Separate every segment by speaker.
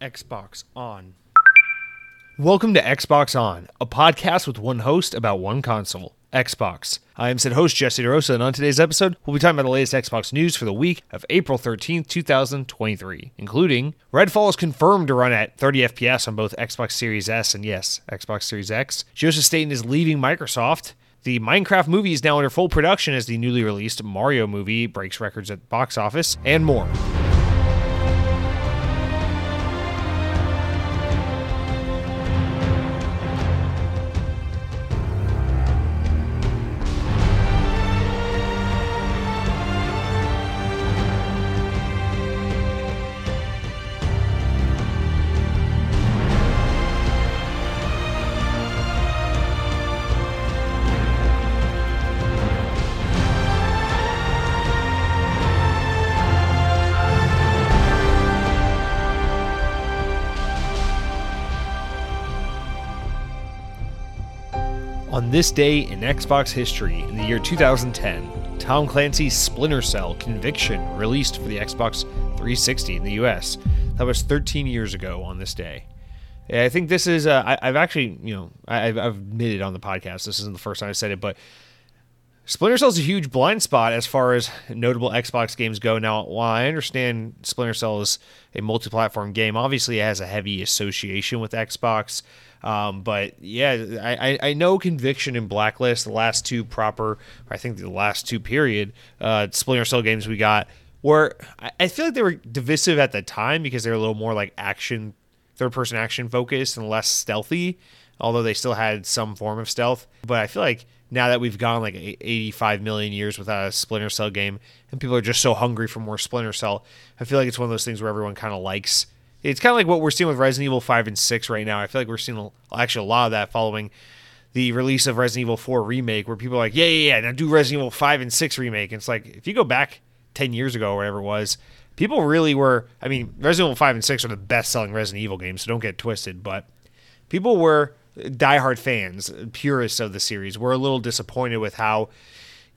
Speaker 1: Xbox On. Welcome to Xbox On, a podcast with one host about one console, Xbox. I am said host Jesse DeRosa, and on today's episode, we'll be talking about the latest Xbox news for the week of April 13th, 2023, including Redfall is confirmed to run at 30 FPS on both Xbox Series S and yes, Xbox Series X. Joseph Staten is leaving Microsoft. The Minecraft movie is now under full production as the newly released Mario movie breaks records at the box office, and more. On this day in Xbox history, in the year 2010, Tom Clancy's Splinter Cell Conviction released for the Xbox 360 in the US. That was 13 years ago on this day. I think this is, uh, I, have actually, you know, I, I've, admitted on the podcast, this isn't the first time I said it, but Splinter Cell is a huge blind spot as far as notable Xbox games go. Now, while I understand Splinter Cell is a multi platform game, obviously it has a heavy association with Xbox. Um, but yeah, I, I know Conviction and Blacklist, the last two proper, I think the last two period uh, Splinter Cell games we got, were I feel like they were divisive at the time because they were a little more like action, third person action focused and less stealthy, although they still had some form of stealth. But I feel like now that we've gone like 85 million years without a Splinter Cell game and people are just so hungry for more Splinter Cell, I feel like it's one of those things where everyone kind of likes it's kind of like what we're seeing with Resident Evil 5 and 6 right now. I feel like we're seeing actually a lot of that following the release of Resident Evil 4 remake, where people are like, yeah, yeah, yeah, now do Resident Evil 5 and 6 remake. And it's like, if you go back 10 years ago or whatever it was, people really were, I mean, Resident Evil 5 and 6 are the best selling Resident Evil games, so don't get twisted, but people were diehard fans, purists of the series, were a little disappointed with how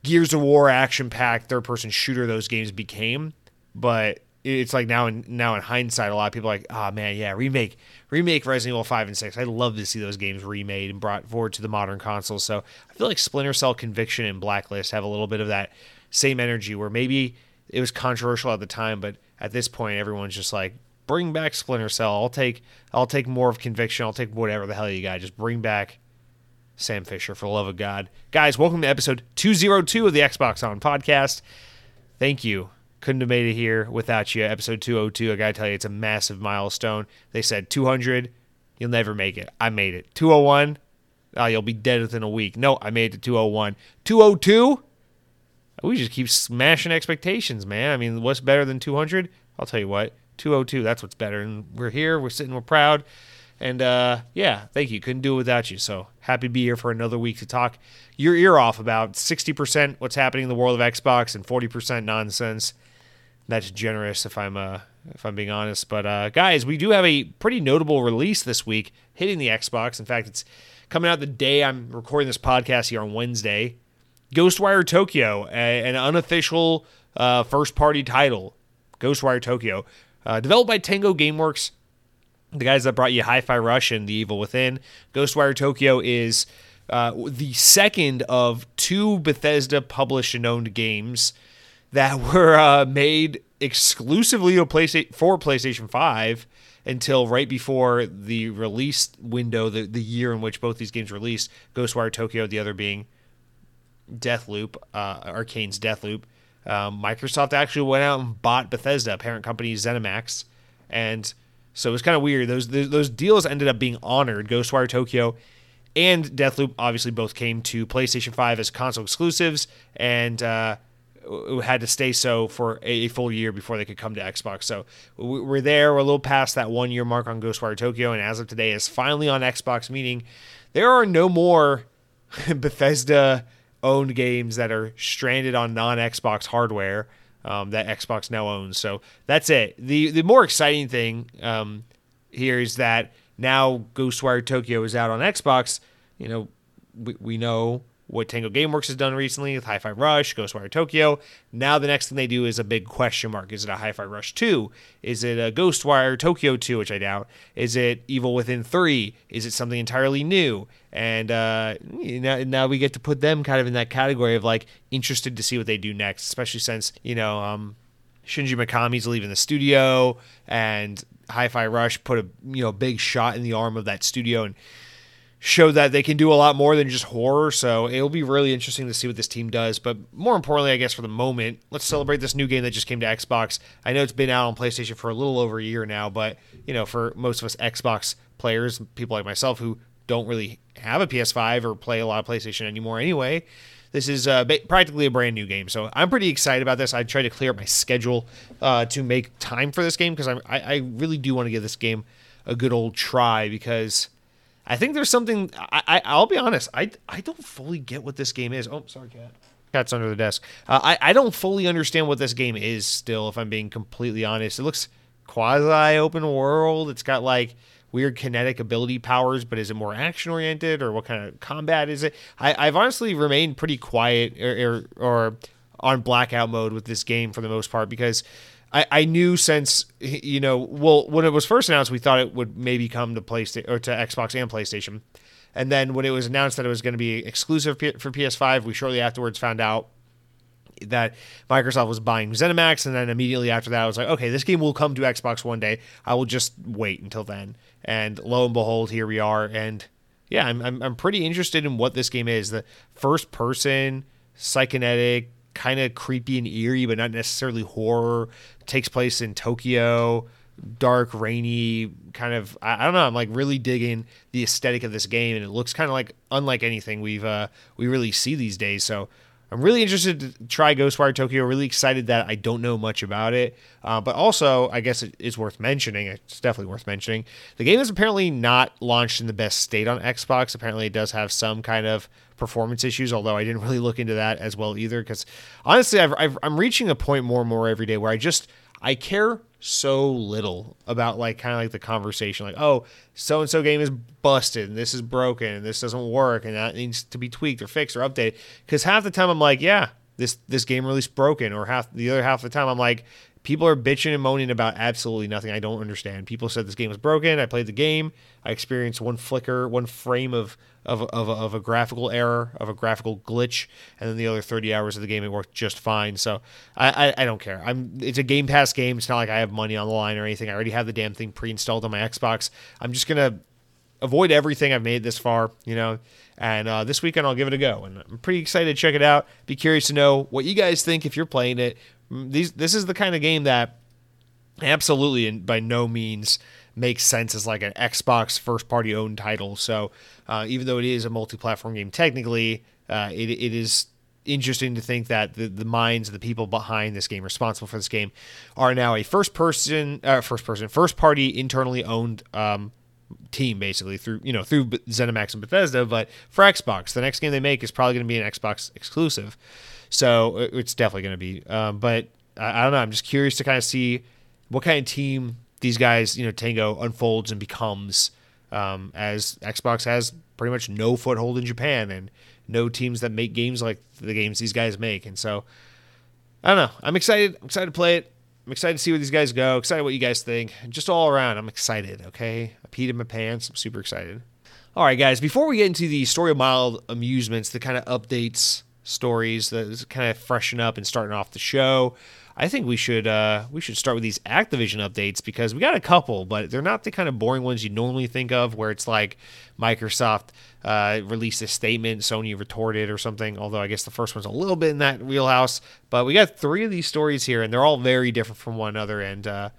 Speaker 1: Gears of War action packed third person shooter those games became. But it's like now in now in hindsight, a lot of people are like, oh man, yeah, remake remake Resident Evil five and six. I'd love to see those games remade and brought forward to the modern consoles. So I feel like Splinter Cell, Conviction, and Blacklist have a little bit of that same energy where maybe it was controversial at the time, but at this point, everyone's just like, bring back Splinter Cell. I'll take I'll take more of Conviction. I'll take whatever the hell you got. Just bring back Sam Fisher for the love of God, guys. Welcome to episode two zero two of the Xbox On podcast. Thank you couldn't have made it here without you. Episode 202, I gotta tell you, it's a massive milestone. They said 200, you'll never make it. I made it. 201, oh, you'll be dead within a week. No, I made it to 201. 202, we just keep smashing expectations, man. I mean, what's better than 200? I'll tell you what, 202, that's what's better. And we're here, we're sitting, we're proud. And uh, yeah, thank you. Couldn't do it without you. So happy to be here for another week to talk your ear off about 60% what's happening in the world of Xbox and 40% nonsense that's generous if I'm uh, if I'm being honest. But uh, guys, we do have a pretty notable release this week hitting the Xbox. In fact, it's coming out the day I'm recording this podcast here on Wednesday. Ghostwire Tokyo, a, an unofficial uh, first party title. Ghostwire Tokyo, uh, developed by Tango GameWorks, the guys that brought you Hi-Fi Rush and The Evil Within. Ghostwire Tokyo is uh, the second of two Bethesda published and owned games that were uh, made exclusively PlayStation for PlayStation 5 until right before the release window, the, the year in which both these games released, Ghostwire Tokyo, the other being Deathloop, uh, Arkane's Deathloop. Um, Microsoft actually went out and bought Bethesda, parent company ZeniMax, and so it was kind of weird. Those, those those deals ended up being honored. Ghostwire Tokyo and Deathloop obviously both came to PlayStation 5 as console exclusives, and uh, had to stay so for a full year before they could come to Xbox. So we're there. We're a little past that one year mark on Ghostwire Tokyo, and as of today, is finally on Xbox. Meaning there are no more Bethesda owned games that are stranded on non Xbox hardware um, that Xbox now owns. So that's it. the The more exciting thing um, here is that now Ghostwire Tokyo is out on Xbox. You know, we, we know what Tango Gameworks has done recently with Hi-Fi Rush, Ghostwire Tokyo. Now the next thing they do is a big question mark. Is it a Hi-Fi Rush 2? Is it a Ghostwire Tokyo 2, which I doubt? Is it Evil Within 3? Is it something entirely new? And uh, now, we get to put them kind of in that category of like interested to see what they do next, especially since, you know, um, Shinji Mikami's leaving the studio and Hi-Fi Rush put a you know big shot in the arm of that studio and showed that they can do a lot more than just horror. So it'll be really interesting to see what this team does. But more importantly, I guess for the moment, let's celebrate this new game that just came to Xbox. I know it's been out on PlayStation for a little over a year now, but you know, for most of us Xbox players, people like myself who don't really have a PS5 or play a lot of PlayStation anymore anyway. This is uh, practically a brand new game, so I'm pretty excited about this. I tried to clear up my schedule uh, to make time for this game because I, I really do want to give this game a good old try because I think there's something. I, I will be honest. I I don't fully get what this game is. Oh, sorry, cat. Cat's under the desk. Uh, I I don't fully understand what this game is still. If I'm being completely honest, it looks quasi open world. It's got like weird kinetic ability powers, but is it more action oriented or what kind of combat is it? I, I've honestly remained pretty quiet or, or, or on blackout mode with this game for the most part because I, I knew since you know well when it was first announced we thought it would maybe come to PlayStation or to Xbox and PlayStation, and then when it was announced that it was going to be exclusive for PS5, we shortly afterwards found out that Microsoft was buying ZeniMax, and then immediately after that, I was like, okay, this game will come to Xbox one day. I will just wait until then. And lo and behold, here we are. And yeah, I'm I'm, I'm pretty interested in what this game is. The first person, psychonetic, kind of creepy and eerie, but not necessarily horror. Takes place in Tokyo, dark, rainy, kind of. I, I, don't know. I'm like really digging the aesthetic of this game, and it looks kind of like unlike anything we've uh, we really see these days. So I'm really interested to try Ghostwire Tokyo. Really excited that I don't know much about it, uh, but also I guess it is worth mentioning. It's definitely worth mentioning. The game is apparently not launched in the best state on Xbox. Apparently, it does have some kind of performance issues. Although I didn't really look into that as well either, because honestly, I've, I've, I'm reaching a point more and more every day where I just I care so little about like kind of like the conversation like oh so and so game is busted and this is broken and this doesn't work and that needs to be tweaked or fixed or updated. Because half the time i'm like yeah this this game release broken or half the other half of the time i'm like people are bitching and moaning about absolutely nothing i don't understand people said this game was broken i played the game i experienced one flicker one frame of of, of, of a graphical error, of a graphical glitch, and then the other 30 hours of the game it worked just fine. So I, I, I, don't care. I'm it's a Game Pass game. It's not like I have money on the line or anything. I already have the damn thing pre-installed on my Xbox. I'm just gonna avoid everything I've made this far, you know. And uh, this weekend I'll give it a go, and I'm pretty excited to check it out. Be curious to know what you guys think if you're playing it. These this is the kind of game that absolutely and by no means makes sense as like an Xbox first party owned title. So uh, even though it is a multi platform game, technically, uh, it, it is interesting to think that the, the minds of the people behind this game, responsible for this game, are now a first person, uh, first person, first party internally owned um, team basically through you know through ZeniMax and Bethesda. But for Xbox, the next game they make is probably going to be an Xbox exclusive. So uh, it's definitely going to be. Um, but I, I don't know. I'm just curious to kind of see what kind of team these guys, you know, Tango unfolds and becomes um, as Xbox has pretty much no foothold in Japan and no teams that make games like the games these guys make. And so I don't know. I'm excited. I'm excited to play it. I'm excited to see where these guys go. Excited what you guys think. Just all around, I'm excited. Okay, I peed in my pants. I'm super excited. All right, guys. Before we get into the story of mild amusements, the kind of updates, stories that kind of freshen up and starting off the show. I think we should uh, we should start with these Activision updates because we got a couple, but they're not the kind of boring ones you normally think of, where it's like Microsoft uh, released a statement, Sony retorted or something. Although I guess the first one's a little bit in that wheelhouse, but we got three of these stories here, and they're all very different from one another. And uh,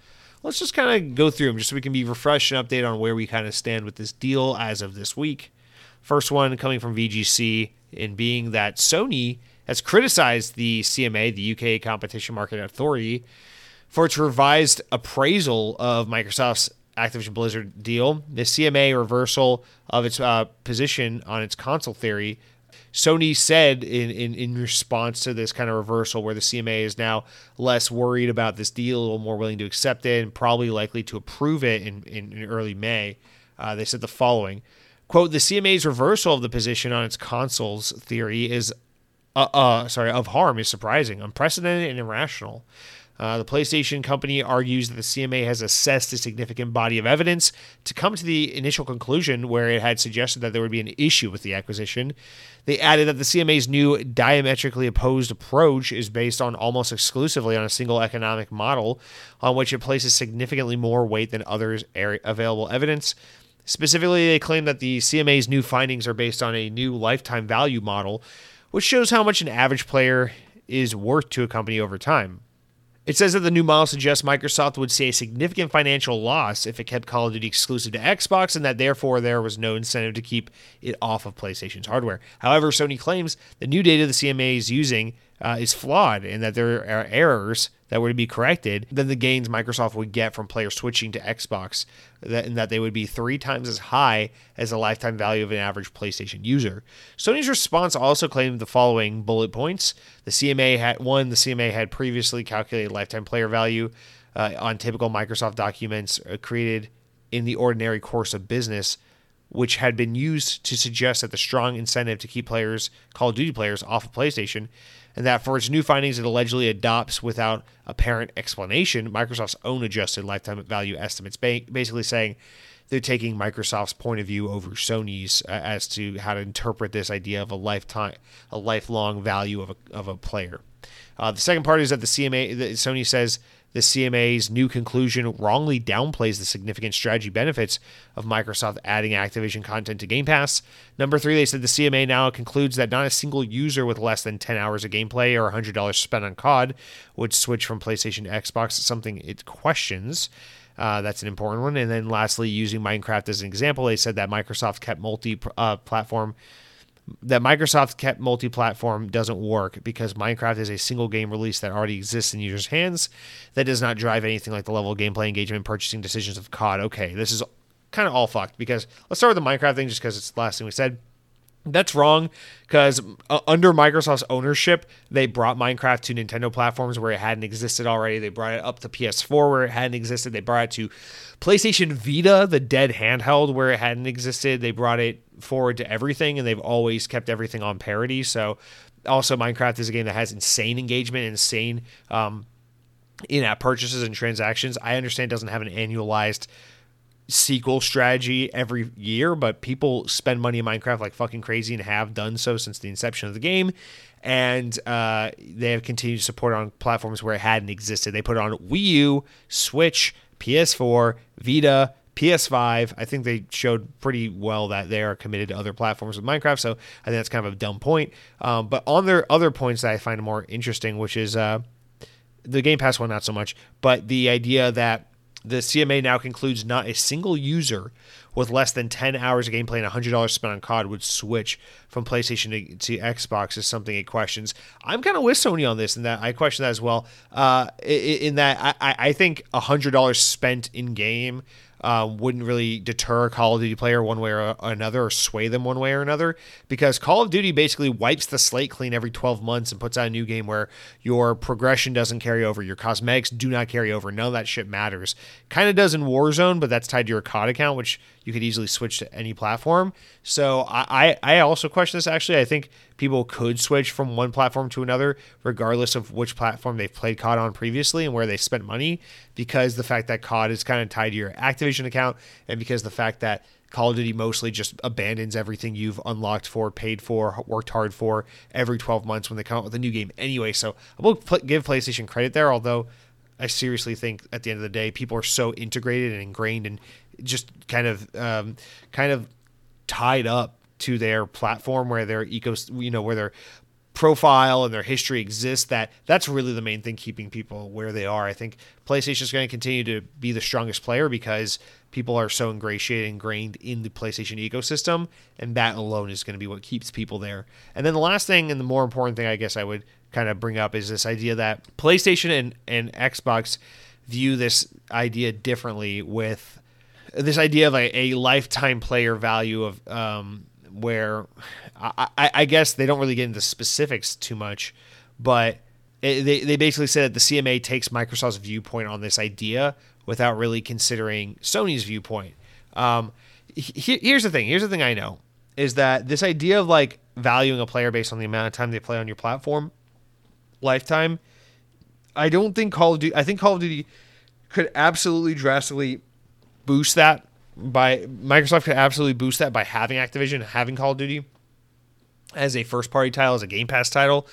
Speaker 1: let's just kind of go through them, just so we can be refreshed and update on where we kind of stand with this deal as of this week. First one coming from VGC, in being that Sony has criticized the CMA, the UK Competition Market Authority, for its revised appraisal of Microsoft's Activision Blizzard deal. The CMA reversal of its uh, position on its console theory. Sony said in, in, in response to this kind of reversal, where the CMA is now less worried about this deal, a little more willing to accept it, and probably likely to approve it in, in, in early May, uh, they said the following Quote, the CMA's reversal of the position on its consoles theory is, uh, uh, sorry, of harm is surprising, unprecedented, and irrational. Uh, the PlayStation company argues that the CMA has assessed a significant body of evidence to come to the initial conclusion where it had suggested that there would be an issue with the acquisition. They added that the CMA's new diametrically opposed approach is based on almost exclusively on a single economic model on which it places significantly more weight than others' available evidence. Specifically, they claim that the CMA's new findings are based on a new lifetime value model, which shows how much an average player is worth to a company over time. It says that the new model suggests Microsoft would see a significant financial loss if it kept Call of Duty exclusive to Xbox, and that therefore there was no incentive to keep it off of PlayStation's hardware. However, Sony claims the new data the CMA is using uh, is flawed and that there are errors that were to be corrected, then the gains Microsoft would get from players switching to Xbox, that, and that they would be three times as high as the lifetime value of an average PlayStation user. Sony's response also claimed the following bullet points: the CMA had one, the CMA had previously calculated lifetime player value uh, on typical Microsoft documents uh, created in the ordinary course of business which had been used to suggest that the strong incentive to keep players, Call of Duty players, off of PlayStation and that for its new findings, it allegedly adopts without apparent explanation Microsoft's own adjusted lifetime value estimates, basically saying they're taking Microsoft's point of view over Sony's uh, as to how to interpret this idea of a lifetime, a lifelong value of a, of a player. Uh, the second part is that the CMA, Sony says the CMA's new conclusion wrongly downplays the significant strategy benefits of Microsoft adding Activision content to Game Pass. Number three, they said the CMA now concludes that not a single user with less than 10 hours of gameplay or $100 spent on COD would switch from PlayStation to Xbox, something it questions. Uh, that's an important one. And then lastly, using Minecraft as an example, they said that Microsoft kept multi uh, platform that Microsoft kept multi-platform doesn't work because Minecraft is a single game release that already exists in users' hands that does not drive anything like the level of gameplay engagement purchasing decisions of COD. Okay, this is kind of all fucked because let's start with the Minecraft thing just because it's the last thing we said. That's wrong because uh, under Microsoft's ownership, they brought Minecraft to Nintendo platforms where it hadn't existed already. They brought it up to PS4 where it hadn't existed. They brought it to PlayStation Vita, the dead handheld, where it hadn't existed. They brought it forward to everything, and they've always kept everything on parity. So, also, Minecraft is a game that has insane engagement, insane um, in-app purchases and transactions. I understand it doesn't have an annualized sequel strategy every year, but people spend money in Minecraft like fucking crazy and have done so since the inception of the game. And uh, they have continued to support on platforms where it hadn't existed. They put it on Wii U, Switch, PS4, Vita, PS5. I think they showed pretty well that they are committed to other platforms with Minecraft. So I think that's kind of a dumb point. Um, but on their other points that I find more interesting, which is uh, the Game Pass one, not so much, but the idea that the CMA now concludes not a single user with less than 10 hours of gameplay and $100 spent on COD would switch from PlayStation to, to Xbox is something it questions. I'm kind of with Sony on this, and that I question that as well. Uh, in that I, I think $100 spent in game um, wouldn't really deter a Call of Duty player one way or another or sway them one way or another because Call of Duty basically wipes the slate clean every 12 months and puts out a new game where your progression doesn't carry over, your cosmetics do not carry over. None of that shit matters. Kind of does in Warzone, but that's tied to your COD account, which you could easily switch to any platform. So I, I also question this actually. I think people could switch from one platform to another, regardless of which platform they've played COD on previously and where they spent money, because the fact that COD is kind of tied to your Activision account, and because the fact that Call of Duty mostly just abandons everything you've unlocked for, paid for, worked hard for every 12 months when they come out with a new game anyway. So I will give PlayStation credit there, although I seriously think at the end of the day, people are so integrated and ingrained and just kind of um, kind of tied up to their platform where their eco you know where their profile and their history exists that that's really the main thing keeping people where they are. I think playstation is going to continue to be the strongest player because people are so ingratiated ingrained in the playstation ecosystem and that alone is going to be what keeps people there. And then the last thing and the more important thing i guess i would kind of bring up is this idea that playstation and, and xbox view this idea differently with this idea of a, a lifetime player value of um, where I, I, guess they don't really get into specifics too much, but it, they, they basically said that the CMA takes Microsoft's viewpoint on this idea without really considering Sony's viewpoint. Um, he, here's the thing. Here's the thing I know is that this idea of like valuing a player based on the amount of time they play on your platform, lifetime. I don't think Call of Duty. I think Call of Duty could absolutely drastically boost that by Microsoft could absolutely boost that by having Activision, having Call of Duty as a first party title, as a Game Pass title.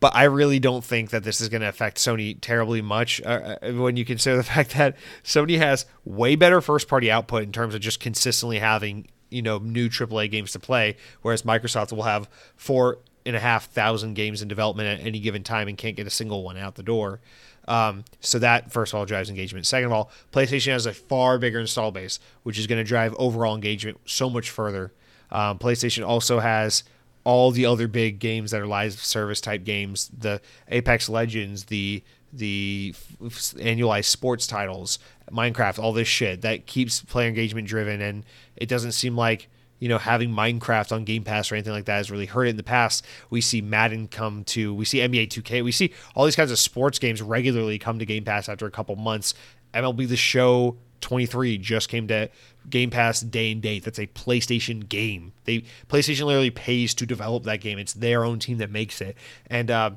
Speaker 1: But I really don't think that this is going to affect Sony terribly much uh, uh when you consider the fact that Sony has way better first party output in terms of just consistently having you know new AAA games to play, whereas Microsoft will have four and a half thousand games in development at any given time and can't get a single one out the door. Um, so that first of all drives engagement. Second of all, PlayStation has a far bigger install base, which is going to drive overall engagement so much further. Um, PlayStation also has all the other big games that are live service type games, the Apex Legends, the the annualized sports titles, Minecraft, all this shit that keeps player engagement driven, and it doesn't seem like you know having Minecraft on Game Pass or anything like that has really hurt it in the past. We see Madden come to, we see NBA 2K, we see all these kinds of sports games regularly come to Game Pass after a couple months. MLB The Show 23 just came to Game Pass day and date. That's a PlayStation game. They PlayStation literally pays to develop that game. It's their own team that makes it, and uh,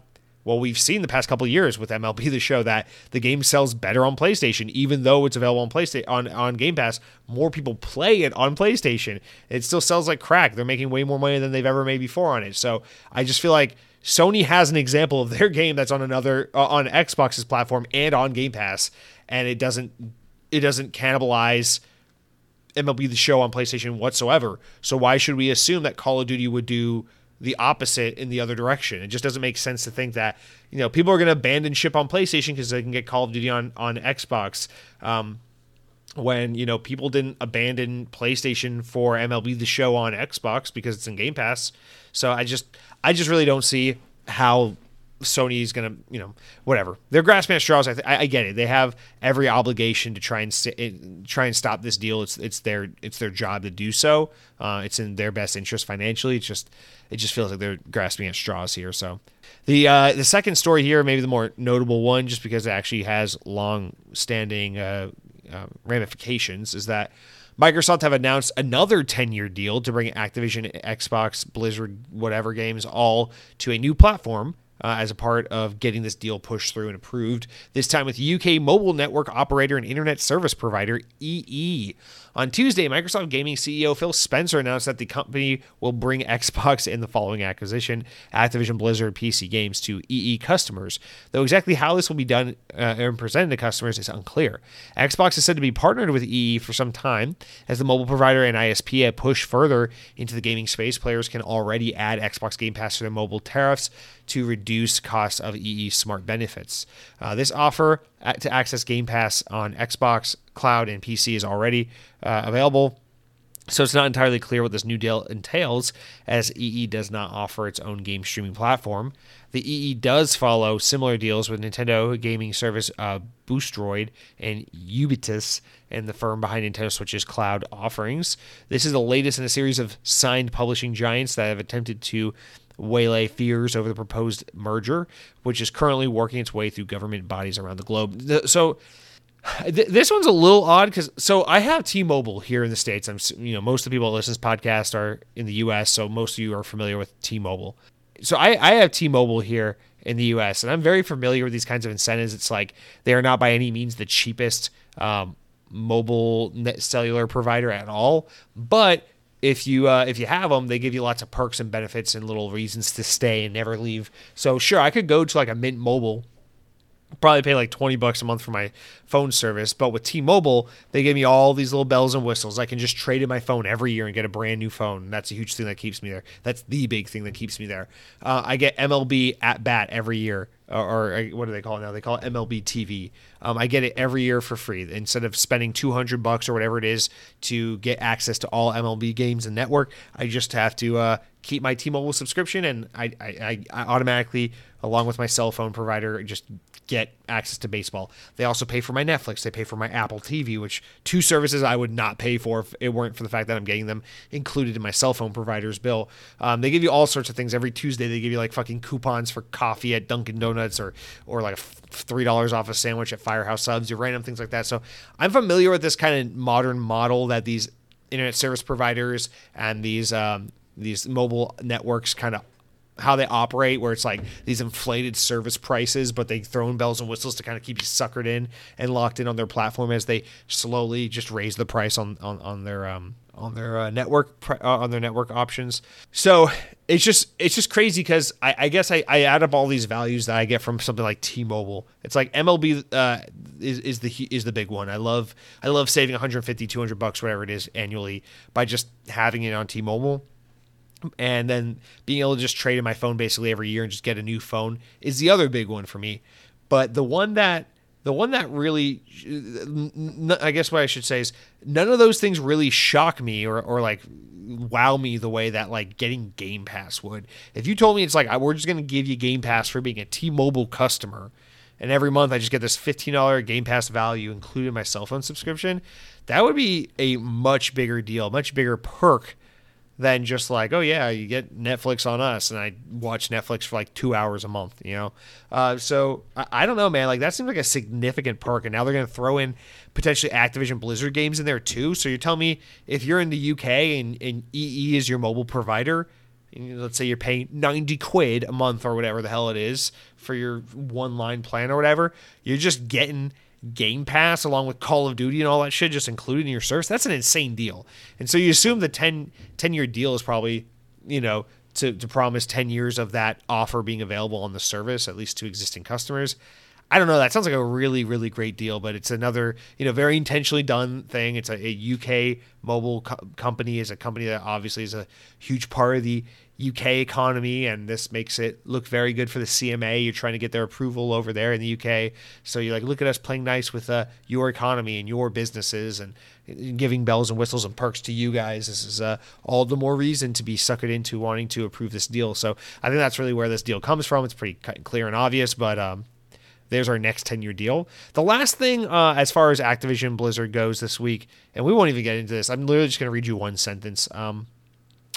Speaker 1: well, we've seen the past couple years with MLB the Show that the game sells better on PlayStation, even though it's available on PlayStation on, on Game Pass. More people play it on PlayStation. It still sells like crack. They're making way more money than they've ever made before on it. So I just feel like Sony has an example of their game that's on another uh, on Xbox's platform and on Game Pass, and it doesn't it doesn't cannibalize MLB the Show on PlayStation whatsoever. So why should we assume that Call of Duty would do? The opposite in the other direction. It just doesn't make sense to think that you know people are going to abandon ship on PlayStation because they can get Call of Duty on on Xbox. Um, when you know people didn't abandon PlayStation for MLB the Show on Xbox because it's in Game Pass. So I just I just really don't see how Sony's gonna, you know, whatever. They're grasping at straws. I, th- I, get it. They have every obligation to try and st- try and stop this deal. It's it's their it's their job to do so. Uh, it's in their best interest financially. It's just it just feels like they're grasping at straws here. So the uh, the second story here, maybe the more notable one, just because it actually has long standing uh, uh, ramifications, is that. Microsoft have announced another 10 year deal to bring Activision, Xbox, Blizzard, whatever games all to a new platform uh, as a part of getting this deal pushed through and approved. This time with UK mobile network operator and internet service provider EE. On Tuesday, Microsoft Gaming CEO Phil Spencer announced that the company will bring Xbox in the following acquisition Activision Blizzard PC games to EE customers. Though exactly how this will be done uh, and presented to customers is unclear. Xbox is said to be partnered with EE for some time. As the mobile provider and ISP pushed further into the gaming space, players can already add Xbox Game Pass to their mobile tariffs to reduce costs of EE smart benefits. Uh, this offer to access Game Pass on Xbox, Cloud, and PC is already uh, available. So it's not entirely clear what this new deal entails, as EE does not offer its own game streaming platform. The EE does follow similar deals with Nintendo gaming service uh, Boosteroid and Ubitus, and the firm behind Nintendo Switch's cloud offerings. This is the latest in a series of signed publishing giants that have attempted to waylay fears over the proposed merger, which is currently working its way through government bodies around the globe. So this one's a little odd because so I have T-Mobile here in the states. I'm you know most of the people that listen to this podcast are in the U.S., so most of you are familiar with T-Mobile. So I, I have T-Mobile here in the U.S. and I'm very familiar with these kinds of incentives. It's like they are not by any means the cheapest um, mobile net cellular provider at all, but if you uh, if you have them, they give you lots of perks and benefits and little reasons to stay and never leave. So sure, I could go to like a Mint Mobile probably pay like 20 bucks a month for my phone service but with t-mobile they give me all these little bells and whistles. I can just trade in my phone every year and get a brand new phone. That's a huge thing that keeps me there. That's the big thing that keeps me there. Uh, i get mlb at bat every year or, or, what do they call it now? They call it mlb tv um, i get it every year for free. Instead of spending 200 bucks or whatever it is to get access to all mlb games and network i just have to uh, keep my t-mobile subscription and I, I, I automatically along with my cell phone provider just get access to baseball. They also pay for my Netflix. They pay for my Apple TV, which two services I would not pay for if it weren't for the fact that I'm getting them included in my cell phone provider's bill. Um, they give you all sorts of things every Tuesday. They give you like fucking coupons for coffee at Dunkin' Donuts or or like three dollars off a sandwich at Firehouse Subs. Your random things like that. So I'm familiar with this kind of modern model that these internet service providers and these um, these mobile networks kind of how they operate, where it's like these inflated service prices, but they throw in bells and whistles to kind of keep you suckered in and locked in on their platform as they slowly just raise the price on on, on their um, on their uh, network uh, on their network options. So it's just it's just crazy because I, I, guess I, I add up all these values that I get from something like T-Mobile. It's like MLB uh, is, is the is the big one. I love I love saving 150 200 bucks whatever it is annually by just having it on T-Mobile and then being able to just trade in my phone basically every year and just get a new phone is the other big one for me. But the one that the one that really I guess what I should say is none of those things really shock me or or like wow me the way that like getting Game Pass would. If you told me it's like we're just going to give you Game Pass for being a T-Mobile customer and every month I just get this $15 Game Pass value included in my cell phone subscription, that would be a much bigger deal, much bigger perk than just like, oh yeah, you get Netflix on us, and I watch Netflix for like two hours a month, you know. Uh, so I, I, don't know, man. Like that seems like a significant perk, and now they're gonna throw in potentially Activision Blizzard games in there too. So you're telling me if you're in the UK and, and EE is your mobile provider, let's say you're paying 90 quid a month or whatever the hell it is for your one line plan or whatever, you're just getting Game Pass along with Call of Duty and all that shit just included in your service, that's an insane deal. And so you assume the 10, 10 year deal is probably, you know, to, to promise 10 years of that offer being available on the service, at least to existing customers. I don't know. That sounds like a really, really great deal, but it's another, you know, very intentionally done thing. It's a, a UK mobile co- company, is a company that obviously is a huge part of the UK economy, and this makes it look very good for the CMA. You're trying to get their approval over there in the UK, so you're like, look at us playing nice with uh, your economy and your businesses, and, giving bells and whistles and perks to you guys. This is uh, all the more reason to be suckered into wanting to approve this deal. So I think that's really where this deal comes from. It's pretty clear and obvious, but um, there's our next 10 year deal. The last thing, uh, as far as Activision Blizzard goes this week, and we won't even get into this, I'm literally just going to read you one sentence. Um,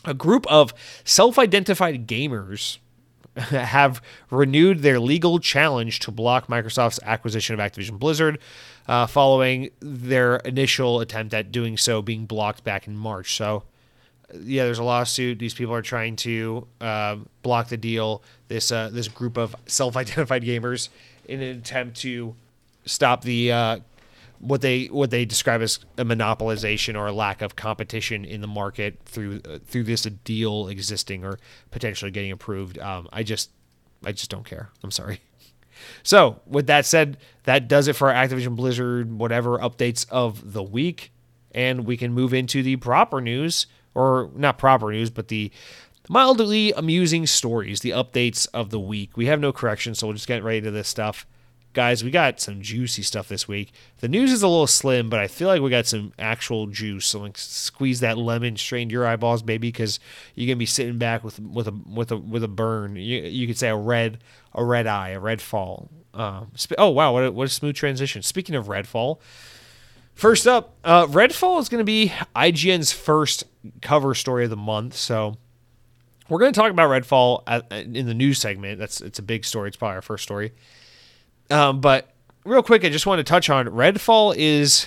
Speaker 1: a group of self identified gamers have renewed their legal challenge to block Microsoft's acquisition of Activision Blizzard uh, following their initial attempt at doing so being blocked back in March. So, yeah, there's a lawsuit. These people are trying to uh, block the deal. This uh, this group of self-identified gamers in an attempt to stop the uh, what they what they describe as a monopolization or a lack of competition in the market through uh, through this deal existing or potentially getting approved. Um, I just I just don't care. I'm sorry. So with that said, that does it for our Activision Blizzard whatever updates of the week, and we can move into the proper news or not proper news, but the mildly amusing stories, the updates of the week. We have no corrections, so we'll just get right into this stuff guys, we got some juicy stuff this week. The news is a little slim, but I feel like we got some actual juice. So like squeeze that lemon, strain your eyeballs, baby, because you're gonna be sitting back with with a with a with a burn. You, you could say a red a red eye, a red fall. Um, oh wow, what a, what a smooth transition. Speaking of Redfall, first up, uh, Redfall is going to be IGN's first cover story of the month. So we're going to talk about Redfall in the news segment. That's it's a big story. It's probably our first story. Um, but real quick, I just want to touch on Redfall is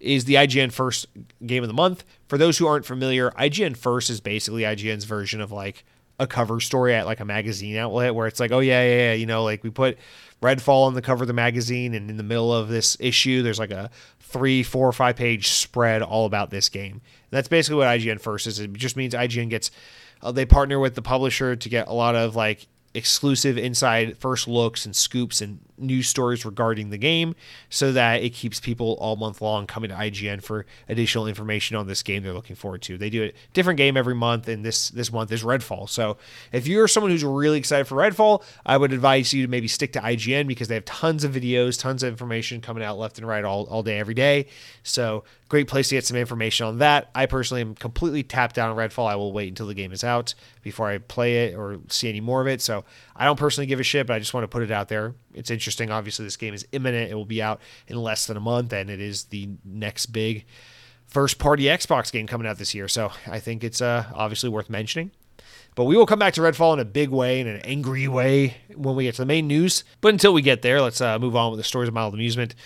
Speaker 1: is the IGN first game of the month. For those who aren't familiar, IGN first is basically IGN's version of like a cover story at like a magazine outlet where it's like, oh yeah, yeah, yeah, you know, like we put Redfall on the cover of the magazine, and in the middle of this issue, there's like a three, four, five page spread all about this game. And that's basically what IGN first is. It just means IGN gets uh, they partner with the publisher to get a lot of like exclusive inside first looks and scoops and news stories regarding the game so that it keeps people all month long coming to IGN for additional information on this game they're looking forward to. They do a different game every month and this this month is Redfall. So if you're someone who's really excited for Redfall, I would advise you to maybe stick to IGN because they have tons of videos, tons of information coming out left and right all, all day every day. So great place to get some information on that. I personally am completely tapped out on Redfall. I will wait until the game is out before I play it or see any more of it. So I don't personally give a shit, but I just want to put it out there. It's interesting. Obviously, this game is imminent. It will be out in less than a month, and it is the next big first party Xbox game coming out this year. So I think it's uh, obviously worth mentioning. But we will come back to Redfall in a big way, in an angry way, when we get to the main news. But until we get there, let's uh, move on with the stories of mild amusement.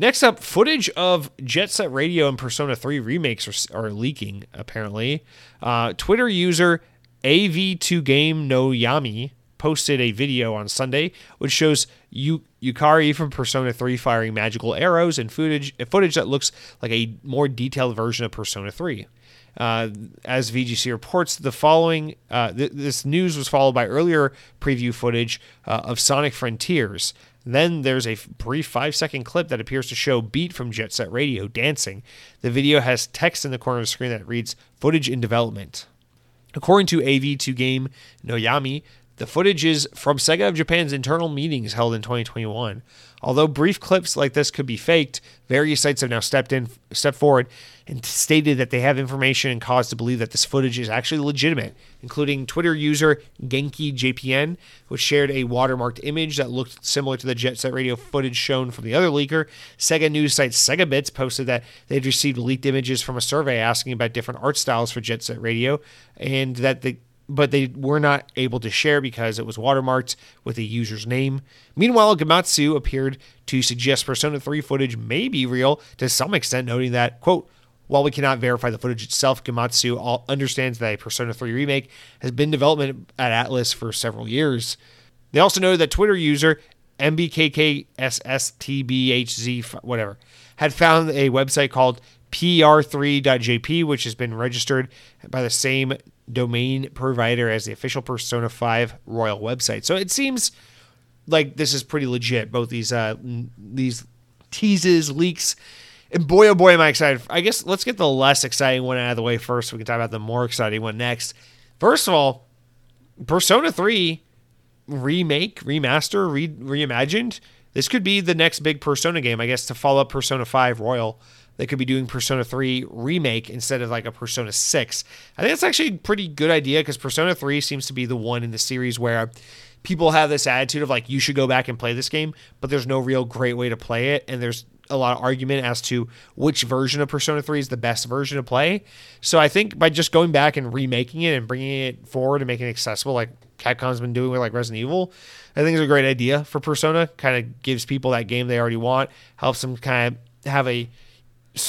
Speaker 1: Next up, footage of Jet Set Radio and Persona 3 remakes are, are leaking, apparently. Uh, Twitter user AV2Game No Yami posted a video on Sunday which shows Yu- Yukari from Persona 3 firing magical arrows and footage, footage that looks like a more detailed version of Persona 3. Uh, as VGC reports, the following uh, th- this news was followed by earlier preview footage uh, of Sonic Frontiers. Then there's a brief five second clip that appears to show Beat from Jet Set Radio dancing. The video has text in the corner of the screen that reads "Footage in development." According to AV2Game Noyami, the footage is from Sega of Japan's internal meetings held in 2021. Although brief clips like this could be faked, various sites have now stepped in, stepped forward, and stated that they have information and cause to believe that this footage is actually legitimate, including Twitter user Genki JPN, which shared a watermarked image that looked similar to the Jet Set Radio footage shown from the other leaker. Sega news site SegaBits posted that they'd received leaked images from a survey asking about different art styles for Jet Set Radio, and that the but they were not able to share because it was watermarked with a user's name. Meanwhile, Gematsu appeared to suggest Persona 3 footage may be real to some extent, noting that, quote, while we cannot verify the footage itself, Gematsu understands that a Persona 3 remake has been development at Atlus for several years. They also noted that Twitter user MBKKSSTBHZ, whatever, had found a website called PR3.jp, which has been registered by the same domain provider as the official Persona 5 Royal website. So it seems like this is pretty legit. Both these uh, these teases, leaks, and boy oh boy am I excited. I guess let's get the less exciting one out of the way first. We can talk about the more exciting one next. First of all, Persona 3 remake, remaster, re- reimagined. This could be the next big Persona game, I guess, to follow up Persona 5 Royal they could be doing Persona 3 remake instead of like a Persona 6. I think that's actually a pretty good idea because Persona 3 seems to be the one in the series where people have this attitude of like you should go back and play this game, but there's no real great way to play it and there's a lot of argument as to which version of Persona 3 is the best version to play. So I think by just going back and remaking it and bringing it forward and making it accessible like Capcom's been doing with like Resident Evil, I think is a great idea for Persona. Kind of gives people that game they already want, helps them kind of have a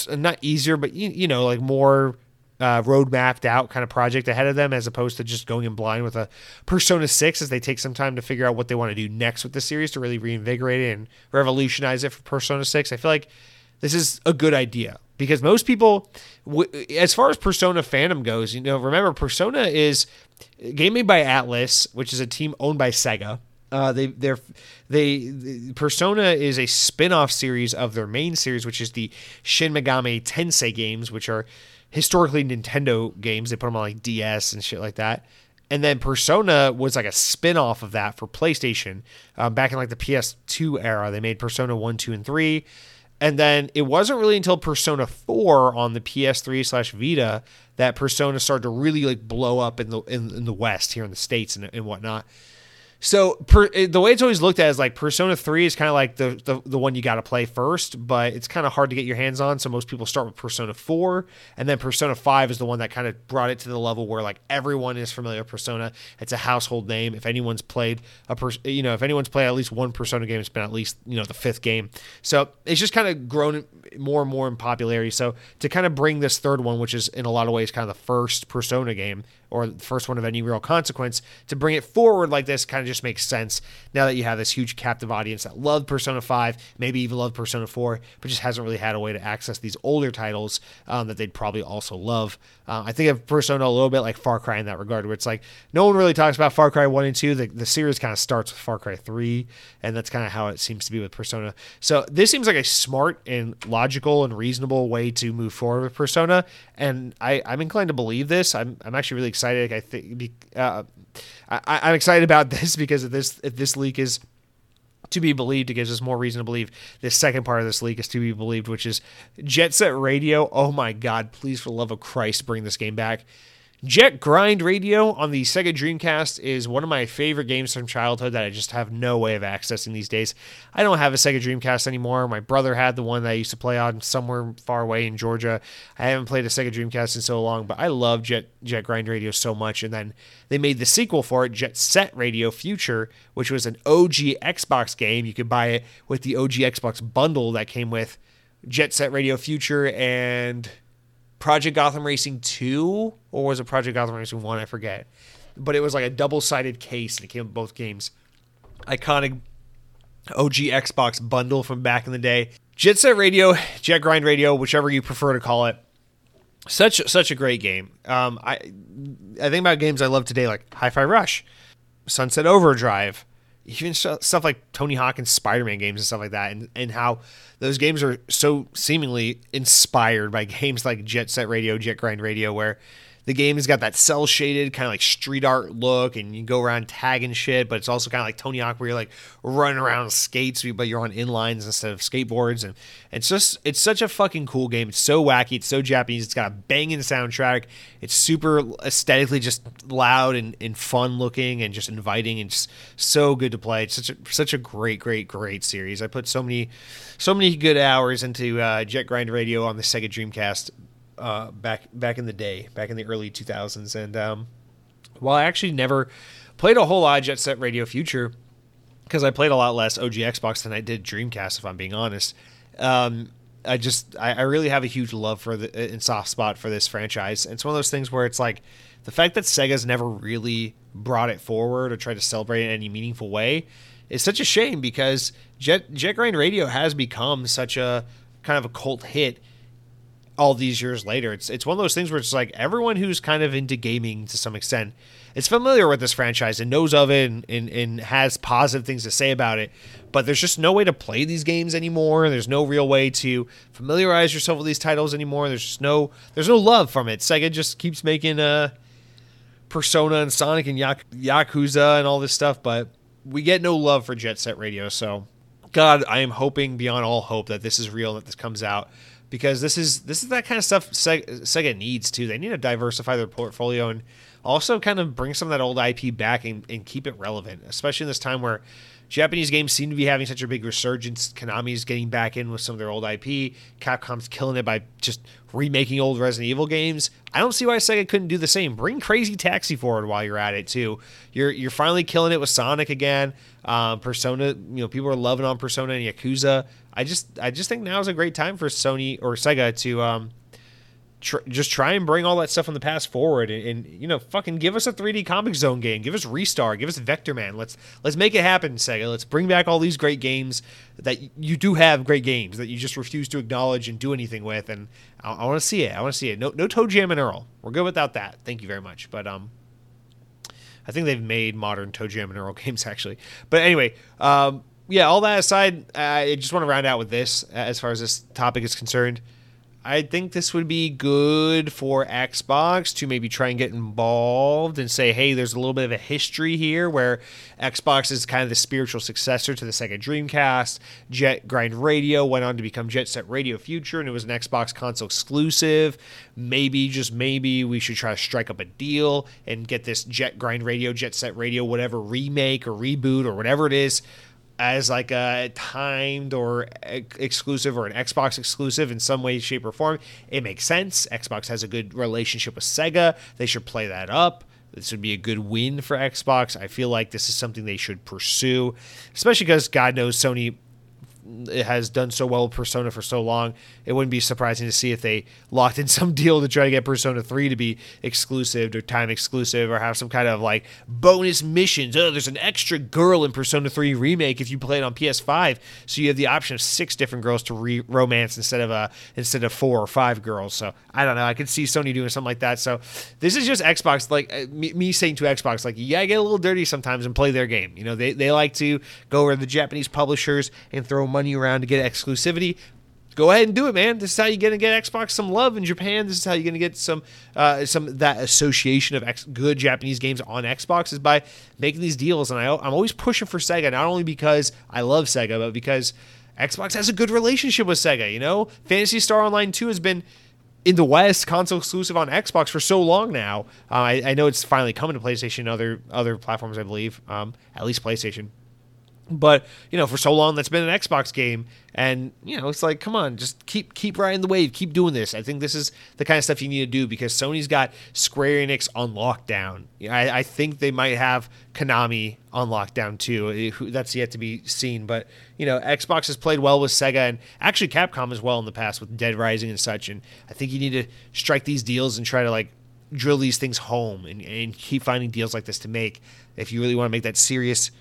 Speaker 1: not easier, but you, you know, like more uh, road mapped out kind of project ahead of them as opposed to just going in blind with a Persona 6 as they take some time to figure out what they want to do next with the series to really reinvigorate it and revolutionize it for Persona 6. I feel like this is a good idea because most people, as far as Persona fandom goes, you know, remember Persona is game made by Atlus, which is a team owned by Sega. Uh, they they're they Persona is a spin-off series of their main series, which is the Shin Megami Tensei games, which are historically Nintendo games. They put them on like DS and shit like that. And then Persona was like a spin-off of that for PlayStation um, back in like the PS2 era. They made Persona 1, 2, and 3. And then it wasn't really until Persona 4 on the PS3 slash Vita that Persona started to really like blow up in the in, in the West here in the States and, and whatnot. So per, the way it's always looked at is like Persona 3 is kind of like the, the, the one you got to play first, but it's kind of hard to get your hands on. So most people start with Persona 4, and then Persona 5 is the one that kind of brought it to the level where like everyone is familiar with Persona. It's a household name. If anyone's played a pers- you know if anyone's played at least one Persona game, it's been at least you know the fifth game. So it's just kind of grown more and more in popularity. So to kind of bring this third one, which is in a lot of ways kind of the first Persona game, or the first one of any real consequence, to bring it forward like this kind of just makes sense now that you have this huge captive audience that loved Persona 5, maybe even loved Persona 4, but just hasn't really had a way to access these older titles um, that they'd probably also love. Uh, I think of Persona a little bit like Far Cry in that regard, where it's like no one really talks about Far Cry 1 and 2. The, the series kind of starts with Far Cry 3, and that's kind of how it seems to be with Persona. So this seems like a smart and logical and reasonable way to move forward with Persona, and I, I'm inclined to believe this. I'm, I'm actually really excited. I think uh, I, am excited about this because if this if this leak is to be believed, it gives us more reason to believe this second part of this leak is to be believed, which is Jet Set Radio. Oh my God! Please, for the love of Christ, bring this game back. Jet Grind Radio on the Sega Dreamcast is one of my favorite games from childhood that I just have no way of accessing these days. I don't have a Sega Dreamcast anymore. My brother had the one that I used to play on somewhere far away in Georgia. I haven't played a Sega Dreamcast in so long, but I love Jet Jet Grind Radio so much. And then they made the sequel for it, Jet Set Radio Future, which was an OG Xbox game. You could buy it with the OG Xbox bundle that came with Jet Set Radio Future and Project Gotham Racing 2, or was it Project Gotham Racing 1? I forget. But it was like a double sided case, and it came with both games. Iconic OG Xbox bundle from back in the day. Jet Set Radio, Jet Grind Radio, whichever you prefer to call it. Such such a great game. Um, I I think about games I love today like Hi-Fi Rush, Sunset Overdrive, even stuff like Tony Hawk and Spider-Man games and stuff like that, and and how those games are so seemingly inspired by games like Jet Set Radio, Jet Grind Radio, where the game has got that cel shaded kind of like street art look, and you go around tagging shit. But it's also kind of like Tony Hawk, where you're like running around skates, but you're on inlines instead of skateboards, and it's just it's such a fucking cool game. It's so wacky, it's so Japanese. It's got a banging soundtrack. It's super aesthetically just loud and, and fun looking, and just inviting, and just so good to play. It's such a such a great, great, great series. I put so many so many good hours into uh, Jet Grind Radio on the Sega Dreamcast uh, back back in the day, back in the early 2000s. And um, while I actually never played a whole lot of Jet Set Radio Future, because I played a lot less OG Xbox than I did Dreamcast, if I'm being honest. Um, I just I, I, really have a huge love for the and soft spot for this franchise. And it's one of those things where it's like the fact that Sega's never really brought it forward or tried to celebrate it in any meaningful way is such a shame because Jet Jet Grind Radio has become such a kind of a cult hit all these years later. It's it's one of those things where it's like everyone who's kind of into gaming to some extent is familiar with this franchise and knows of it and, and, and has positive things to say about it. But there's just no way to play these games anymore. There's no real way to familiarize yourself with these titles anymore. There's just no there's no love from it. Sega just keeps making uh Persona and Sonic and Yak- Yakuza and all this stuff, but we get no love for Jet Set Radio. So, God, I am hoping beyond all hope that this is real, that this comes out because this is this is that kind of stuff Sega needs too. They need to diversify their portfolio and also kind of bring some of that old IP back and, and keep it relevant, especially in this time where Japanese games seem to be having such a big resurgence. Konami's getting back in with some of their old IP. Capcom's killing it by just remaking old Resident Evil games. I don't see why Sega couldn't do the same. Bring Crazy Taxi forward while you're at it too. You're you're finally killing it with Sonic again. Um, Persona, you know, people are loving on Persona and Yakuza. I just I just think now is a great time for Sony or Sega to um, tr- just try and bring all that stuff from the past forward and, and, you know fucking give us a 3D Comix Zone game, give us Ristar, give us Vectorman. Let's let's make it happen, Sega. Let's bring back all these great games that you do have great games that you just refuse to acknowledge and do anything with. And I, I want to see it. I want to see it. No no Toe Jam and Earl. We're good without that. Thank you very much. But um. I think they've made modern Toe Jam and Earl games actually. But anyway, um, yeah, all that aside, I just want to round out with this as far as this topic is concerned. I think this would be good for Xbox to maybe try and get involved and say, hey, there's a little bit of a history here where Xbox is kind of the spiritual successor to the Sega Dreamcast. Jet Grind Radio went on to become Jet Set Radio Future, and it was an Xbox console exclusive. Maybe, just maybe, we should try to strike up a deal and get this Jet Grind Radio, Jet Set Radio, whatever remake or reboot or whatever it is as like a timed or exclusive or an Xbox exclusive in some way, shape, or form. It makes sense. Xbox has a good relationship with Sega. They should play that up. This would be a good win for Xbox. I feel like this is something they should pursue, especially because God knows Sony it has done so well with Persona for so long, it wouldn't be surprising to see if they locked in some deal to try to get Persona 3 to be exclusive or time exclusive or have some kind of like bonus missions. Oh, there's an extra girl in Persona 3 remake if you play it on PS5, so you have the option of six different girls to re- romance instead of uh instead of four or five girls. So I don't know. I could see Sony doing something like that. So this is just Xbox, like uh, me, me saying to Xbox, like yeah, I get a little dirty sometimes and play their game. You know, they they like to go over the Japanese publishers and throw money around to get exclusivity, go ahead and do it, man. This is how you're gonna get Xbox some love in Japan. This is how you're gonna get some uh, some that association of ex- good Japanese games on Xbox is by making these deals. And I, I'm always pushing for Sega, not only because I love Sega, but because Xbox has a good relationship with Sega. You know, Phantasy Star Online 2 has been in the West, console exclusive on Xbox for so long now. Uh, I, I, know it's finally coming to PlayStation and other other platforms, I believe, um, at least PlayStation. But you know, for so long that's been an Xbox game, and you know, it's like, come on, just keep keep riding the wave, keep doing this. I think this is the kind of stuff you need to do because Sony's got Square Enix on lockdown. I, I think they might have Konami on lockdown too. That's yet to be seen. But you know, Xbox has played well with Sega and actually Capcom as well in the past with Dead Rising and such. And I think you need to strike these deals and try to like drill these things home and, and keep finding deals like this to make if you really want to make that serious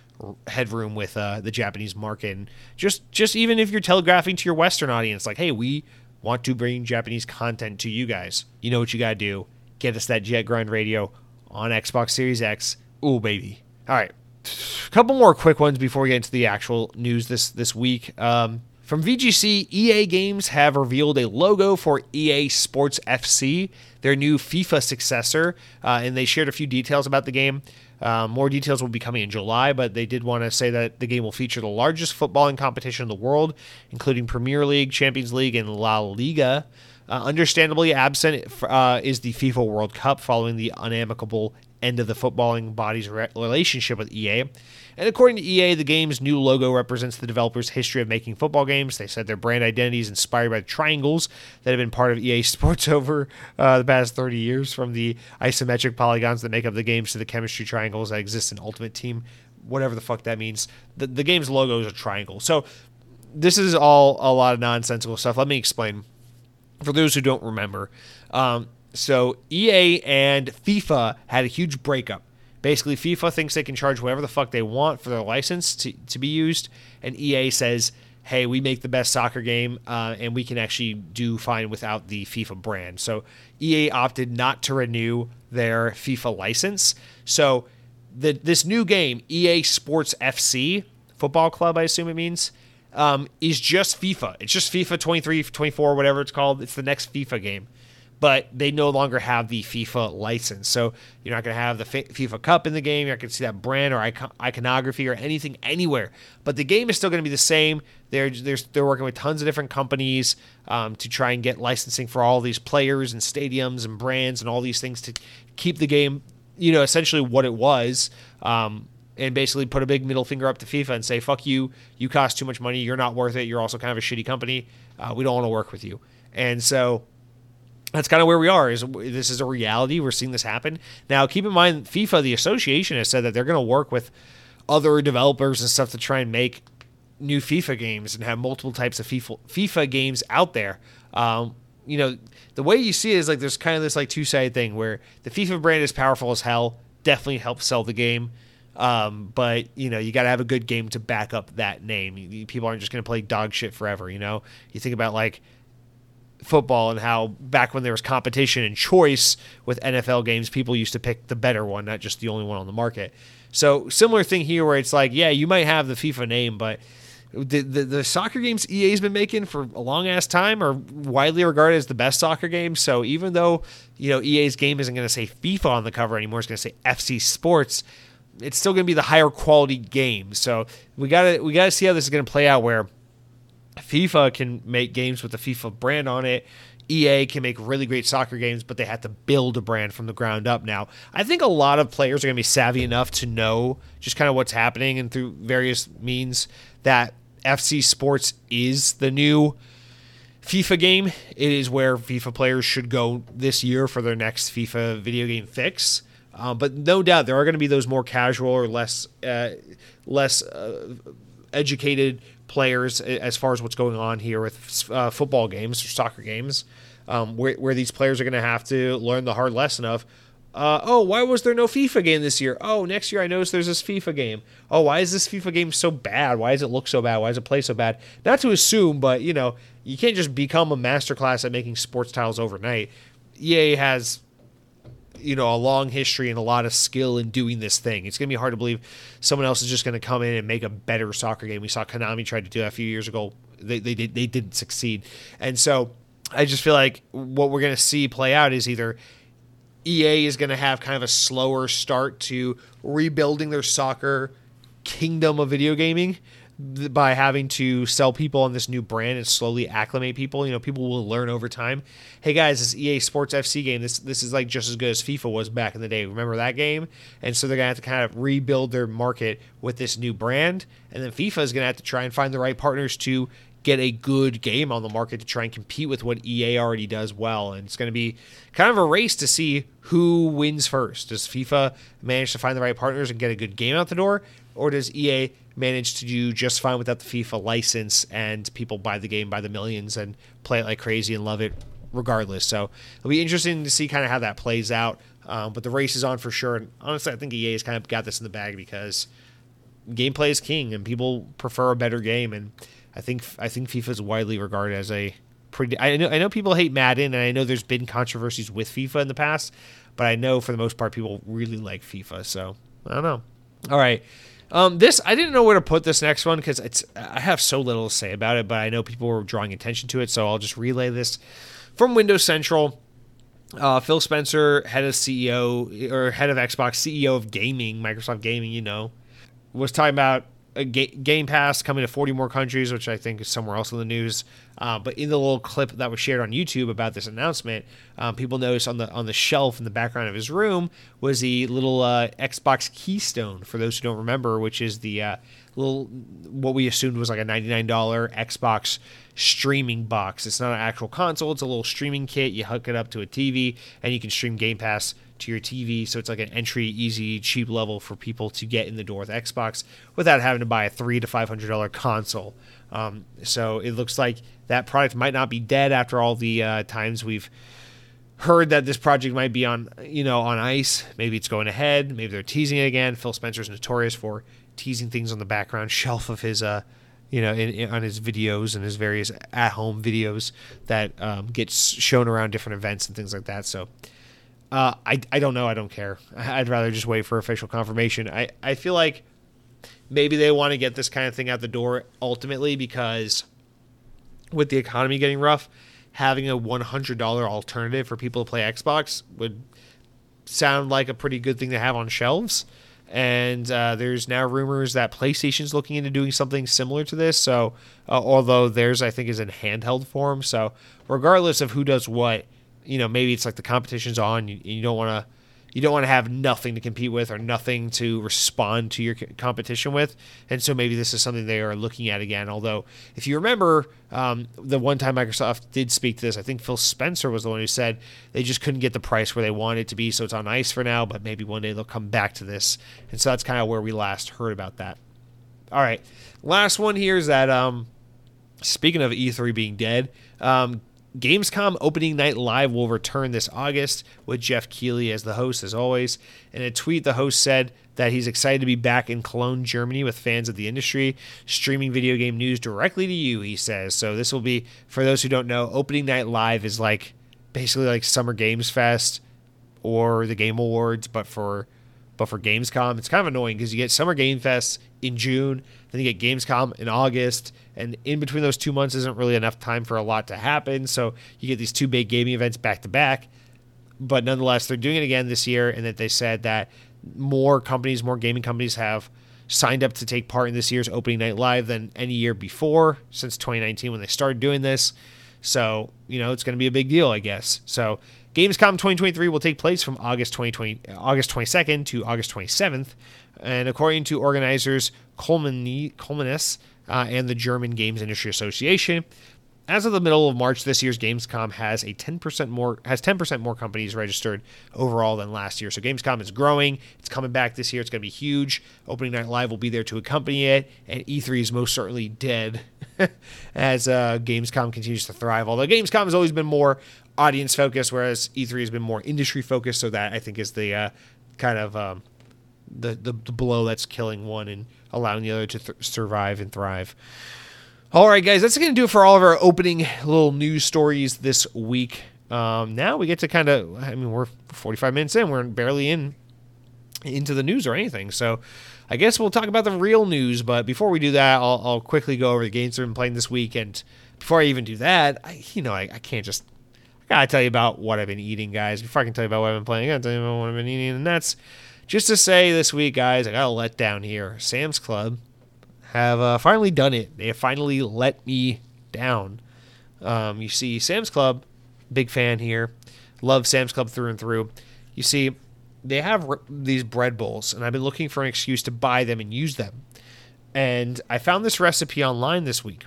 Speaker 1: headroom with uh, the Japanese market. And just just even if you're telegraphing to your Western audience, like, hey, we want to bring Japanese content to you guys. You know what you gotta do? Get us that Jet Grind Radio on Xbox Series X. Ooh, baby. All right, a couple more quick ones before we get into the actual news this this week. Um, from VGC, EA Games have revealed a logo for EA Sports FC, their new FIFA successor, uh, and they shared a few details about the game. Um, more details will be coming in July, but they did want to say that the game will feature the largest footballing competition in the world, including Premier League, Champions League, and La Liga. Uh, understandably absent uh, is the FIFA World Cup following the unamicable end of the footballing body's re- relationship with EA. And according to EA, the game's new logo represents the developer's history of making football games. They said their brand identity is inspired by the triangles that have been part of EA Sports over uh, the past 30 years, from the isometric polygons that make up the games to the chemistry triangles that exist in Ultimate Team, whatever the fuck that means. The, the game's logo is a triangle. So this is all a lot of nonsensical stuff. Let me explain. For those who don't remember, um, so EA and FIFA had a huge breakup Basically, FIFA thinks they can charge whatever the fuck they want for their license to, to be used, and EA says, hey, we make the best soccer game, uh, and we can actually do fine without the FIFA brand. So EA opted not to renew their FIFA license. So the, this new game, EA Sports FC, football club, I assume it means, um, is just FIFA. It's just FIFA 23, 24, whatever it's called. It's the next FIFA game but they no longer have the FIFA license. So you're not going to have the FIFA Cup in the game. You're not going to see that brand or icon- iconography or anything anywhere. But the game is still going to be the same. They're, they're, they're working with tons of different companies um, to try and get licensing for all these players and stadiums and brands and all these things to keep the game, you know, essentially what it was. Um, and basically put a big middle finger up to FIFA and say, fuck you, you cost too much money, you're not worth it, you're also kind of a shitty company, uh, we don't want to work with you. And so that's kind of where we are. Is this is a reality? We're seeing this happen now. Keep in mind, FIFA, the association, has said that they're going to work with other developers and stuff to try and make new FIFA games and have multiple types of FIFA, FIFA games out there. Um, you know, the way you see it is like there's kind of this like two sided thing where the FIFA brand is powerful as hell, definitely helps sell the game. Um, but you know, you got to have a good game to back up that name. People aren't just going to play dog shit forever. You know, you think about like football and how back when there was competition and choice with NFL games, people used to pick the better one, not just the only one on the market. So similar thing here, where it's like, yeah, you might have the FIFA name, but the, the, the soccer games EA's been making for a long ass time are widely regarded as the best soccer games. So even though you know EA's game isn't going to say FIFA on the cover anymore, it's going to say FC Sports. It's still going to be the higher quality game. So we got to we got to see how this is going to play out. Where FIFA can make games with the FIFA brand on it. EA can make really great soccer games, but they have to build a brand from the ground up now. I think a lot of players are going to be savvy enough to know just kind of what's happening and through various means that FC Sports is the new FIFA game. It is where FIFA players should go this year for their next FIFA video game fix. Uh, but no doubt there are going to be those more casual or less uh, less uh, educated players as far as what's going on here with uh, football games or soccer games, um, where, where these players are going to have to learn the hard lesson of, uh, oh, why was there no FIFA game this year? Oh, next year I noticed there's this FIFA game. Oh, why is this FIFA game so bad? Why does it look so bad? Why does it play so bad? Not to assume, but you know, you can't just become a masterclass at making sports tiles overnight. EA has you know a long history and a lot of skill in doing this thing. It's gonna be hard to believe someone else is just gonna come in and make a better soccer game. We saw Konami tried to do that a few years ago. They they did they didn't succeed, and so I just feel like what we're gonna see play out is either EA is gonna have kind of a slower start to rebuilding their soccer kingdom of video gaming by having to sell people on this new brand and slowly acclimate people. You know, people will learn over time. Hey guys, this EA Sports FC game, this this is like just as good as FIFA was back in the day. Remember that game? And so they're gonna have to kind of rebuild their market with this new brand, and then FIFA is gonna have to try and find the right partners to get a good game on the market to try and compete with what EA already does well. And it's going to be kind of a race to see who wins first. Does FIFA manage to find the right partners and get a good game out the door? Or does EA manage to do just fine without the FIFA license and people buy the game by the millions and play it like crazy and love it regardless? So it'll be interesting to see kind of how that plays out. Um, but the race is on for sure. And honestly, I think EA has kind of got this in the bag because gameplay is king and people prefer a better game. And I think I think FIFA is widely regarded as a pretty. I know I know people hate Madden, and I know there's been controversies with FIFA in the past, but I know for the most part people really like FIFA. So I don't know. All right. Um, this I didn't know where to put this next one because it's I have so little to say about it, but I know people were drawing attention to it, so I'll just relay this from Windows Central. Uh, Phil Spencer, head of CEO or head of Xbox, CEO of gaming, Microsoft Gaming, you know, was talking about a Game Pass coming to 40 more countries, which I think is somewhere else in the news. Uh, but in the little clip that was shared on YouTube about this announcement, um, people noticed on the on the shelf in the background of his room was the little uh, Xbox Keystone. For those who don't remember, which is the uh, little what we assumed was like a $99 Xbox streaming box. It's not an actual console; it's a little streaming kit. You hook it up to a TV, and you can stream Game Pass to your TV. So it's like an entry, easy, cheap level for people to get in the door with Xbox without having to buy a three to five hundred dollar console. Um, so it looks like that product might not be dead after all the uh, times we've heard that this project might be on you know on ice. Maybe it's going ahead. Maybe they're teasing it again. Phil Spencer's notorious for teasing things on the background shelf of his uh you know, in, in, on his videos and his various at-home videos that um, gets shown around different events and things like that. So, uh, I, I don't know. I don't care. I'd rather just wait for official confirmation. I, I feel like maybe they want to get this kind of thing out the door ultimately because with the economy getting rough, having a $100 alternative for people to play Xbox would sound like a pretty good thing to have on shelves. And uh, there's now rumors that PlayStation's looking into doing something similar to this. So, uh, although theirs I think is in handheld form, so regardless of who does what, you know maybe it's like the competition's on you, you don't want to you don't want to have nothing to compete with or nothing to respond to your competition with. And so maybe this is something they are looking at again. Although if you remember um, the one time microsoft did speak to this i think phil spencer was the one who said they just couldn't get the price where they wanted it to be so it's on ice for now but maybe one day they'll come back to this. And so that's kind of where we last heard about that. All right. Last one here is that um, speaking of e3 being dead um, Gamescom opening night live will return this August with Geoff Keighley as the host, as always. In a tweet, the host said that he's excited to be back in Cologne, Germany, with fans of the industry, streaming video game news directly to you. He says so. This will be for those who don't know. Opening night live is like basically like Summer Games Fest or the Game Awards, but for but for Gamescom, it's kind of annoying because you get Summer Game Fest in June, then you get Gamescom in August, and in between those two months isn't really enough time for a lot to happen. So you get these two big gaming events back to back. But nonetheless, they're doing it again this year, and that they said that more companies, more gaming companies have signed up to take part in this year's opening night live than any year before since 2019 when they started doing this. So, you know, it's going to be a big deal, I guess. So, Gamescom 2023 will take place from August 2020, August 22nd to August 27th, and according to organizers Coleman Koelnmesse uh, and the German Games Industry Association, as of the middle of March this year's Gamescom has a 10% more has 10% more companies registered overall than last year. So Gamescom is growing. It's coming back this year. It's going to be huge. Opening Night Live will be there to accompany it, and E3 is most certainly dead as uh, Gamescom continues to thrive. Although Gamescom has always been more audience focused, whereas E3 has been more industry focused. So that I think is the uh, kind of um, the, the, the blow that's killing one and allowing the other to th- survive and thrive. All right, guys, that's going to do it for all of our opening little news stories this week. Um, now we get to kind of, I mean, we're 45 minutes in, we're barely in into the news or anything. So I guess we'll talk about the real news. But before we do that, I'll, I'll quickly go over the games have been playing this week. And before I even do that, I, you know, I, I can't just I gotta tell you about what I've been eating, guys. Before I can tell you about what I've been playing, I gotta tell you about what I've been eating, and that's just to say this week, guys, I got a let down here. Sam's Club have uh, finally done it. They have finally let me down. Um, you see, Sam's Club, big fan here. Love Sam's Club through and through. You see, they have these bread bowls, and I've been looking for an excuse to buy them and use them. And I found this recipe online this week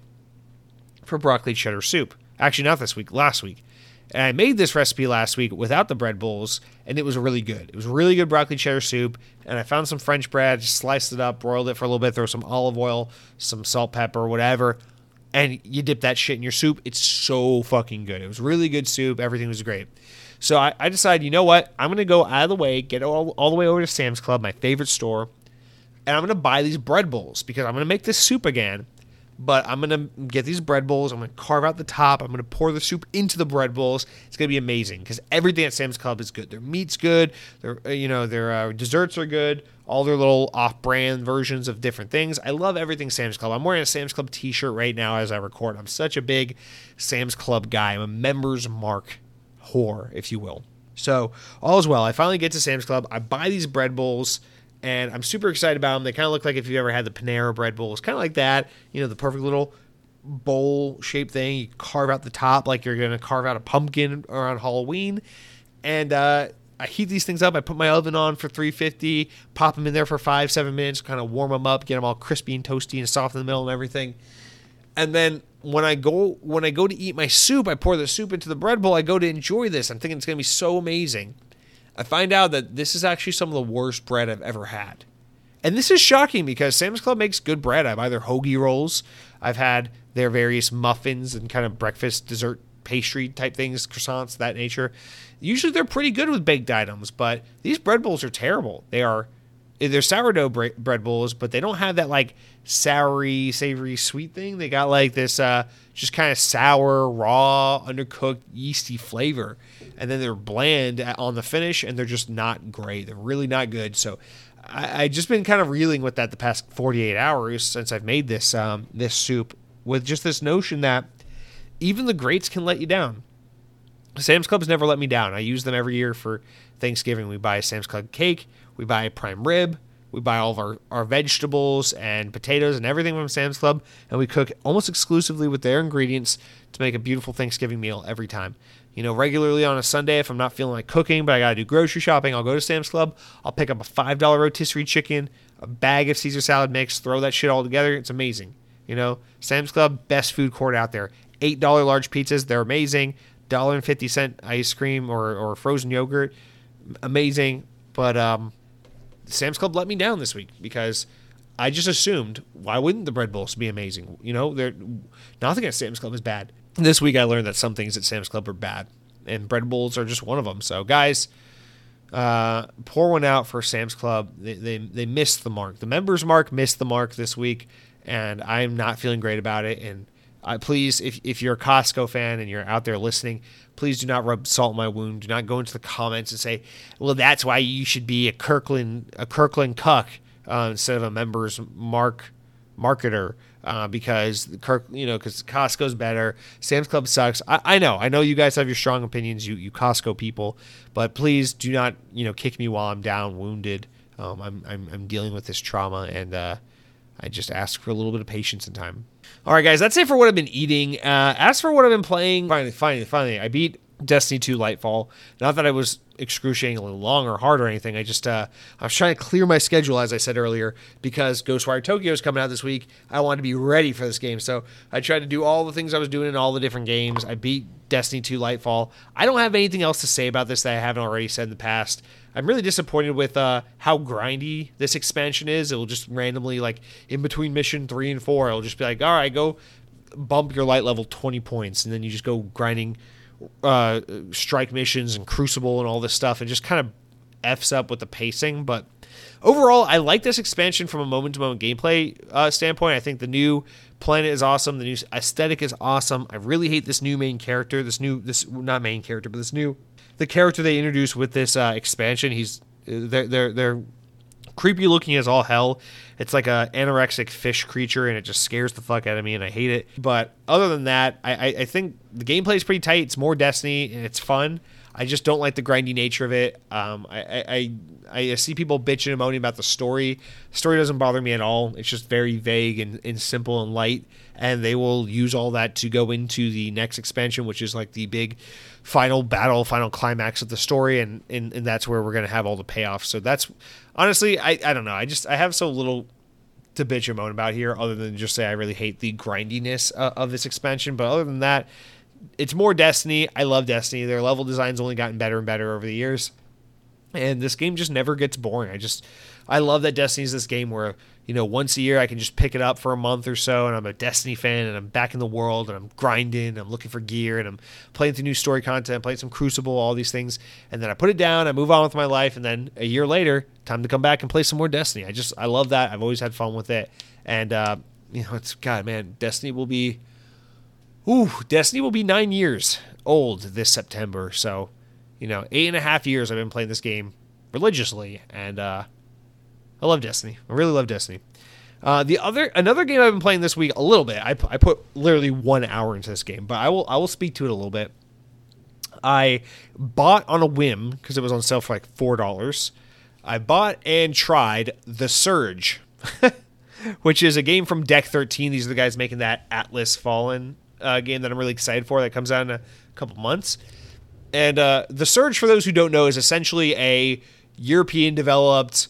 Speaker 1: for broccoli cheddar soup. Actually, not this week, last week. And I made this recipe last week without the bread bowls, and it was really good. It was really good broccoli cheddar soup. And I found some French bread, just sliced it up, broiled it for a little bit, throw some olive oil, some salt, pepper, whatever. And you dip that shit in your soup. It's so fucking good. It was really good soup. Everything was great. So I, I decided, you know what? I'm going to go out of the way, get all, all the way over to Sam's Club, my favorite store, and I'm going to buy these bread bowls because I'm going to make this soup again but I'm gonna get these bread bowls. I'm gonna carve out the top. I'm gonna pour the soup into the bread bowls. It's gonna be amazing because everything at Sam's Club is good. Their meat's good. Their uh, you know their uh, desserts are good. All their little off-brand versions of different things. I love everything Sam's Club. I'm wearing a Sam's Club T-shirt right now as I record. I'm such a big Sam's Club guy. I'm a members mark whore, if you will. So all is well. I finally get to Sam's Club. I buy these bread bowls and I'm super excited about them. They kind of look like if you ever had the Panera bread bowls, kind of like that. You know, the perfect little bowl shaped thing. You carve out the top like you're gonna carve out a pumpkin around Halloween, and uh, I heat these things up. I put my oven on for 350, pop them in there for five, seven minutes, kind of warm them up, get them all crispy and toasty and soft in the middle and everything. And then when I go when I go to eat my soup, I pour the soup into the bread bowl. I go to enjoy this. I'm thinking it's gonna be so amazing. I find out that this is actually some of the worst bread I've ever had. And this is shocking because Sam's Club makes good bread. I buy their hoagie rolls. I've had their various muffins and kind of breakfast dessert pastry type things, croissants, that nature. Usually they're pretty good with baked items, but these bread bowls are terrible. They are they're sourdough bread bowls, but they don't have that like soury, savory, sweet thing. They got like this uh, just kind of sour, raw, undercooked, yeasty flavor, and then they're bland on the finish, and they're just not great. They're really not good. So I, I just been kind of reeling with that the past 48 hours since I've made this um, this soup, with just this notion that even the greats can let you down. Sam's Club's never let me down. I use them every year for Thanksgiving. We buy a Sam's Club cake, we buy prime rib, we buy all of our, our vegetables and potatoes and everything from Sam's Club, and we cook almost exclusively with their ingredients to make a beautiful Thanksgiving meal every time. You know, regularly on a Sunday, if I'm not feeling like cooking, but I gotta do grocery shopping, I'll go to Sam's Club. I'll pick up a $5 rotisserie chicken, a bag of Caesar salad mix, throw that shit all together. It's amazing. You know, Sam's Club, best food court out there. $8 large pizzas, they're amazing. $1.50 ice cream or, or frozen yogurt, amazing. But um, Sam's Club let me down this week because I just assumed why wouldn't the bread bowls be amazing? You know, they're nothing at Sam's Club is bad. This week I learned that some things at Sam's Club are bad, and bread bowls are just one of them. So guys, uh, pour one out for Sam's Club. They, they they missed the mark. The members mark missed the mark this week, and I'm not feeling great about it. And uh, please, if, if you're a Costco fan and you're out there listening, please do not rub salt in my wound. Do not go into the comments and say, "Well, that's why you should be a Kirkland a Kirkland cuck uh, instead of a members mark marketer." Uh, because Kirk, you know, because Costco's better. Sam's Club sucks. I, I, know, I know you guys have your strong opinions, you you Costco people, but please do not, you know, kick me while I'm down, wounded. Um, I'm, I'm I'm dealing with this trauma, and uh, I just ask for a little bit of patience and time. All right, guys, that's it for what I've been eating. Uh, as for what I've been playing, finally, finally, finally, I beat Destiny 2 Lightfall. Not that I was excruciatingly long or hard or anything. I just uh, I was trying to clear my schedule, as I said earlier, because Ghostwire Tokyo is coming out this week. I wanted to be ready for this game, so I tried to do all the things I was doing in all the different games. I beat Destiny 2 Lightfall. I don't have anything else to say about this that I haven't already said in the past. I'm really disappointed with uh, how grindy this expansion is. It will just randomly, like in between mission three and four, it'll just be like, all right, go bump your light level 20 points, and then you just go grinding uh, strike missions and Crucible and all this stuff, and just kind of f's up with the pacing. But overall, I like this expansion from a moment to moment gameplay uh, standpoint. I think the new planet is awesome. The new aesthetic is awesome. I really hate this new main character. This new, this not main character, but this new the character they introduced with this uh, expansion. He's they're they're they're creepy looking as all hell. It's like a anorexic fish creature, and it just scares the fuck out of me, and I hate it. But other than that, I, I, I think the gameplay is pretty tight. It's more Destiny, and it's fun. I just don't like the grindy nature of it. Um, I, I, I see people bitching and moaning about the story. The story doesn't bother me at all. It's just very vague and, and simple and light. And they will use all that to go into the next expansion, which is like the big final battle, final climax of the story. And, and, and that's where we're going to have all the payoffs. So that's honestly, I, I don't know. I just, I have so little to bitch and moan about here other than just say I really hate the grindiness uh, of this expansion. But other than that, it's more Destiny. I love Destiny. Their level design's only gotten better and better over the years. And this game just never gets boring. I just I love that Destiny's this game where, you know, once a year I can just pick it up for a month or so and I'm a Destiny fan and I'm back in the world and I'm grinding, I'm looking for gear and I'm playing through new story content, playing some Crucible, all these things. And then I put it down, I move on with my life, and then a year later, time to come back and play some more Destiny. I just I love that. I've always had fun with it. And uh, you know, it's God, man, Destiny will be Ooh, Destiny will be nine years old this September. So, you know, eight and a half years I've been playing this game religiously, and uh, I love Destiny. I really love Destiny. Uh, the other another game I've been playing this week a little bit. I, I put literally one hour into this game, but I will I will speak to it a little bit. I bought on a whim because it was on sale for like four dollars. I bought and tried The Surge, which is a game from Deck 13. These are the guys making that Atlas Fallen uh, game that I'm really excited for that comes out in a couple months. And uh, The Surge, for those who don't know, is essentially a European developed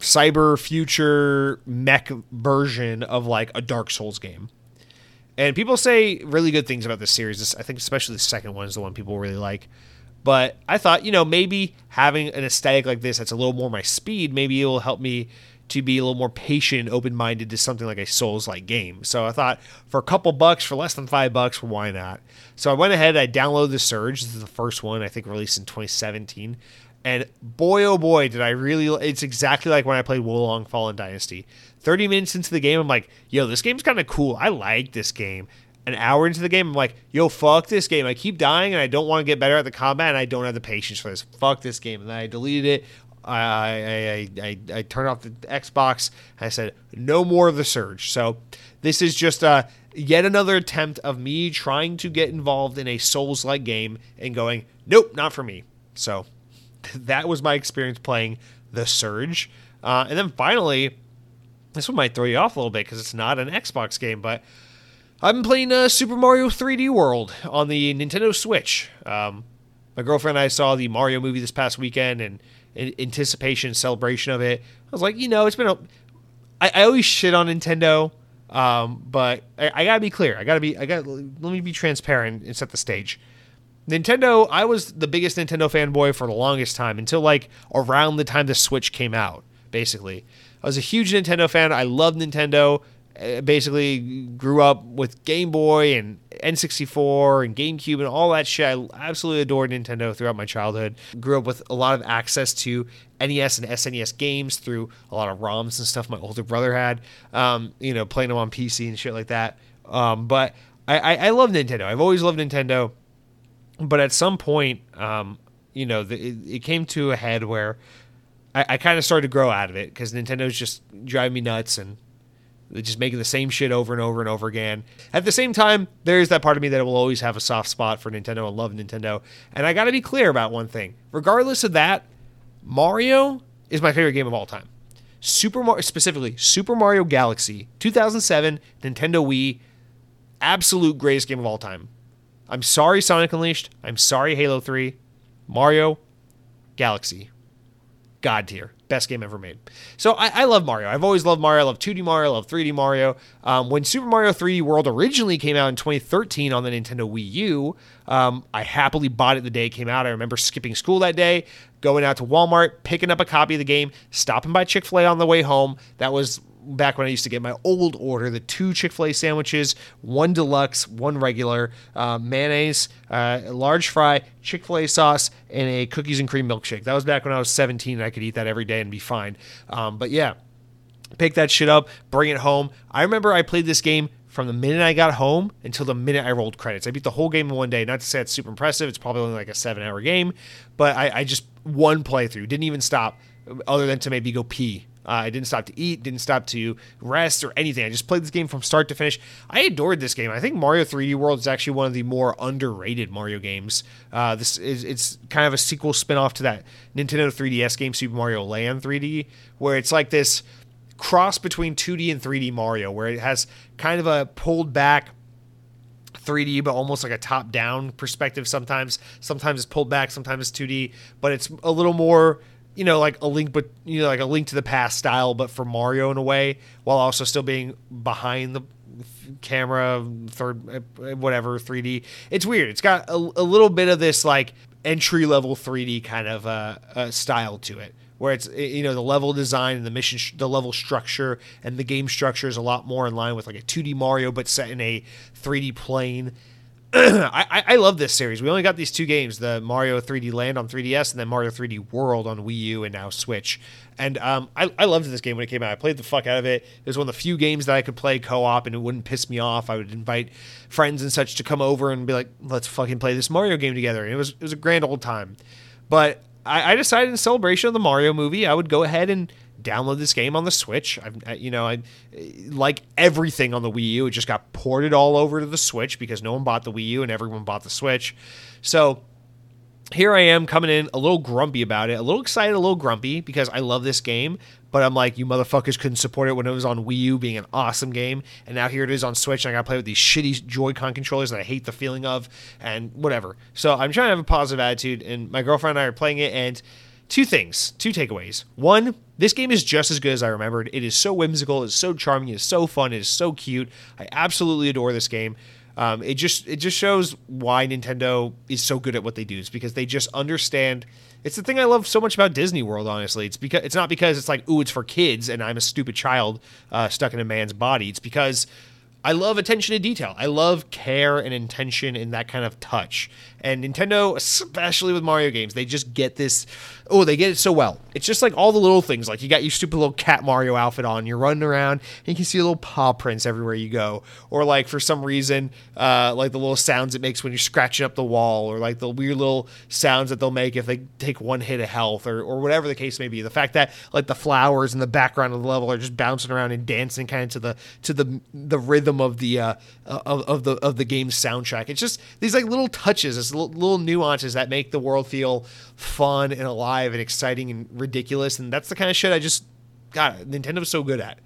Speaker 1: cyber future mech version of like a Dark Souls game. And people say really good things about this series. I think especially the second one is the one people really like. But I thought, you know, maybe having an aesthetic like this that's a little more my speed, maybe it will help me to be a little more patient, and open minded to something like a Souls like game. So I thought for a couple bucks, for less than five bucks, why not? So I went ahead, I downloaded The Surge. This is the first one, I think released in 2017. And boy, oh boy, did I really. It's exactly like when I played Wo Long Fallen Dynasty. 30 minutes into the game, I'm like, yo, this game's kind of cool. I like this game. An hour into the game, I'm like, yo, fuck this game. I keep dying and I don't want to get better at the combat and I don't have the patience for this. Fuck this game. And then I deleted it. I, I, I, I, turned off the Xbox. I said, no more of the Surge. So this is just a yet another attempt of me trying to get involved in a Souls like game and going, nope, not for me. So that was my experience playing the Surge. Uh, and then finally, this one might throw you off a little bit because it's not an Xbox game, but I've been playing uh, Super Mario 3D World on the Nintendo Switch. Um, my girlfriend and I saw the Mario movie this past weekend, and anticipation, celebration of it. I was like, you know, it's been a. I, I always shit on Nintendo, um, but I, I, gotta be clear. I gotta be. I gotta Let me be transparent and set the stage. Nintendo. I was the biggest Nintendo fanboy for the longest time until like around the time the Switch came out. Basically, I was a huge Nintendo fan. I loved Nintendo. Uh, basically grew up with Game Boy and N64 and GameCube and all that shit. I absolutely adored Nintendo throughout my childhood. Grew up with a lot of access to NES and SNES games through a lot of ROMs and stuff my older brother had. Um, you know, playing them on PC and shit like that. Um, but I, I, I, love Nintendo. I've always loved Nintendo. But at some point, um, you know, the, it, it, came to a head where I, I kind of started to grow out of it because Nintendo's just driving me nuts and just making the same shit over and over and over again. At the same time, there's that part of me that will always have a soft spot for Nintendo and love Nintendo. And I got to be clear about one thing. Regardless of that, Mario is my favorite game of all time. Super Mario, specifically Super Mario Galaxy, 2007, Nintendo Wii, absolute greatest game of all time. I'm sorry, Sonic Unleashed. I'm sorry, Halo 3. Mario Galaxy, God tier best game ever made. So I, I, love Mario. I've always loved Mario. I love 2D Mario. I love 3D Mario. Um, when Super Mario 3D World originally came out in 2013 on the Nintendo Wii U, um, I happily bought it the day it came out. I remember skipping school that day, going out to Walmart, picking up a copy of the game, stopping by Chick fil A on the way home. That was back when I used to get my old order, the two Chick fil A sandwiches, one deluxe, one regular, uh, mayonnaise, uh, large fry, Chick fil A sauce, and a cookies and cream milkshake. That was back when I was 17 and I could eat that every day and be fine. Um, but yeah, pick that shit up, bring it home. I remember I played this game from the minute I got home until the minute I rolled credits. I beat the whole game in one day. Not to say it's super impressive, it's probably only like a seven hour game, but I, I just one playthrough, didn't even stop other than to maybe go pee Uh, I didn't stop to eat, didn't stop to rest or anything. I just played this game from start to finish. I adored this game. I think Mario 3D World is actually one of the more underrated Mario games. Uh, this is it's kind of a sequel spin-off to that Nintendo 3DS game Super Mario Land 3D, where it's like this cross between 2D and 3D Mario, where it has kind of a pulled back 3D, but almost like a top down perspective sometimes. Sometimes it's pulled back, sometimes it's 2D, but it's a little more you know, like a link, but you know, like a link to the past style, but for Mario in a way, while also still being behind the camera, third, uh, whatever, 3D. It's weird. It's got a, a little bit of this like entry level 3D kind of uh, uh, style to it, where it's you know the level design and the mission, sh- the level structure and the game structure is a lot more in line with like a 2D Mario, but set in a 3D plane I, I love this series. We only got these two games: the Mario 3D Land on 3DS, and then Mario 3D World on Wii U and now Switch. And um, I, I loved this game when it came out. I played the fuck out of it. It was one of the few games that I could play co-op, and it wouldn't piss me off. I would invite friends and such to come over and be like, "Let's fucking play this Mario game together." And it was it was a grand old time. But I, I decided in celebration of the Mario movie, I would go ahead and download this game on the Switch. I've, you know, I like everything on the Wii U. It just got ported all over to the Switch because no one bought the Wii U and everyone bought the Switch. So here I am coming in a little grumpy about it, a little excited, a little grumpy because I love this game. But I'm like, you motherfuckers couldn't support it when it was on Wii U being an awesome game. And now here it is on Switch, and I gotta play with these shitty Joy-Con controllers that I hate the feeling of, and whatever. So I'm trying to have a positive attitude, and my girlfriend and I are playing it, and two things, two takeaways. One, this game is just as good as I remembered. It is so whimsical, it's so charming, it's so fun, it is so cute. I absolutely adore this game. Um, it just it just shows why Nintendo is so good at what they do. It's because they just understand. It's the thing I love so much about Disney World. Honestly, it's because it's not because it's like ooh it's for kids and I'm a stupid child uh, stuck in a man's body. It's because I love attention to detail. I love care and intention and that kind of touch. And Nintendo, especially with Mario games, they just get this. Oh, they get it so well. It's just like all the little things. Like you got your stupid little cat Mario outfit on. You're running around and you can see little paw prints everywhere you go. Or like for some reason, uh, like the little sounds it makes when you're scratching up the wall, or like the weird little sounds that they'll make if they take one hit of health, or or whatever the case may be. The fact that like the flowers in the background of the level are just bouncing around and dancing kind of to the to the the rhythm of the uh, of, of the of the game's soundtrack. It's just these like little touches, little, nuances that make the world feel fun and alive and exciting and ridiculous. And that's the kind of shit I just got. Nintendo's so good at.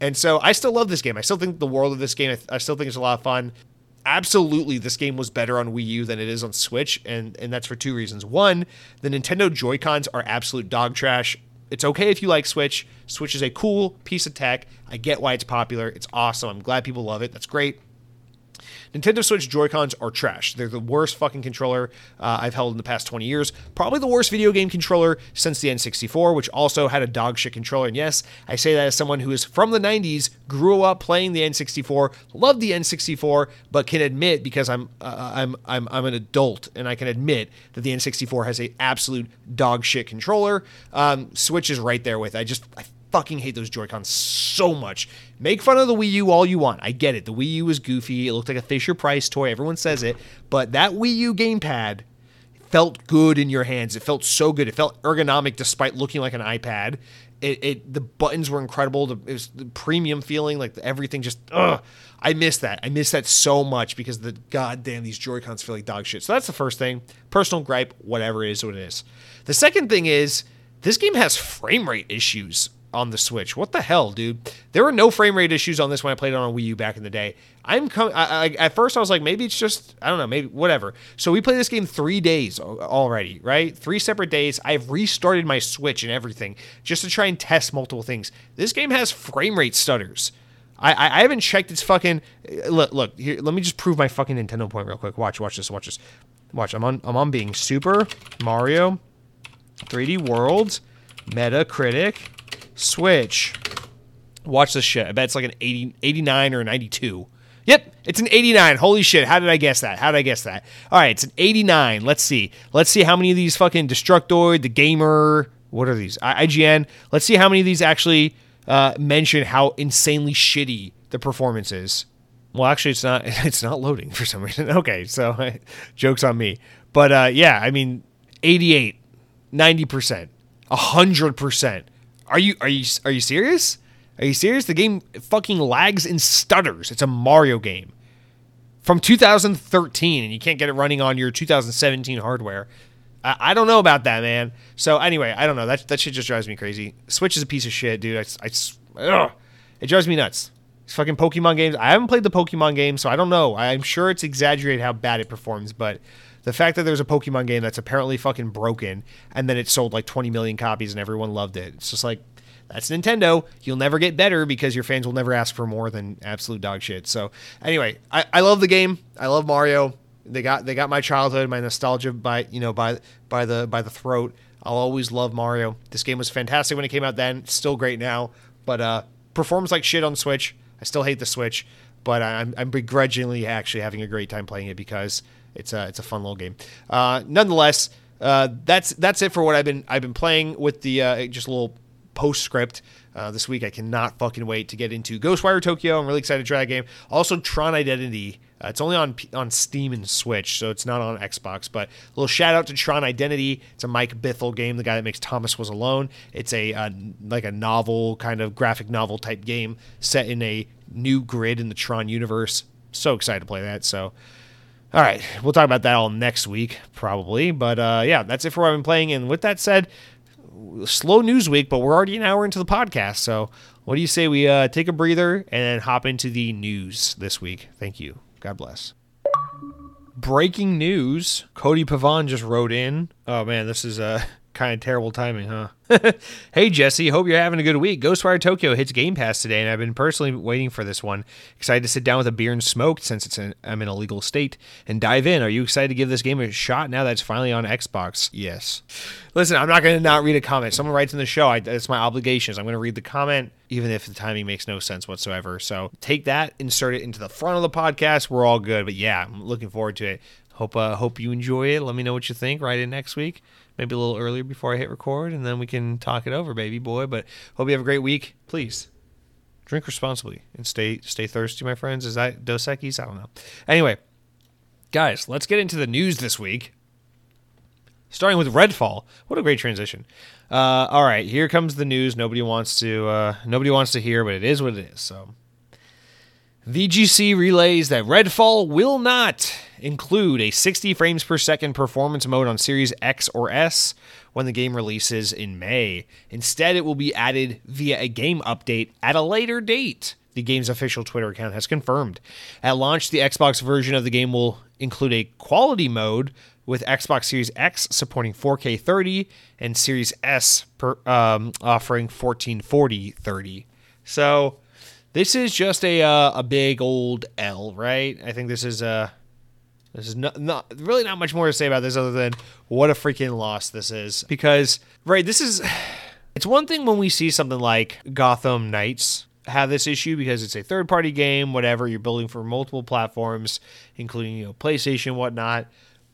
Speaker 1: And so I still love this game. I still think the world of this game. I, I still think it's a lot of fun. Absolutely, this game was better on Wii U than it is on Switch, and and that's for two reasons. One, the Nintendo Joy Cons are absolute dog trash. It's okay if you like Switch. Switch is a cool piece of tech. I get why it's popular. It's awesome. I'm glad people love it. That's great. Nintendo Switch Joy-Cons are trash. They're the worst fucking controller uh, I've held in the past 20 years. Probably the worst video game controller since the N64, which also had a dog shit controller. And yes, I say that as someone who is from the 90s, grew up playing the N64, loved the N64, but can admit because I'm uh, I'm I'm I'm an adult and I can admit that the N64 has a absolute dog shit controller. Um, Switch is right there with. I just I fucking hate those Joy-Cons so much. Make fun of the Wii U all you want. I get it. The Wii U was goofy. It looked like a Fisher Price toy. Everyone says it. But that Wii U gamepad felt good in your hands. It felt so good. It felt ergonomic despite looking like an iPad. It, it the buttons were incredible. The, it was the premium feeling, like everything just ugh. I miss that. I miss that so much because the goddamn these Joy Cons feel like dog shit. So that's the first thing. Personal gripe, whatever it is, what it is. The second thing is this game has frame rate issues on the Switch. What the hell, dude? There were no frame rate issues on this when I played it on Wii U back in the day. I'm coming. at first I was like, maybe it's just I don't know, maybe whatever. So we played this game three days already, right? Three separate days. I've restarted my Switch and everything just to try and test multiple things. This game has frame rate stutters. I, I, I haven't checked its fucking uh, look look here. Let me just prove my fucking Nintendo point real quick. Watch watch this watch this. Watch. I'm on I'm on being Super Mario 3D World Metacritic Switch. Watch this shit. I bet it's like an 80, 89 or 92. Yep, it's an 89. Holy shit. How did I guess that? How did I guess that? All right, it's an 89. Let's see. Let's see how many of these fucking Destructoid, the Gamer, what are these? IGN. Let's see how many of these actually uh, mention how insanely shitty the performance is. Well, actually, it's not. It's not loading for some reason. Okay, so jokes on me. But uh, yeah, I mean, 88, 90 percent, hundred percent Are you are you are you serious? Are you serious? The game fucking lags and stutters. It's a Mario game from 2013, and you can't get it running on your 2017 hardware. I, I don't know about that, man. So anyway, I don't know. That that shit just drives me crazy. Switch is a piece of shit, dude. I, I ugh, it drives me nuts. These fucking Pokemon games. I haven't played the Pokemon game, so I don't know. I'm sure it's exaggerated how bad it performs, but the fact that there's a Pokemon game that's apparently fucking broken and then it sold like 20 million copies and everyone loved it. It's just like that's Nintendo. You'll never get better because your fans will never ask for more than absolute dog shit. So anyway, I, I love the game. I love Mario. They got they got my childhood, my nostalgia by you know by by the by the throat. I'll always love Mario. This game was fantastic when it came out then. still great now, but uh, performs like shit on Switch. I still hate the Switch, but I'm, I'm begrudgingly actually having a great time playing it because it's a it's a fun little game. Uh, nonetheless, uh, that's that's it for what I've been I've been playing with the uh, just a little postscript. Uh, this week, I cannot fucking wait to get into Ghostwire Tokyo. I'm really excited to try that game. Also, Tron Identity. Uh, it's only on on Steam and Switch, so it's not on Xbox. But a little shout out to Tron Identity. It's a Mike Bithell game, the guy that makes Thomas Was Alone. It's a uh, like a novel kind of graphic novel type game set in a new grid in the Tron universe. So excited to play that. So all right, we'll talk about that all next week, probably. But uh, yeah, that's it for what I've been playing. And with that said, slow news week, but we're already an hour into the podcast. So what do you say we uh, take a breather and then hop into the news this week? Thank you. God bless. Breaking news: Cody Pavan just wrote in. Oh man, this is uh kind of terrible timing, huh? hey, Jesse, hope you're having a good week. Ghostwire Tokyo hits Game Pass today, and I've been personally waiting for this one. Excited to sit down with a beer and smoke since it's in, I'm in a legal state and dive in. Are you excited to give this game a shot now that it's finally on Xbox? Yes. Listen, I'm not going to not read a comment. Someone writes in the show. I, it's my obligations. I'm going to read the comment, even if the timing makes no sense whatsoever. So take that, insert it into the front of the podcast. We're all good. But yeah, I'm looking forward to it. Hope uh, hope you enjoy it. Let me know what you think. Write in next week maybe a little earlier before I hit record, and then we can talk it over, baby boy. But hope you have a great week. Please drink responsibly and stay stay thirsty, my friends. Is that Dos Equis? I don't know. Anyway, guys, let's get into the news this week. Starting with Redfall. What a great transition. Uh, all right, here comes the news. Nobody wants to uh, nobody wants to hear, but it is what it is. So VGC relays that Redfall will not include a 60 frames per second performance mode on Series X or S when the game releases in May. Instead, it will be added via a game update at a later date. The game's official Twitter account has confirmed. At launch, the Xbox version of the game will include a quality mode with Xbox Series X supporting 4K 30 and Series S per, um, offering 1440 30. So this is just a uh, a big old L, right? I think this is uh, this is not, not really not much more to say about this other than what a freaking loss this is. Because right, this is it's one thing when we see something like Gotham Knights have this issue because it's a third party game, whatever, you're building for multiple platforms, including, you know, PlayStation, whatnot.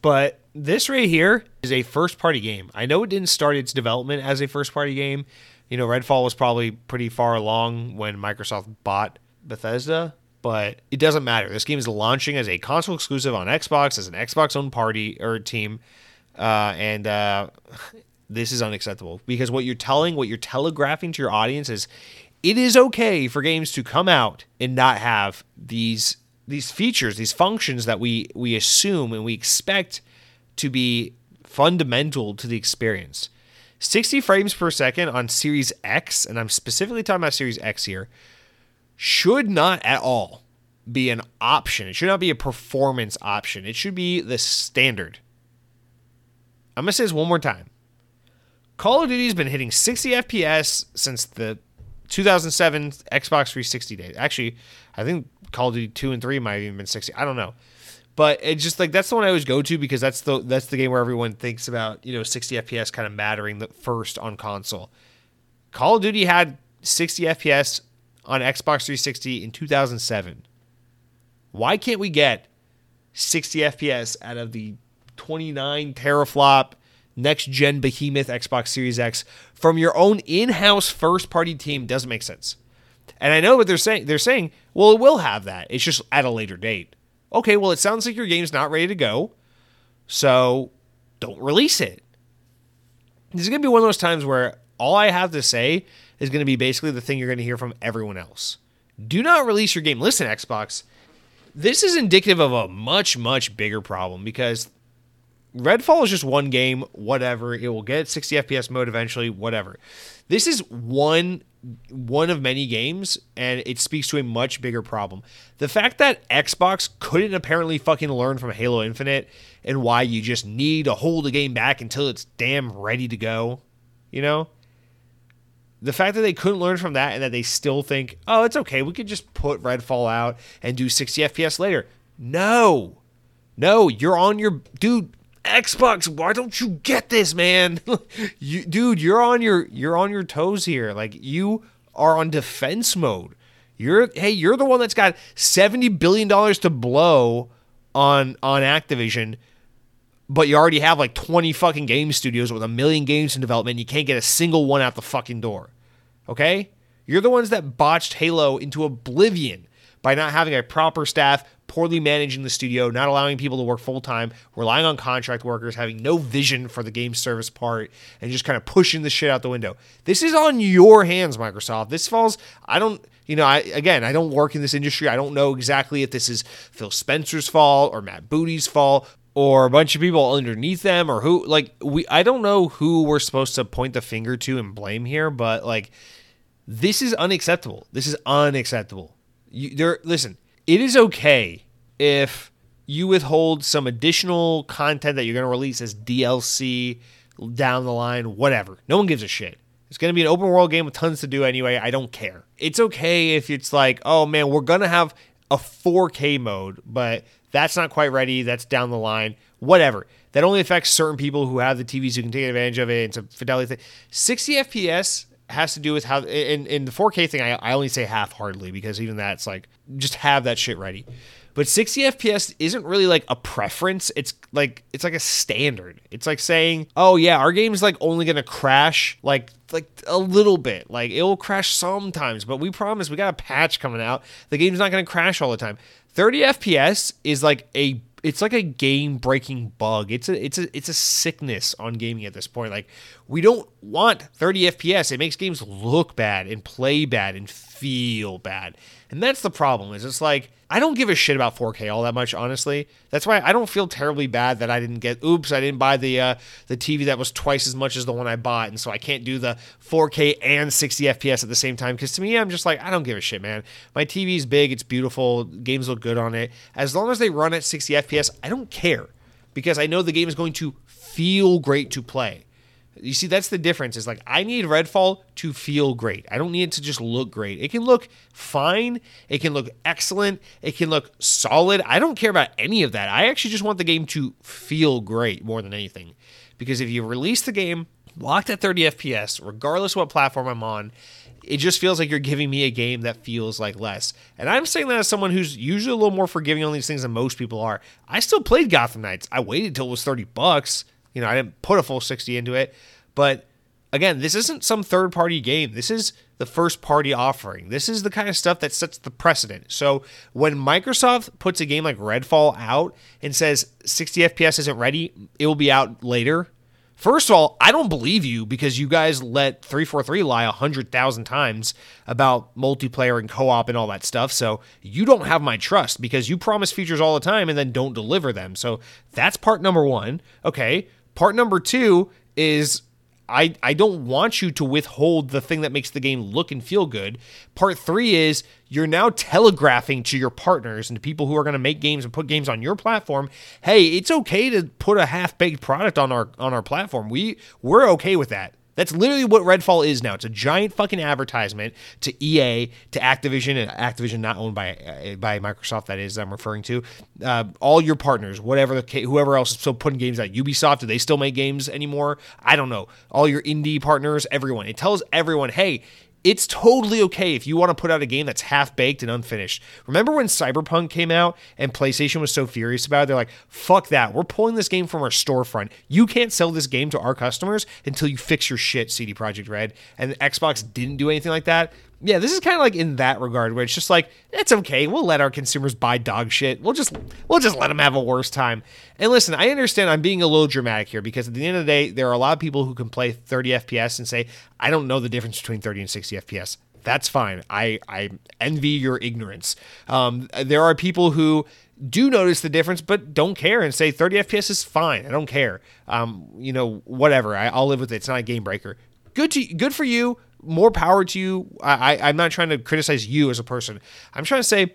Speaker 1: But this right here is a first party game. I know it didn't start its development as a first party game you know, Redfall was probably pretty far along when Microsoft bought Bethesda, but it doesn't matter. This game is launching as a console exclusive on Xbox, as an Xbox owned party or team, uh, and uh, this is unacceptable because what you're telling, what you're telegraphing to your audience is, it is okay for games to come out and not have these these features, these functions that we we assume and we expect to be fundamental to the experience. 60 frames per second on Series X, and I'm specifically talking about Series X here, should not at all be an option. It should not be a performance option. It should be the standard. I'm going to say this one more time. Call of Duty has been hitting 60 FPS since the 2007 Xbox 360 days. Actually, I think Call of Duty 2 and 3 might have even been 60. I don't know. But it's just like that's the one I always go to because that's the that's the game where everyone thinks about you know 60 FPS kind of mattering the first on console. Call of Duty had 60 FPS on Xbox 360 in 2007. Why can't we get 60 FPS out of the 29 teraflop next gen behemoth Xbox Series X from your own in-house first party team doesn't make sense. And I know what they're saying. They're saying, well, it will have that. It's just at a later date okay, well, it sounds like your game's not ready to go, so don't release it. This is going to be one of those times where all I have to say is going to be basically the thing you're going to hear from everyone else. Do not release your game. Listen, Xbox, this is indicative of a much, much bigger problem because Redfall is just one game, whatever. It will get 60 FPS mode eventually, whatever. This is one one of many games and it speaks to a much bigger problem. The fact that Xbox couldn't apparently fucking learn from Halo Infinite and why you just need to hold the game back until it's damn ready to go, you know? the fact that they couldn't learn from that and that they still think, oh, it's okay, we could just put Redfall out and do 60 FPS later. No, no, you're on your dude. Xbox, why don't you get this, man? you, dude, you're on your you're on your toes here. Like you are on defense mode. You're hey, you're the one that's got 70 billion dollars to blow on on Activision but you already have like 20 fucking game studios with a million games in development. And you can't get a single one out the fucking door. Okay? You're the ones that botched Halo into oblivion by not having a proper staff, poorly managing the studio, not allowing people to work full time, relying on contract workers, having no vision for the game service part, and just kind of pushing the shit out the window. This is on your hands, Microsoft. This falls, I don't, you know, I again, I don't work in this industry. I don't know exactly if this is Phil Spencer's fault or Matt Booty's fault or a bunch of people underneath them or who like we I don't know who we're supposed to point the finger to and blame here, but like this is unacceptable. This is unacceptable. You there listen, it is okay if you withhold some additional content that you're going to release as DLC down the line, whatever. No one gives a shit. It's going to be an open world game with tons to do anyway. I don't care. It's okay if it's like, oh man, we're going to have a 4K mode, but that's not quite ready. That's down the line. Whatever. That only affects certain people who have the TVs who can take advantage of it. It's a fidelity thing. 60 FPS has to do with how in, in the 4K thing. I, I only say half heartedly because even that's like just have that shit ready. But 60 FPS isn't really like a preference. It's like it's like a standard. It's like saying, "Oh yeah, our game's like only going to crash like like a little bit. Like it will crash sometimes, but we promise we got a patch coming out. The game's not going to crash all the time." 30 FPS is like a it's like a game breaking bug. It's a it's a it's a sickness on gaming at this point. Like we don't want 30 FPS. It makes games look bad and play bad and feel bad. And that's the problem. Is it's like I don't give a shit about 4K all that much, honestly. That's why I don't feel terribly bad that I didn't get. Oops, I didn't buy the uh, the TV that was twice as much as the one I bought, and so I can't do the 4K and 60 FPS at the same time. Because to me, I'm just like I don't give a shit, man. My TV's big, it's beautiful, games look good on it. As long as they run at 60 FPS, I don't care because I know the game is going to feel great to play. You see, that's the difference. Is like I need Redfall to feel great. I don't need it to just look great. It can look fine. It can look excellent. It can look solid. I don't care about any of that. I actually just want the game to feel great more than anything. Because if you release the game locked at 30 FPS, regardless what platform I'm on, it just feels like you're giving me a game that feels like less. And I'm saying that as someone who's usually a little more forgiving on these things than most people are. I still played Gotham Knights. I waited till it was 30 bucks. You know, I didn't put a full 60 into it. But again, this isn't some third party game. This is the first party offering. This is the kind of stuff that sets the precedent. So when Microsoft puts a game like Redfall out and says 60 FPS isn't ready, it will be out later. First of all, I don't believe you because you guys let 343 lie 100,000 times about multiplayer and co op and all that stuff. So you don't have my trust because you promise features all the time and then don't deliver them. So that's part number one. Okay. Part number two is I, I don't want you to withhold the thing that makes the game look and feel good. Part three is you're now telegraphing to your partners and to people who are going to make games and put games on your platform, hey, it's okay to put a half baked product on our on our platform. We we're okay with that. That's literally what Redfall is now. It's a giant fucking advertisement to EA, to Activision, and Activision not owned by uh, by Microsoft. That is, I'm referring to uh, all your partners, whatever the whoever else is still putting games out. Ubisoft, do they still make games anymore? I don't know. All your indie partners, everyone. It tells everyone, hey, it's totally okay if you want to put out a game that's half baked and unfinished. Remember when Cyberpunk came out and PlayStation was so furious about it? They're like, fuck that. We're pulling this game from our storefront. You can't sell this game to our customers until you fix your shit, CD Projekt Red. And Xbox didn't do anything like that. Yeah, this is kind of like in that regard where it's just like it's okay. We'll let our consumers buy dog shit. We'll just we'll just let them have a worse time. And listen, I understand I'm being a little dramatic here because at the end of the day, there are a lot of people who can play 30 FPS and say I don't know the difference between 30 and 60 FPS. That's fine. I I envy your ignorance. Um, there are people who do notice the difference, but don't care and say 30 FPS is fine. I don't care. Um, you know, whatever. I, will live with it. It's not a game breaker. Good to good for you more power to you. I, I, I'm not trying to criticize you as a person. I'm trying to say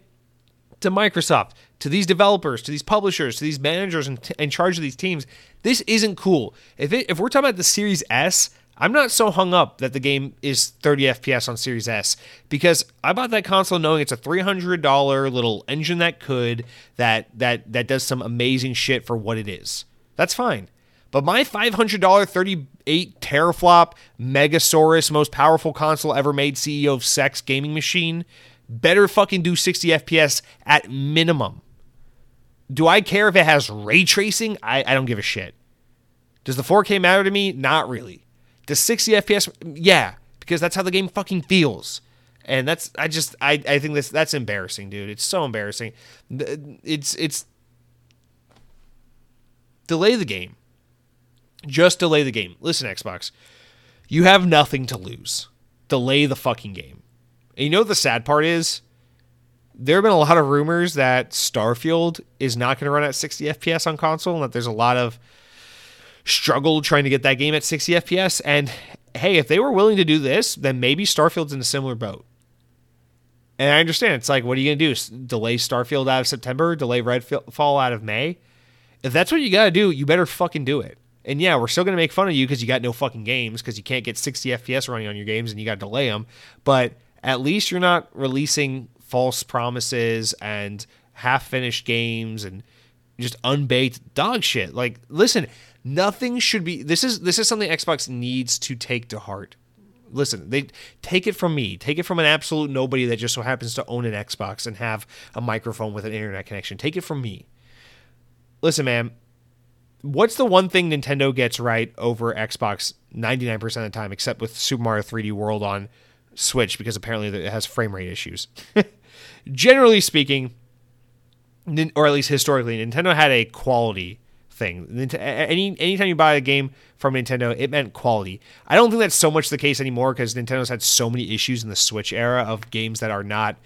Speaker 1: to Microsoft, to these developers, to these publishers, to these managers in, in charge of these teams, this isn't cool. If it, if we're talking about the Series S, I'm not so hung up that the game is 30 FPS on Series S because I bought that console knowing it's a $300 little engine that could that that that does some amazing shit for what it is. That's fine. But my $500 38 teraflop Megasaurus, most powerful console ever made, CEO of Sex gaming machine, better fucking do 60 FPS at minimum. Do I care if it has ray tracing? I, I don't give a shit. Does the 4K matter to me? Not really. Does 60 FPS? Yeah, because that's how the game fucking feels. And that's I just I, I think this that's embarrassing, dude. It's so embarrassing. It's it's delay the game. Just delay the game. Listen, Xbox, you have nothing to lose. Delay the fucking game. And you know the sad part is? There have been a lot of rumors that Starfield is not going to run at 60 FPS on console, and that there's a lot of struggle trying to get that game at 60 FPS. And hey, if they were willing to do this, then maybe Starfield's in a similar boat. And I understand. It's like, what are you going to do? Delay Starfield out of September? Delay Redfall out of May? If that's what you got to do, you better fucking do it. And yeah, we're still going to make fun of you because you got no fucking games because you can't get 60 FPS running on your games and you got to delay them. But at least you're not releasing false promises and half finished games and just unbaked dog shit. Like, listen, nothing should be. This is this is something Xbox needs to take to heart. Listen, they take it from me. Take it from an absolute nobody that just so happens to own an Xbox and have a microphone with an internet connection. Take it from me. Listen, man, what's the one thing Nintendo gets right over Xbox 99% of the time, except with Super Mario 3D World on Switch, because apparently it has frame rate issues. Generally speaking, or at least historically, Nintendo had a quality thing. Any anytime you buy a game from Nintendo, it meant quality. I don't think that's so much the case anymore because Nintendo's had so many issues in the Switch era of games that are not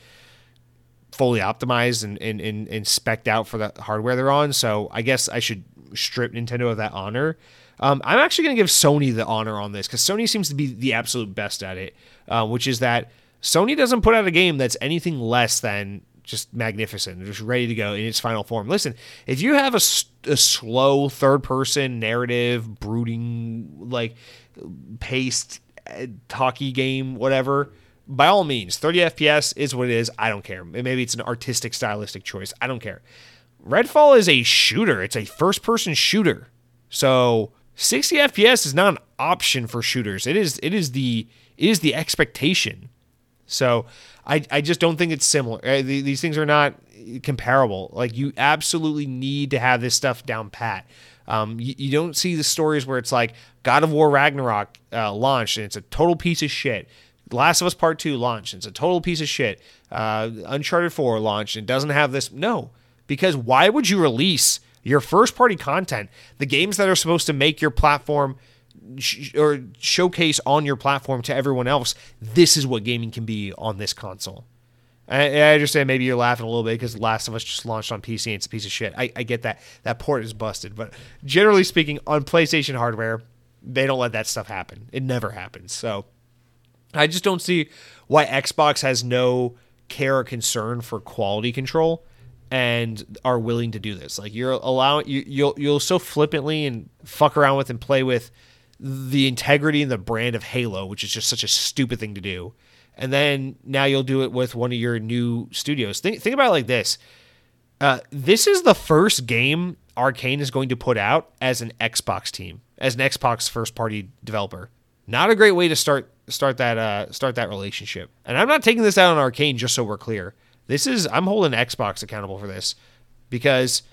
Speaker 1: fully optimized and, and, and, and specced out for the hardware they're on. So I guess I should strip Nintendo of that honor. Um, I'm actually going to give Sony the honor on this because Sony seems to be the absolute best at it, uh, which is that Sony doesn't put out a game that's anything less than just magnificent, just ready to go in its final form. Listen, if you have a, a slow third person narrative, brooding, like paced, uh, talky game, whatever, by all means, 30 FPS is what it is. I don't care. Maybe it's an artistic, stylistic choice. I don't care. Redfall is a shooter. It's a first-person shooter. So 60 FPS is not an option for shooters. It is it is the it is the expectation. So I I just don't think it's similar. Uh, these things are not comparable. Like you absolutely need to have this stuff down pat. Um, you, you, don't see the stories where it's like God of War Ragnarok uh, launched and it's a total piece of shit. Last of Us Part Two launched and it's a total piece of shit. Uh, Uncharted Four launched and doesn't have this. No, because why would you release your first party content, the games that are supposed to make your platform sh- or showcase on your platform to everyone else, this is what gaming can be on this console. I, understand maybe you're laughing a little bit because Last of Us just launched on PC and it's a piece of shit. I, I get that. That port is busted. But generally speaking, on PlayStation hardware, they don't let that stuff happen. It never happens. So I just don't see why Xbox has no care or concern for quality control and are willing to do this. Like you're allowing you, you'll you'll so flippantly and fuck around with and play with the integrity and the brand of Halo, which is just such a stupid thing to do. And then now you'll do it with one of your new studios. Think think about it like this. Uh, this is the first game Arcane is going to put out as an Xbox team, as an Xbox first party developer. Not a great way to start start that uh, start that relationship. And I'm not taking this out on Arcane just so we're clear. This is I'm holding Xbox accountable for this because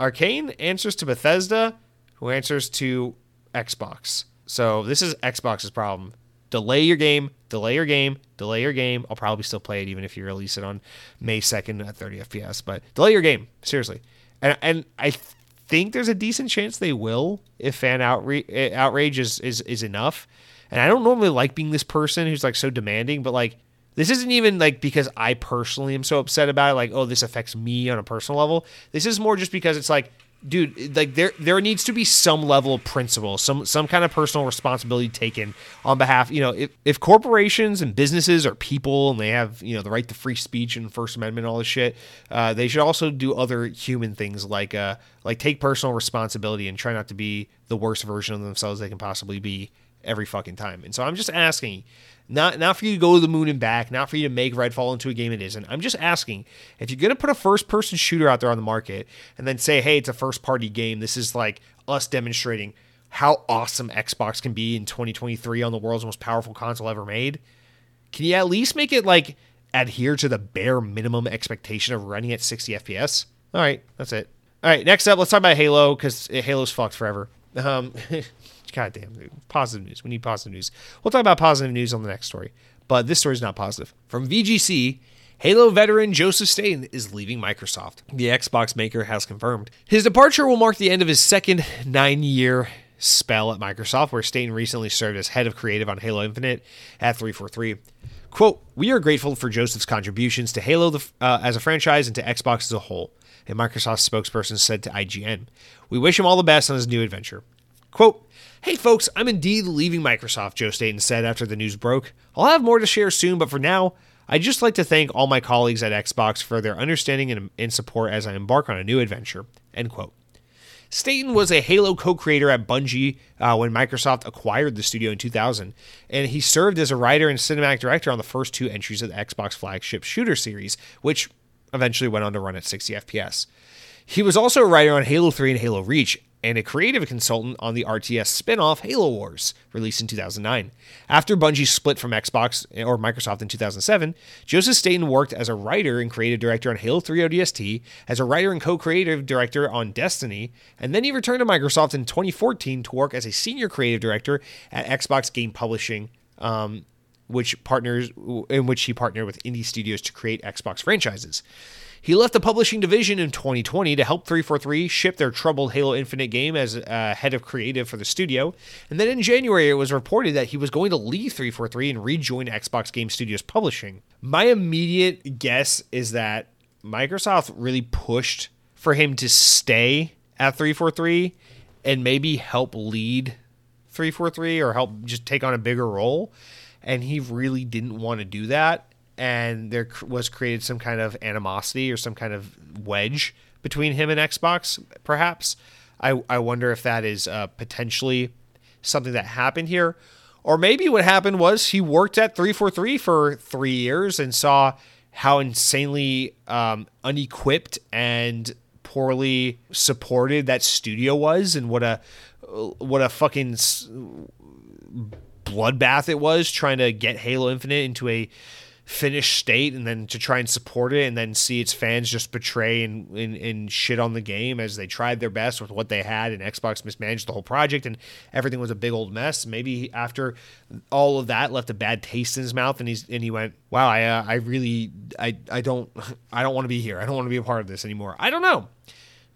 Speaker 1: Arcane answers to Bethesda, who answers to Xbox. So this is Xbox's problem. delay your game, delay your game, delay your game. I'll probably still play it even if you release it on May 2nd at 30 FPS, but delay your game, seriously. And and I think there's a decent chance they will if fan outre- eh, outrage is, is is enough. And I don't normally like being this person who's like so demanding, but like this isn't even like because I personally am so upset about it, like, oh, this affects me on a personal level. This is more just because it's like dude like there there needs to be some level of principle some some kind of personal responsibility taken on behalf you know if, if corporations and businesses are people and they have you know the right to free speech and first amendment and all this shit uh, they should also do other human things like uh like take personal responsibility and try not to be the worst version of themselves they can possibly be every fucking time and so i'm just asking not not for you to go to the moon and back, not for you to make Redfall into a game it isn't. I'm just asking if you're gonna put a first person shooter out there on the market and then say, hey, it's a first party game. This is like us demonstrating how awesome Xbox can be in 2023 on the world's most powerful console ever made. Can you at least make it like adhere to the bare minimum expectation of running at 60 FPS? All right, that's it. All right, next up, let's talk about Halo because Halo's fucked forever. Um, God damn. Positive news. We need positive news. We'll talk about positive news on the next story. But this story is not positive. From VGC, Halo veteran Joseph Staten is leaving Microsoft. The Xbox maker has confirmed. His departure will mark the end of his second nine year spell at Microsoft, where Staten recently served as head of creative on Halo Infinite at 343. Quote, We are grateful for Joseph's contributions to Halo the, uh, as a franchise and to Xbox as a whole, a Microsoft spokesperson said to IGN. We wish him all the best on his new adventure. Quote, Hey folks, I'm indeed leaving Microsoft, Joe Staten said after the news broke. I'll have more to share soon, but for now, I'd just like to thank all my colleagues at Xbox for their understanding and, and support as I embark on a new adventure. End quote. Staten was a Halo co creator at Bungie uh, when Microsoft acquired the studio in 2000, and he served as a writer and cinematic director on the first two entries of the Xbox flagship shooter series, which eventually went on to run at 60 FPS. He was also a writer on Halo 3 and Halo Reach, and a creative consultant on the RTS spin off Halo Wars, released in 2009. After Bungie split from Xbox or Microsoft in 2007, Joseph Staten worked as a writer and creative director on Halo 3 ODST, as a writer and co creative director on Destiny, and then he returned to Microsoft in 2014 to work as a senior creative director at Xbox Game Publishing. Um, which partners in which he partnered with indie studios to create Xbox franchises. He left the publishing division in 2020 to help 343 ship their troubled Halo Infinite game as uh, head of creative for the studio. And then in January, it was reported that he was going to leave 343 and rejoin Xbox Game Studios Publishing. My immediate guess is that Microsoft really pushed for him to stay at 343 and maybe help lead 343 or help just take on a bigger role. And he really didn't want to do that and there was created some kind of animosity or some kind of wedge between him and Xbox, perhaps. I, I wonder if that is uh, potentially something that happened here. Or maybe what happened was he worked at 343 for three years and saw how insanely um, unequipped and poorly supported that studio was and what a what a fucking bloodbath it was trying to get Halo Infinite into a finished state and then to try and support it and then see its fans just betray and, and, and shit on the game as they tried their best with what they had and Xbox mismanaged the whole project and everything was a big old mess. Maybe after all of that left a bad taste in his mouth and he's and he went, "Wow, I uh, I really I I don't I don't want to be here. I don't want to be a part of this anymore." I don't know.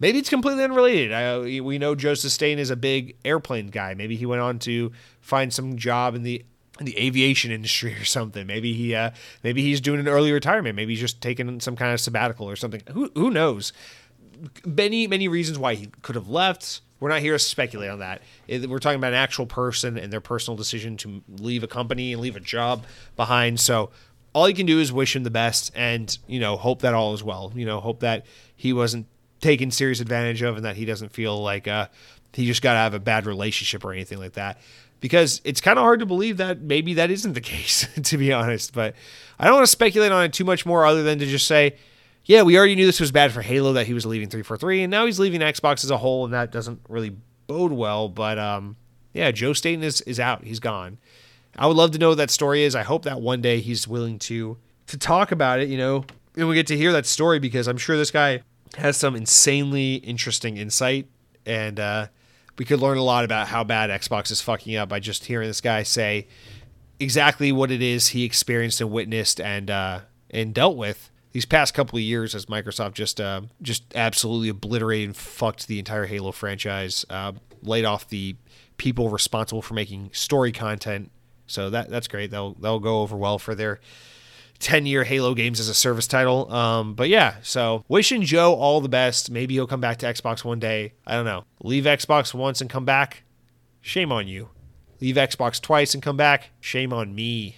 Speaker 1: Maybe it's completely unrelated. I, we know Joe Staten is a big airplane guy. Maybe he went on to find some job in the in the aviation industry or something. Maybe he uh, maybe he's doing an early retirement. Maybe he's just taking some kind of sabbatical or something. Who who knows? Many many reasons why he could have left. We're not here to speculate on that. We're talking about an actual person and their personal decision to leave a company and leave a job behind. So all you can do is wish him the best and you know hope that all is well. You know hope that he wasn't taken serious advantage of and that he doesn't feel like uh, he just got to have a bad relationship or anything like that because it's kind of hard to believe that maybe that isn't the case, to be honest. But I don't want to speculate on it too much more other than to just say, yeah, we already knew this was bad for Halo that he was leaving 343, and now he's leaving Xbox as a whole, and that doesn't really bode well. But um, yeah, Joe Staten is, is out. He's gone. I would love to know what that story is. I hope that one day he's willing to to talk about it, you know, and we get to hear that story because I'm sure this guy has some insanely interesting insight and uh, we could learn a lot about how bad Xbox is fucking up by just hearing this guy say exactly what it is he experienced and witnessed and uh, and dealt with these past couple of years as Microsoft just uh, just absolutely obliterated and fucked the entire Halo franchise, uh, laid off the people responsible for making story content. So that that's great. They'll they'll go over well for their 10 year Halo games as a service title. Um, but yeah, so wishing Joe all the best. Maybe he'll come back to Xbox one day. I don't know. Leave Xbox once and come back. Shame on you. Leave Xbox twice and come back. Shame on me.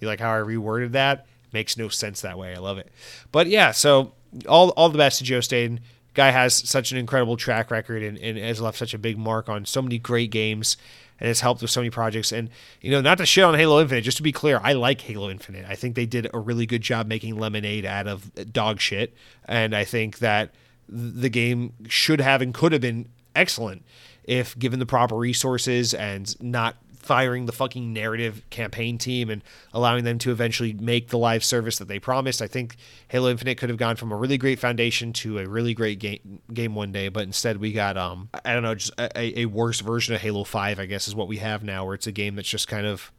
Speaker 1: You like how I reworded that? Makes no sense that way. I love it. But yeah, so all all the best to Joe Staten. Guy has such an incredible track record and, and has left such a big mark on so many great games and has helped with so many projects. And you know, not to shit on Halo Infinite, just to be clear, I like Halo Infinite. I think they did a really good job making lemonade out of dog shit, and I think that the game should have and could have been excellent if given the proper resources and not firing the fucking narrative campaign team and allowing them to eventually make the live service that they promised. I think Halo Infinite could have gone from a really great foundation to a really great game game one day, but instead we got um I don't know just a, a worse version of Halo Five. I guess is what we have now, where it's a game that's just kind of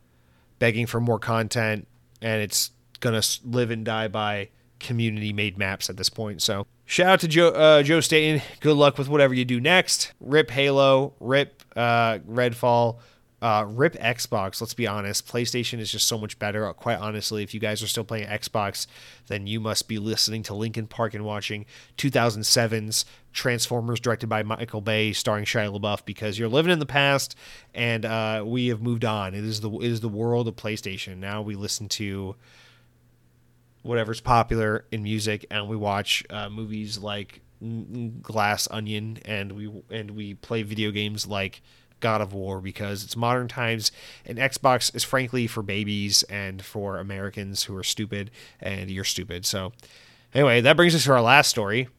Speaker 1: begging for more content and it's gonna live and die by community made maps at this point. So shout out to Joe uh, Joe Staten. Good luck with whatever you do next. Rip Halo. Rip uh, Redfall. Uh, rip Xbox. Let's be honest. PlayStation is just so much better. Quite honestly, if you guys are still playing Xbox, then you must be listening to Linkin Park and watching 2007's Transformers, directed by Michael Bay, starring Shia LaBeouf, because you're living in the past, and uh, we have moved on. It is the it is the world of PlayStation. Now we listen to whatever's popular in music, and we watch uh, movies like Glass Onion, and we and we play video games like God of War because it's modern times and Xbox is frankly for babies and for Americans who are stupid and you're stupid. So anyway, that brings us to our last story.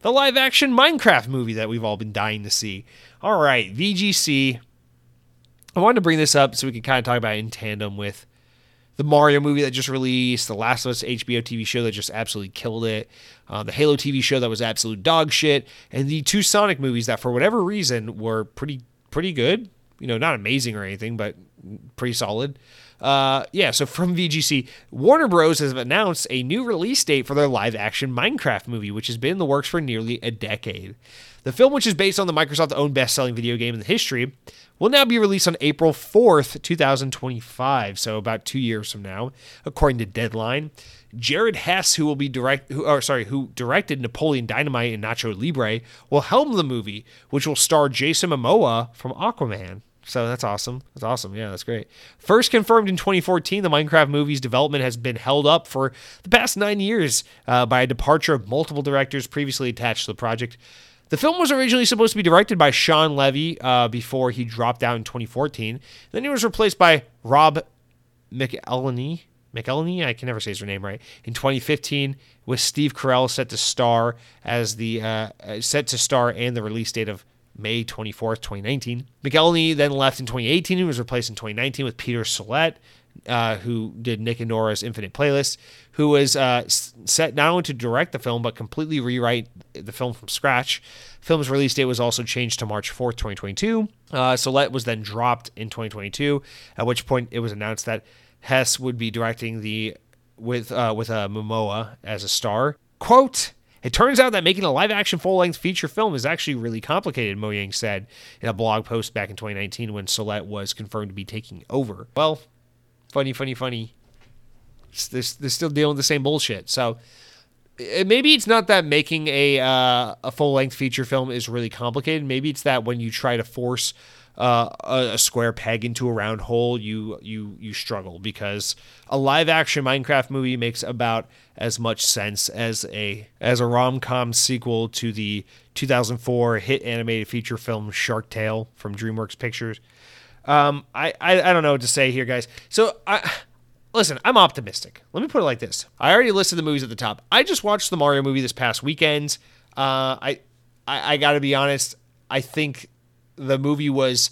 Speaker 1: The live action Minecraft movie that we've all been dying to see. All right, VGC. I wanted to bring this up so we can kind of talk about it in tandem with the Mario movie that just released, the Last of Us HBO TV show that just absolutely killed it, uh, the Halo TV show that was absolute dog shit, and the two Sonic movies that, for whatever reason, were pretty pretty good. You know, not amazing or anything, but pretty solid. Uh, yeah, so from VGC, Warner Bros. has announced a new release date for their live action Minecraft movie, which has been in the works for nearly a decade. The film, which is based on the Microsoft owned best selling video game in the history, will now be released on April 4th, 2025, so about two years from now, according to Deadline. Jared Hess, who will be direct, who, or sorry, who directed Napoleon Dynamite and Nacho Libre, will helm the movie, which will star Jason Momoa from Aquaman. So that's awesome. That's awesome. Yeah, that's great. First confirmed in 2014, the Minecraft movie's development has been held up for the past nine years uh, by a departure of multiple directors previously attached to the project. The film was originally supposed to be directed by Shawn Levy uh, before he dropped out in 2014. Then he was replaced by Rob McElhenney. McElhenney, I can never say his name right. In 2015, with Steve Carell set to star as the uh, set to star and the release date of May 24th, 2019. McElhenney then left in 2018 and was replaced in 2019 with Peter Sollett, uh, who did Nick and Nora's Infinite Playlist, who was uh, set not only to direct the film but completely rewrite the film from scratch. Film's release date was also changed to March 4th, 2022. Uh, Sollett was then dropped in 2022, at which point it was announced that Hess would be directing the with uh, with uh, Momoa as a star. Quote. It turns out that making a live action full length feature film is actually really complicated, Mojang said in a blog post back in 2019 when Sollett was confirmed to be taking over. Well, funny, funny, funny. They're, they're still dealing with the same bullshit. So maybe it's not that making a uh, a full length feature film is really complicated. Maybe it's that when you try to force uh, a, square peg into a round hole, you you you struggle because a live action Minecraft movie makes about as much sense as a as a rom com sequel to the 2004 hit animated feature film Shark Tale from DreamWorks Pictures. Um, I, I I don't know what to say here, guys. So I. Listen, I'm optimistic. Let me put it like this. I already listed the movies at the top. I just watched the Mario movie this past weekend. Uh, I, I, I got to be honest. I think the movie was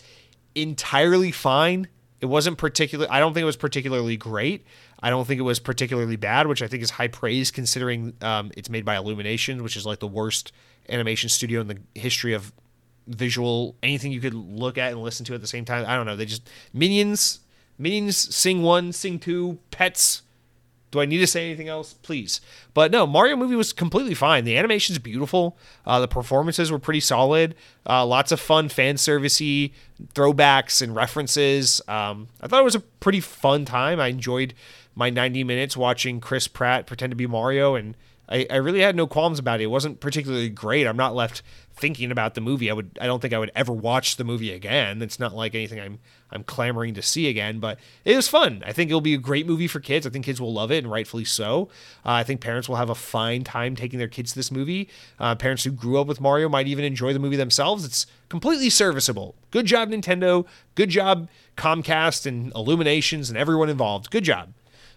Speaker 1: entirely fine. It wasn't particular. I don't think it was particularly great. I don't think it was particularly bad, which I think is high praise considering um, it's made by Illumination, which is like the worst animation studio in the history of visual anything you could look at and listen to at the same time. I don't know. They just Minions Minions Sing 1, Sing 2, Pets. Do I need to say anything else? Please. But no, Mario movie was completely fine. The animation's beautiful. Uh, the performances were pretty solid. Uh, lots of fun fan servicey throwbacks and references. Um, I thought it was a pretty fun time. I enjoyed my 90 minutes watching Chris Pratt pretend to be Mario, and I, I really had no qualms about it. It wasn't particularly great. I'm not left thinking about the movie. I would I don't think I would ever watch the movie again. It's not like anything I'm I'm clamoring to see again, but it was fun. I think it'll be a great movie for kids. I think kids will love it, and rightfully so. Uh, I think parents will have a fine time taking their kids to this movie. Uh, parents who grew up with Mario might even enjoy the movie themselves. It's completely serviceable. Good job, Nintendo. Good job, Comcast and Illuminations and everyone involved. Good job.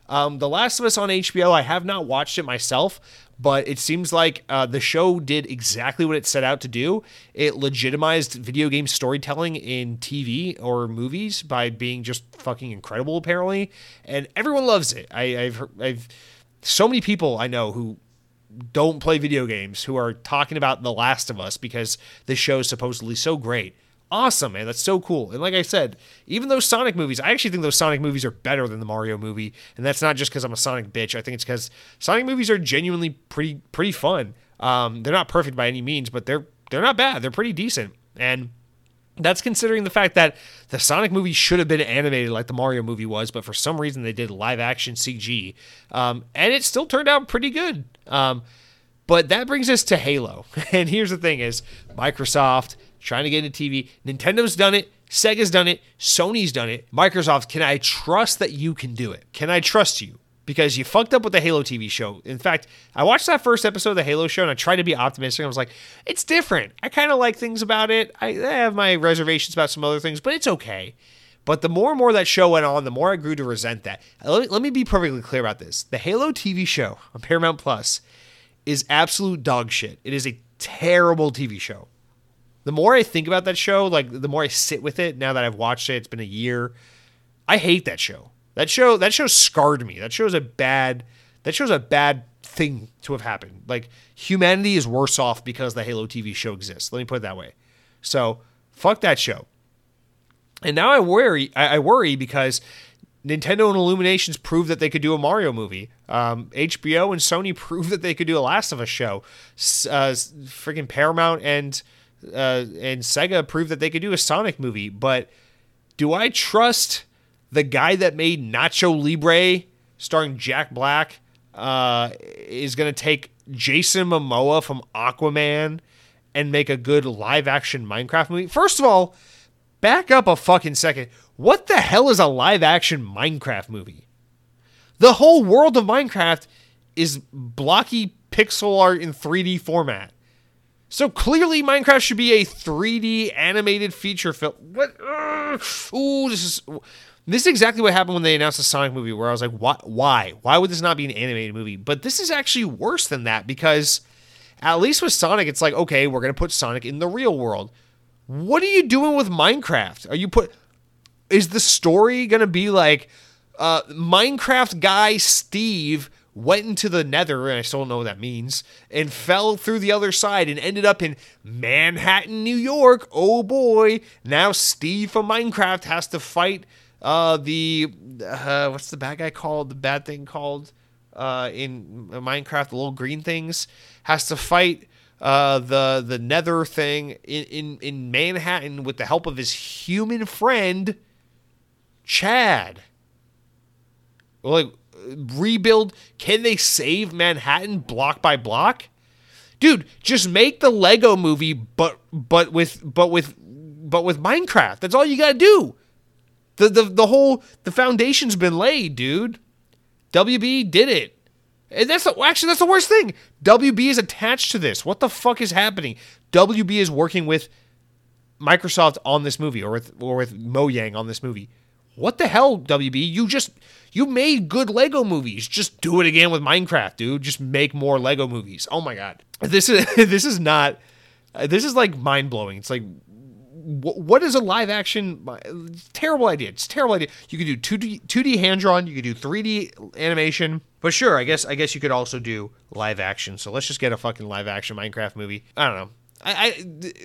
Speaker 1: Um, the Last of Us on HBO, I have not watched it myself, but it seems like uh, the show did exactly what it set out to do. It legitimized video game storytelling in TV or movies by being just fucking incredible, apparently, and everyone loves it. I, I've I've so many people I know who don't play video games who are talking about The Last of Us because this show is supposedly so great awesome, man. That's so cool. And like I said, even those Sonic movies, I actually think those Sonic movies are better than the Mario movie. And that's not just because I'm a Sonic bitch. I think it's because Sonic movies are genuinely pretty pretty fun. Um, they're not perfect by any means, but they're they're not bad. They're pretty decent. And that's considering the fact that the Sonic movie should have been animated like the Mario movie was, but for some reason they did live action CG, um, and it still turned out pretty good. Um, but that brings us to Halo, and here's the thing: is Microsoft trying to get into TV. Nintendo's done it. Sega's done it. Sony's done it. Microsoft, can I trust that you can do it? Can I trust you? Because you fucked up with the Halo TV show. In fact, I watched that first episode of the Halo show and I tried to be optimistic. I was like, it's different. I kind of like things about it. I, I have my reservations about some other things, but it's okay. But the more and more that show went on, the more I grew to resent that. Uh, let me, let me be perfectly clear about this. The Halo TV show on Paramount Plus is absolute dog shit. It is a terrible TV show the more I think about that show, like the more I sit with it now that I've watched it, it's been a year. I hate that show. That show that show scarred me. That show show's a bad that shows a bad thing to have happened. Like humanity is worse off because the Halo TV show exists. Let me put it that way. So fuck that show. And now I worry. I, I worry because Nintendo and Illuminations proved that they could do a Mario movie. Um, HBO and Sony proved that they could do a Last of Us show. Uh, freaking Paramount and uh, and Sega proved that they could do a Sonic movie. But do I trust the guy that made Nacho Libre, starring Jack Black, uh, is going to take Jason Momoa from Aquaman and make a good live action Minecraft movie? First of all, back up a fucking second. What the hell is a live action Minecraft movie? The whole world of Minecraft is blocky pixel art in 3D format. So clearly, Minecraft should be a 3D animated feature film. What? Ooh, this is this is exactly what happened when they announced the Sonic movie. Where I was like, why? Why? Why would this not be an animated movie? But this is actually worse than that because at least with Sonic, it's like, okay, we're gonna put Sonic in the real world. What are you doing with Minecraft? Are you put? Is the story gonna be like uh, Minecraft guy Steve? Went into the nether, and I still don't know what that means, and fell through the other side and ended up in Manhattan, New York. Oh boy. Now Steve from Minecraft has to fight uh, the, uh, what's the bad guy called? The bad thing called uh, in Minecraft, the little green things, has to fight. Uh, the the nether thing in, in in Manhattan with the help of his human friend Chad. Like rebuild? Can they save Manhattan block by block? Dude, just make the Lego movie but but with but with but with Minecraft. That's all you got to do. The, the the whole the foundation's been laid, dude. WB did it. And that's the, actually that's the worst thing. WB is attached to this. What the fuck is happening? WB is working with Microsoft on this movie or with or with Mojang on this movie. What the hell, WB? You just you made good Lego movies. Just do it again with Minecraft, dude. Just make more Lego movies. Oh my god. This is this is not this is like mind-blowing. It's like what is a live action terrible idea it's terrible idea you could do 2d 2d hand drawn you could do 3d animation but sure i guess i guess you could also do live action so let's just get a fucking live action minecraft movie i don't know I,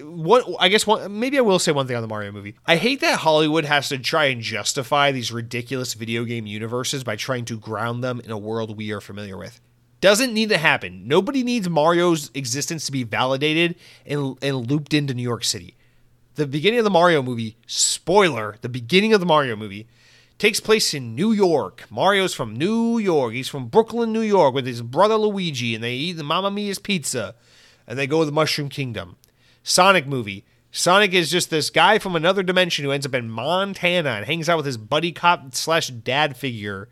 Speaker 1: what I guess one maybe I will say one thing on the Mario movie. I hate that Hollywood has to try and justify these ridiculous video game universes by trying to ground them in a world we are familiar with. Doesn't need to happen. Nobody needs Mario's existence to be validated and, and looped into New York City. The beginning of the Mario movie, spoiler, the beginning of the Mario movie takes place in New York. Mario's from New York. He's from Brooklyn, New York, with his brother Luigi, and they eat the Mamma Mia's pizza, and they go to the Mushroom Kingdom. Sonic movie. Sonic is just this guy from another dimension who ends up in Montana and hangs out with his buddy cop slash dad figure.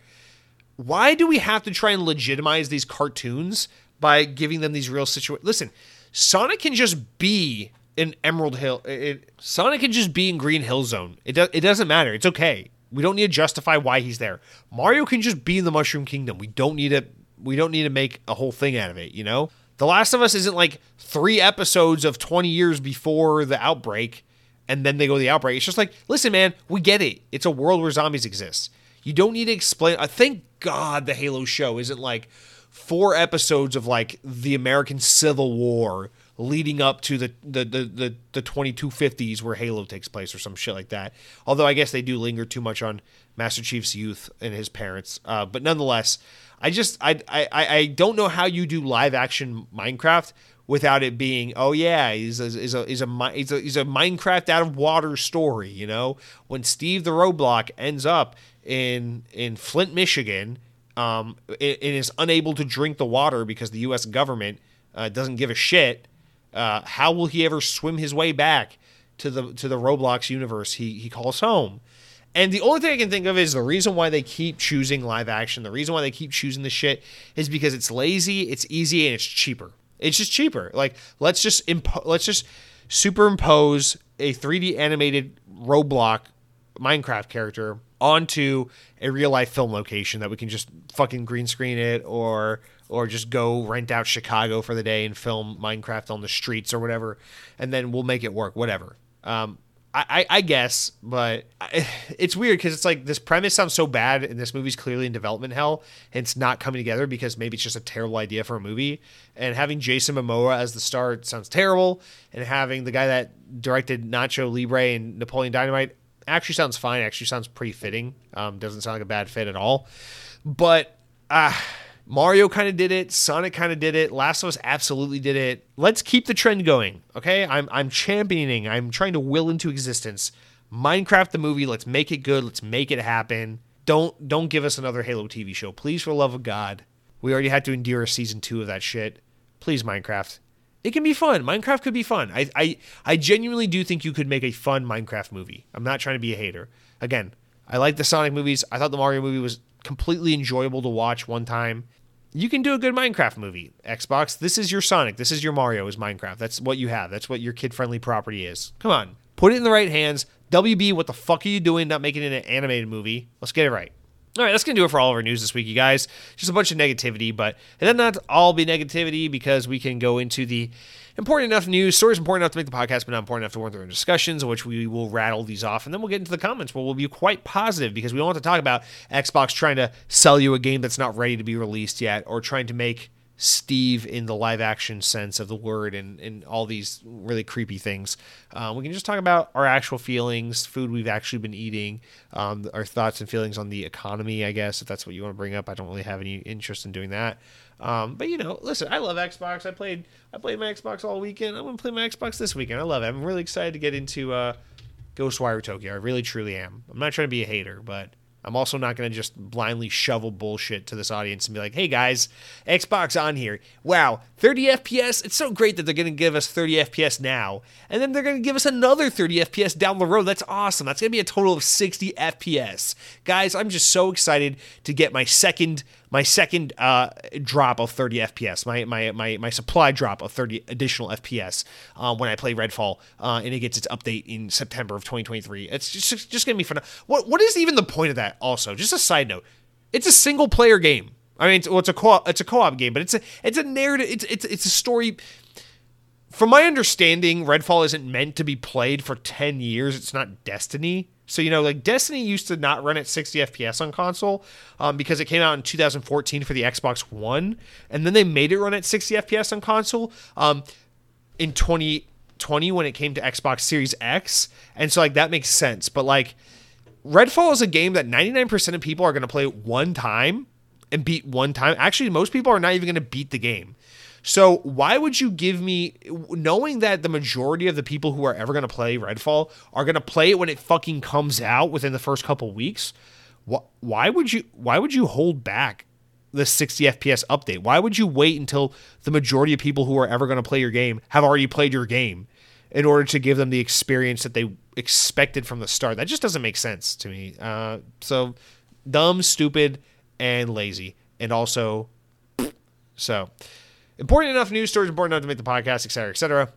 Speaker 1: Why do we have to try and legitimize these cartoons by giving them these real situations? Listen, Sonic can just be in Emerald Hill. It, Sonic can just be in Green Hill Zone. It, do, it doesn't matter. It's okay. We don't need to justify why he's there. Mario can just be in the Mushroom Kingdom. We don't need to we don't need to make a whole thing out of it, you know? The Last of Us isn't like 3 episodes of 20 years before the outbreak and then they go to the outbreak. It's just like, listen man, we get it. It's a world where zombies exist. You don't need to explain. I thank God the Halo show isn't like four episodes of like the American Civil War leading up to the the the the, the 2250s where Halo takes place or some shit like that. Although I guess they do linger too much on Master Chief's youth and his parents. Uh, but nonetheless, I just I, I I don't know how you do live action Minecraft without it being oh yeah he's a, he's a, he's a, he's a, a Minecraft out of water story. You know when Steve the Roblox ends up in in Flint, Michigan. Um, and is unable to drink the water because the U.S. government uh, doesn't give a shit uh, how will he ever swim his way back to the to the Roblox universe he he calls home? And the only thing I can think of is the reason why they keep choosing live action. The reason why they keep choosing the shit is because it's lazy, it's easy, and it's cheaper. It's just cheaper. Like let's just impo- let's just superimpose a 3D animated Roblox Minecraft character onto a real life film location that we can just fucking green screen it or or just go rent out Chicago for the day and film Minecraft on the streets or whatever, and then we'll make it work. Whatever. Um, I, I, guess, but it's weird because it's like this premise sounds so bad, and this movie's clearly in development hell, and it's not coming together because maybe it's just a terrible idea for a movie. And having Jason Momoa as the star sounds terrible, and having the guy that directed Nacho Libre and Napoleon Dynamite actually sounds fine. Actually sounds pretty fitting. Um, doesn't sound like a bad fit at all. But uh, Mario kind of did it. Sonic kind of did it. Last of Us absolutely did it. Let's keep the trend going. Okay, I'm I'm championing. I'm trying to will into existence Minecraft the movie. Let's make it good. Let's make it happen. Don't don't give us another Halo TV show, please. For the love of God, we already had to endure season two of that shit. Please, Minecraft. It can be fun. Minecraft could be fun. I I I genuinely do think you could make a fun Minecraft movie. I'm not trying to be a hater. Again, I like the Sonic movies. I thought the Mario movie was completely enjoyable to watch one time you can do a good Minecraft movie. Xbox, this is your Sonic, this is your Mario, is Minecraft. That's what you have. That's what your kid friendly property is. Come on, put it in the right hands. WB, what the fuck are you doing not making it an animated movie? Let's get it right. All right, that's to do it for all of our news this week, you guys. Just a bunch of negativity, but it does not all be negativity because we can go into the important enough news, stories important enough to make the podcast, but not important enough to warrant their own discussions, which we will rattle these off. And then we'll get into the comments where we'll be quite positive because we don't want to talk about Xbox trying to sell you a game that's not ready to be released yet or trying to make Steve in the live action sense of the word and, and all these really creepy things. Um, we can just talk about our actual feelings, food we've actually been eating, um, our thoughts and feelings on the economy, I guess, if that's what you want to bring up. I don't really have any interest in doing that. Um, but you know, listen, I love Xbox. I played I played my Xbox all weekend. I'm gonna play my Xbox this weekend. I love it. I'm really excited to get into uh, Ghostwire Tokyo. I really truly am. I'm not trying to be a hater, but I'm also not going to just blindly shovel bullshit to this audience and be like, hey guys, Xbox on here. Wow, 30 FPS? It's so great that they're going to give us 30 FPS now. And then they're going to give us another 30 FPS down the road. That's awesome. That's going to be a total of 60 FPS. Guys, I'm just so excited to get my second my second uh, drop of 30 FPS, my, my my my supply drop of 30 additional FPS uh, when I play Redfall, uh, and it gets its update in September of 2023. It's just just gonna be fun. What what is even the point of that? Also, just a side note, it's a single player game. I mean, it's, well, it's a co it's a co-op game, but it's a it's a narrative. It's it's it's a story. From my understanding, Redfall isn't meant to be played for 10 years. It's not Destiny. So you know, like Destiny used to not run at 60 FPS on console um, because it came out in 2014 for the Xbox One, and then they made it run at 60 FPS on console um, in 20 20 when it came to Xbox Series X, and so like that makes sense. But like Redfall is a game that 99% of people are going to play one time and beat one time. Actually, most people are not even going to beat the game. So why would you give me knowing that the majority of the people who are ever going to play Redfall are going to play it when it fucking comes out within the first couple weeks? Why would you why would you hold back the 60 FPS update? Why would you wait until the majority of people who are ever going to play your game have already played your game in order to give them the experience that they expected from the start? That just doesn't make sense to me. Uh, so dumb, stupid, and lazy, and also so important enough news stories, important enough to make the podcast, etc., etc.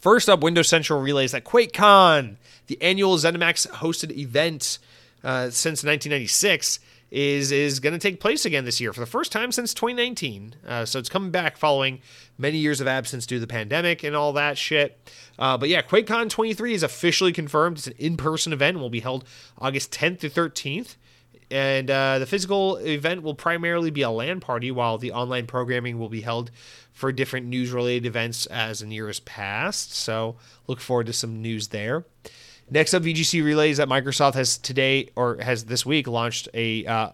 Speaker 1: First up, Windows Central relays that QuakeCon, the annual ZeniMax hosted event uh, since 1996, is is going to take place again this year for the first time since 2019. Uh, so it's coming back following many years of absence due to the pandemic and all that shit. Uh, but yeah, QuakeCon 23 is officially confirmed. It's an in-person event and will be held August 10th to 13th. And uh, the physical event will primarily be a LAN party, while the online programming will be held for different news-related events as in years past. So look forward to some news there. Next up, VGC relays that Microsoft has today or has this week launched a uh,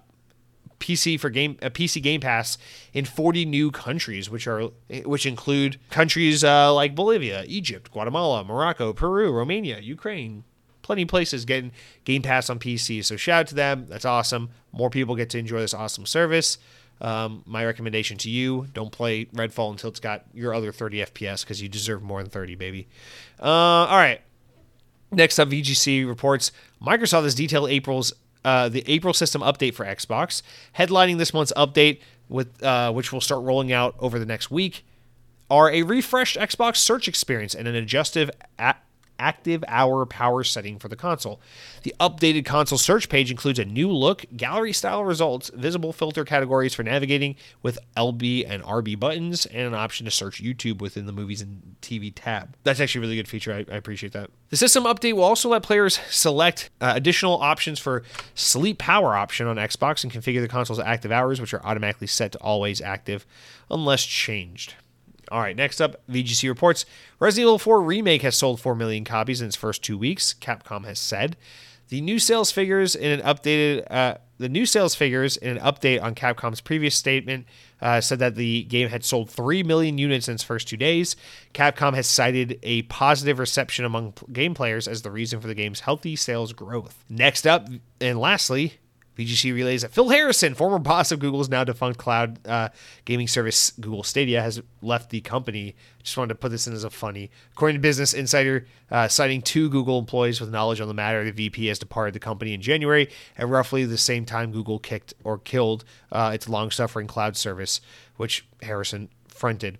Speaker 1: PC for game a PC Game Pass in 40 new countries, which are which include countries uh, like Bolivia, Egypt, Guatemala, Morocco, Peru, Romania, Ukraine. Plenty of places getting Game Pass on PC. So shout out to them. That's awesome. More people get to enjoy this awesome service. Um, my recommendation to you: don't play Redfall until it's got your other 30 FPS because you deserve more than 30, baby. Uh, all right. Next up, VGC reports Microsoft has detailed April's uh, the April system update for Xbox, headlining this month's update with uh, which will start rolling out over the next week, are a refreshed Xbox search experience and an adjustive active hour power setting for the console. The updated console search page includes a new look, gallery style results, visible filter categories for navigating with LB and RB buttons, and an option to search YouTube within the movies and TV tab. That's actually a really good feature. I, I appreciate that. The system update will also let players select uh, additional options for sleep power option on Xbox and configure the console's active hours, which are automatically set to always active unless changed. All right, next up, VGC reports Resident Evil 4 Remake has sold 4 million copies in its first two weeks, Capcom has said. The new sales figures in an updated uh, the new sales figures in an update on Capcom's previous statement uh, said that the game had sold 3 million units in its first two days. Capcom has cited a positive reception among game players as the reason for the game's healthy sales growth. Next up, and lastly, VGC relays that Phil Harrison, former boss of Google's now defunct cloud uh, gaming service Google Stadia, has left the company. Just wanted to put this in as a funny. According to Business Insider, uh, citing two Google employees with knowledge on the matter, the VP has departed the company in January at roughly the same time Google kicked or killed uh, its long-suffering cloud service, which Harrison fronted.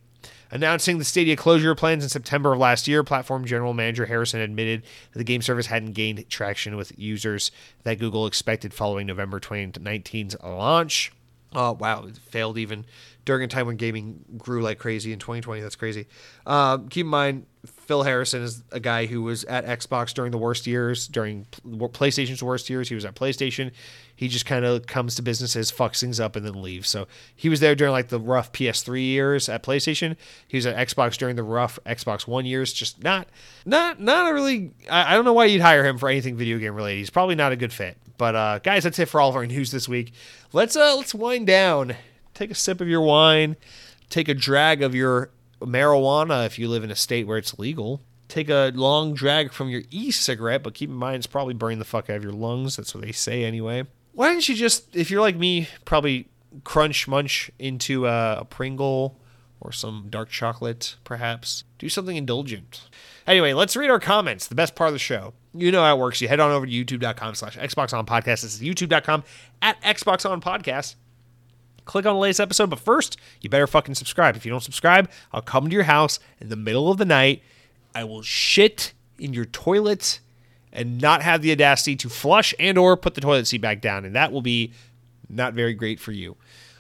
Speaker 1: Announcing the Stadia closure plans in September of last year, platform general manager Harrison admitted that the game service hadn't gained traction with users that Google expected following November 2019's launch. Oh, wow. It failed even during a time when gaming grew like crazy in 2020. That's crazy. Uh, keep in mind, Phil Harrison is a guy who was at Xbox during the worst years, during PlayStation's worst years. He was at PlayStation. He just kind of comes to businesses, fucks things up, and then leaves. So he was there during like the rough PS3 years at PlayStation. He was at Xbox during the rough Xbox One years. Just not, not, not a really. I, I don't know why you'd hire him for anything video game related. He's probably not a good fit. But uh, guys, that's it for all of our news this week. Let's uh, let's wind down. Take a sip of your wine. Take a drag of your marijuana if you live in a state where it's legal. Take a long drag from your e cigarette, but keep in mind it's probably burning the fuck out of your lungs. That's what they say anyway. Why don't you just, if you're like me, probably crunch munch into a, a Pringle or some dark chocolate, perhaps. Do something indulgent. Anyway, let's read our comments. The best part of the show. You know how it works. You head on over to youtube.com slash Xbox on podcast. This is youtube.com at Xbox on podcast click on the latest episode. But first, you better fucking subscribe. If you don't subscribe, I'll come to your house in the middle of the night. I will shit in your toilet and not have the audacity to flush and or put the toilet seat back down. And that will be not very great for you.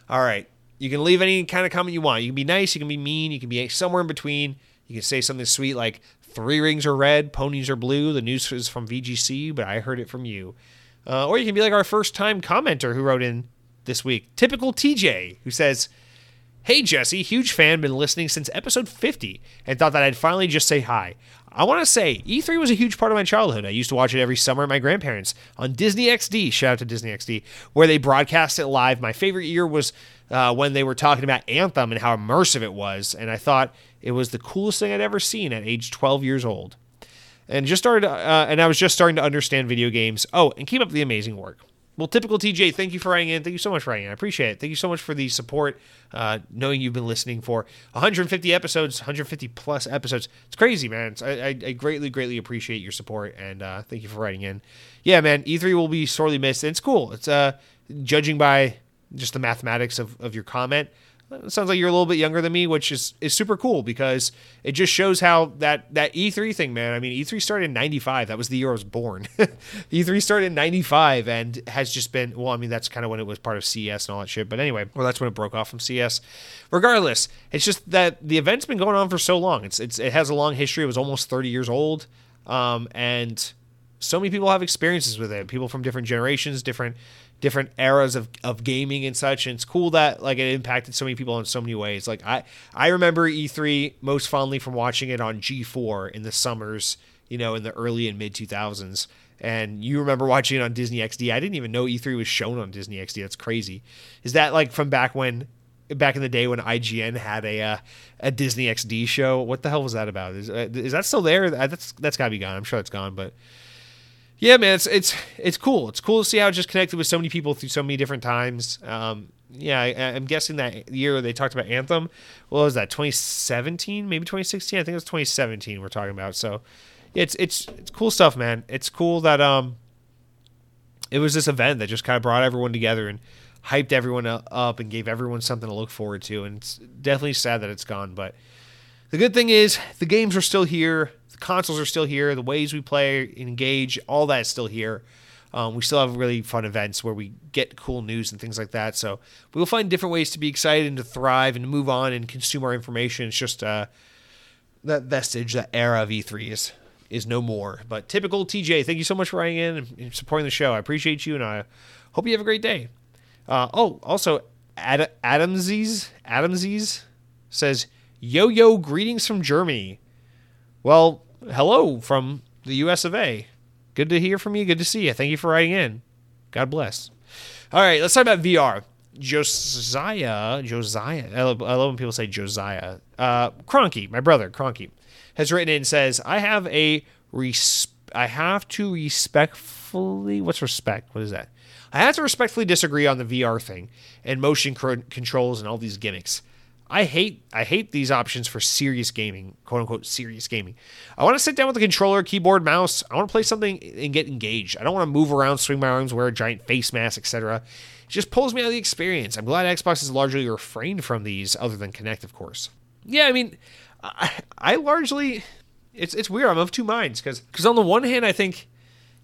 Speaker 1: All right. You can leave any kind of comment you want. You can be nice, you can be mean, you can be somewhere in between. You can say something sweet like three rings are red, ponies are blue. The news is from VGC, but I heard it from you. Uh, or you can be like our first time commenter who wrote in this week. Typical TJ, who says, Hey Jesse, huge fan, been listening since episode 50 and thought that I'd finally just say hi. I want to say E3 was a huge part of my childhood. I used to watch it every summer at my grandparents on Disney XD. Shout out to Disney XD, where they broadcast it live. My favorite year was uh, when they were talking about Anthem and how immersive it was, and I thought it was the coolest thing I'd ever seen at age 12 years old. And just started, uh, and I was just starting to understand video games. Oh, and keep up the amazing work. Well, typical TJ, thank you for writing in. Thank you so much for writing in. I appreciate it. Thank you so much for the support, uh, knowing you've been listening for 150 episodes, 150 plus episodes. It's crazy, man. It's, I, I, greatly, greatly appreciate your support, and uh, thank you for writing in. Yeah, man, E3 will be sorely missed. And it's cool. It's uh, judging by just the mathematics of, of your comment. It sounds like you're a little bit younger than me, which is, is super cool because it just shows how that, that E3 thing, man. I mean, E3 started in 95. That was the year I was born. E3 started in 95 and has just been, well, I mean, that's kind of when it was part of CS and all that shit. But anyway, well, that's when it broke off from CS. Regardless, it's just that the event's been going on for so long. It's, it's It has a long history. It was almost 30 years old. Um, and so many people have experiences with it. People from different generations, different different eras of, of gaming and such. And it's cool that like it impacted so many people in so many ways. Like I I remember E3 most fondly from watching it on G4 in the summers, you know, in the early and mid 2000s. And you remember watching it on Disney XD. I didn't even know E3 was shown on Disney XD. That's crazy. Is that like from back when back in the day when IGN had a uh, a Disney XD show? What the hell was that about? Is, uh, is that still there? That's that's got to be gone. I'm sure it's gone, but yeah, man, it's it's it's cool. It's cool to see how it just connected with so many people through so many different times. Um, yeah, I, am guessing that year they talked about Anthem. What was that? 2017, maybe 2016. I think it was 2017. We're talking about. So, it's it's it's cool stuff, man. It's cool that um, it was this event that just kind of brought everyone together and hyped everyone up and gave everyone something to look forward to. And it's definitely sad that it's gone, but the good thing is the games are still here the consoles are still here. The ways we play, engage, all that is still here. Um, we still have really fun events where we get cool news and things like that. So we will find different ways to be excited and to thrive and to move on and consume our information. It's just uh, that vestige, that era of E3 is is no more. But typical TJ, thank you so much for writing in and supporting the show. I appreciate you, and I hope you have a great day. Uh, oh, also, Ad- Adamsies Adamsies says, "Yo yo, greetings from Germany." Well, hello from the US of A. Good to hear from you. Good to see you. Thank you for writing in. God bless. All right, let's talk about VR. Josiah, Josiah, I love, I love when people say Josiah. Uh, Cronky, my brother, Cronky, has written in and says, I have a res- I have to respectfully, what's respect? What is that? I have to respectfully disagree on the VR thing and motion controls and all these gimmicks. I hate I hate these options for serious gaming, quote unquote serious gaming. I want to sit down with a controller, keyboard, mouse. I want to play something and get engaged. I don't want to move around, swing my arms, wear a giant face mask, etc. It just pulls me out of the experience. I'm glad Xbox has largely refrained from these, other than Kinect, of course. Yeah, I mean, I, I largely it's it's weird. I'm of two minds because because on the one hand, I think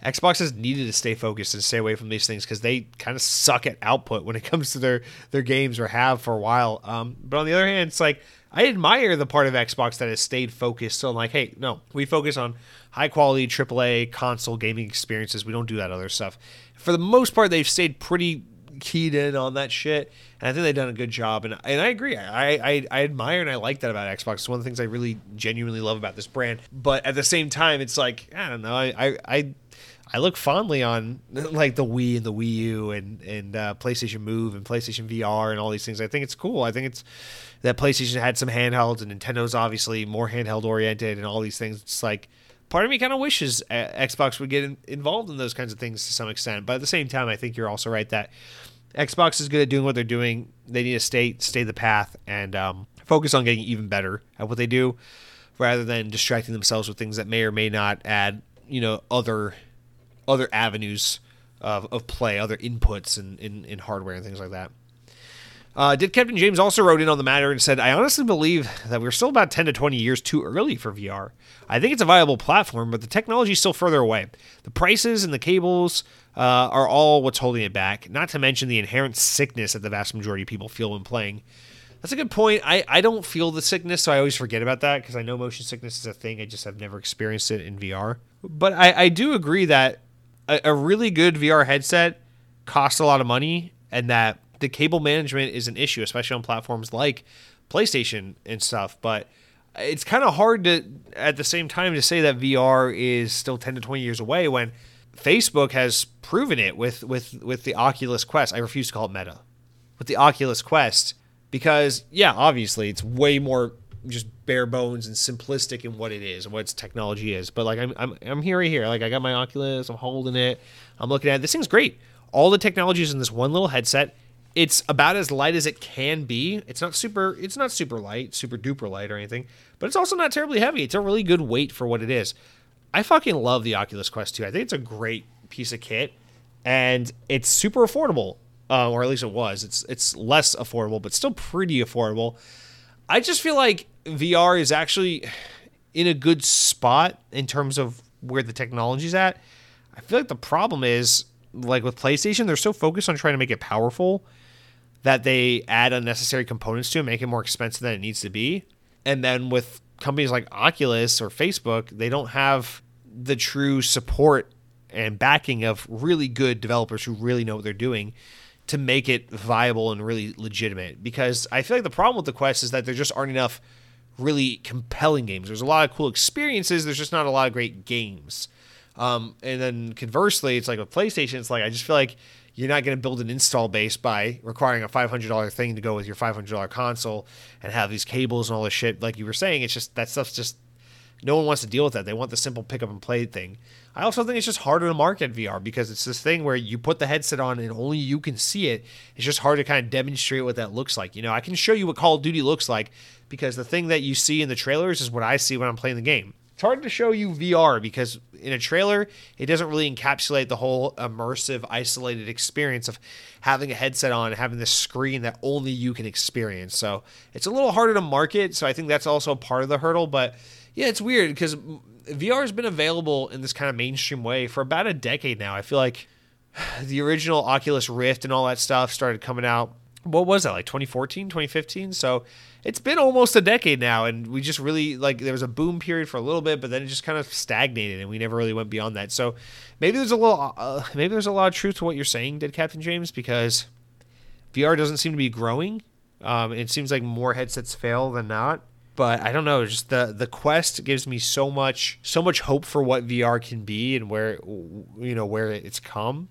Speaker 1: Xbox has needed to stay focused and stay away from these things because they kind of suck at output when it comes to their their games or have for a while. Um, but on the other hand, it's like I admire the part of Xbox that has stayed focused. So I'm like, hey, no, we focus on high quality AAA console gaming experiences. We don't do that other stuff. For the most part, they've stayed pretty keyed in on that shit, and I think they've done a good job. And and I agree. I I, I admire and I like that about Xbox. It's one of the things I really genuinely love about this brand. But at the same time, it's like I don't know. I I, I I look fondly on like the Wii and the Wii U and and uh, PlayStation Move and PlayStation VR and all these things. I think it's cool. I think it's that PlayStation had some handhelds and Nintendo's obviously more handheld oriented and all these things. It's like part of me kind of wishes uh, Xbox would get in, involved in those kinds of things to some extent. But at the same time, I think you're also right that Xbox is good at doing what they're doing. They need to stay stay the path and um, focus on getting even better at what they do, rather than distracting themselves with things that may or may not add you know other other avenues of, of play, other inputs in, in, in hardware and things like that. Uh, did Captain James also wrote in on the matter and said, I honestly believe that we're still about 10 to 20 years too early for VR. I think it's a viable platform, but the technology is still further away. The prices and the cables uh, are all what's holding it back, not to mention the inherent sickness that the vast majority of people feel when playing. That's a good point. I, I don't feel the sickness, so I always forget about that because I know motion sickness is a thing. I just have never experienced it in VR. But I, I do agree that a, a really good VR headset costs a lot of money, and that the cable management is an issue, especially on platforms like PlayStation and stuff. But it's kind of hard to, at the same time, to say that VR is still 10 to 20 years away when Facebook has proven it with with with the Oculus Quest. I refuse to call it Meta. With the Oculus Quest because yeah, obviously it's way more just bare bones and simplistic in what it is and what its technology is. But like I'm I'm I'm here here. Like I got my Oculus, I'm holding it, I'm looking at it. This thing's great. All the technologies in this one little headset. It's about as light as it can be. It's not super it's not super light, super duper light or anything, but it's also not terribly heavy. It's a really good weight for what it is. I fucking love the Oculus Quest 2. I think it's a great piece of kit, and it's super affordable, uh, or at least it was. It's it's less affordable, but still pretty affordable. I just feel like VR is actually in a good spot in terms of where the technology's at. I feel like the problem is like with PlayStation, they're so focused on trying to make it powerful that they add unnecessary components to it, make it more expensive than it needs to be. And then with companies like Oculus or Facebook, they don't have the true support and backing of really good developers who really know what they're doing to make it viable and really legitimate. Because I feel like the problem with the Quest is that there just aren't enough really compelling games. There's a lot of cool experiences, there's just not a lot of great games. Um, and then conversely, it's like with PlayStation, it's like I just feel like you're not going to build an install base by requiring a $500 thing to go with your $500 console and have these cables and all this shit. Like you were saying, it's just that stuff's just no one wants to deal with that. They want the simple pick up and play thing. I also think it's just harder to market VR because it's this thing where you put the headset on and only you can see it. It's just hard to kind of demonstrate what that looks like. You know, I can show you what Call of Duty looks like because the thing that you see in the trailers is what I see when I'm playing the game. It's hard to show you VR because in a trailer, it doesn't really encapsulate the whole immersive, isolated experience of having a headset on and having this screen that only you can experience. So it's a little harder to market. So I think that's also part of the hurdle. But yeah, it's weird because VR has been available in this kind of mainstream way for about a decade now. I feel like the original Oculus Rift and all that stuff started coming out. What was that, like 2014, 2015? So it's been almost a decade now. And we just really, like, there was a boom period for a little bit, but then it just kind of stagnated and we never really went beyond that. So maybe there's a little, uh, maybe there's a lot of truth to what you're saying, did Captain James, because VR doesn't seem to be growing. Um, it seems like more headsets fail than not but I don't know. Just the the quest gives me so much so much hope for what VR can be and where you know where it's come.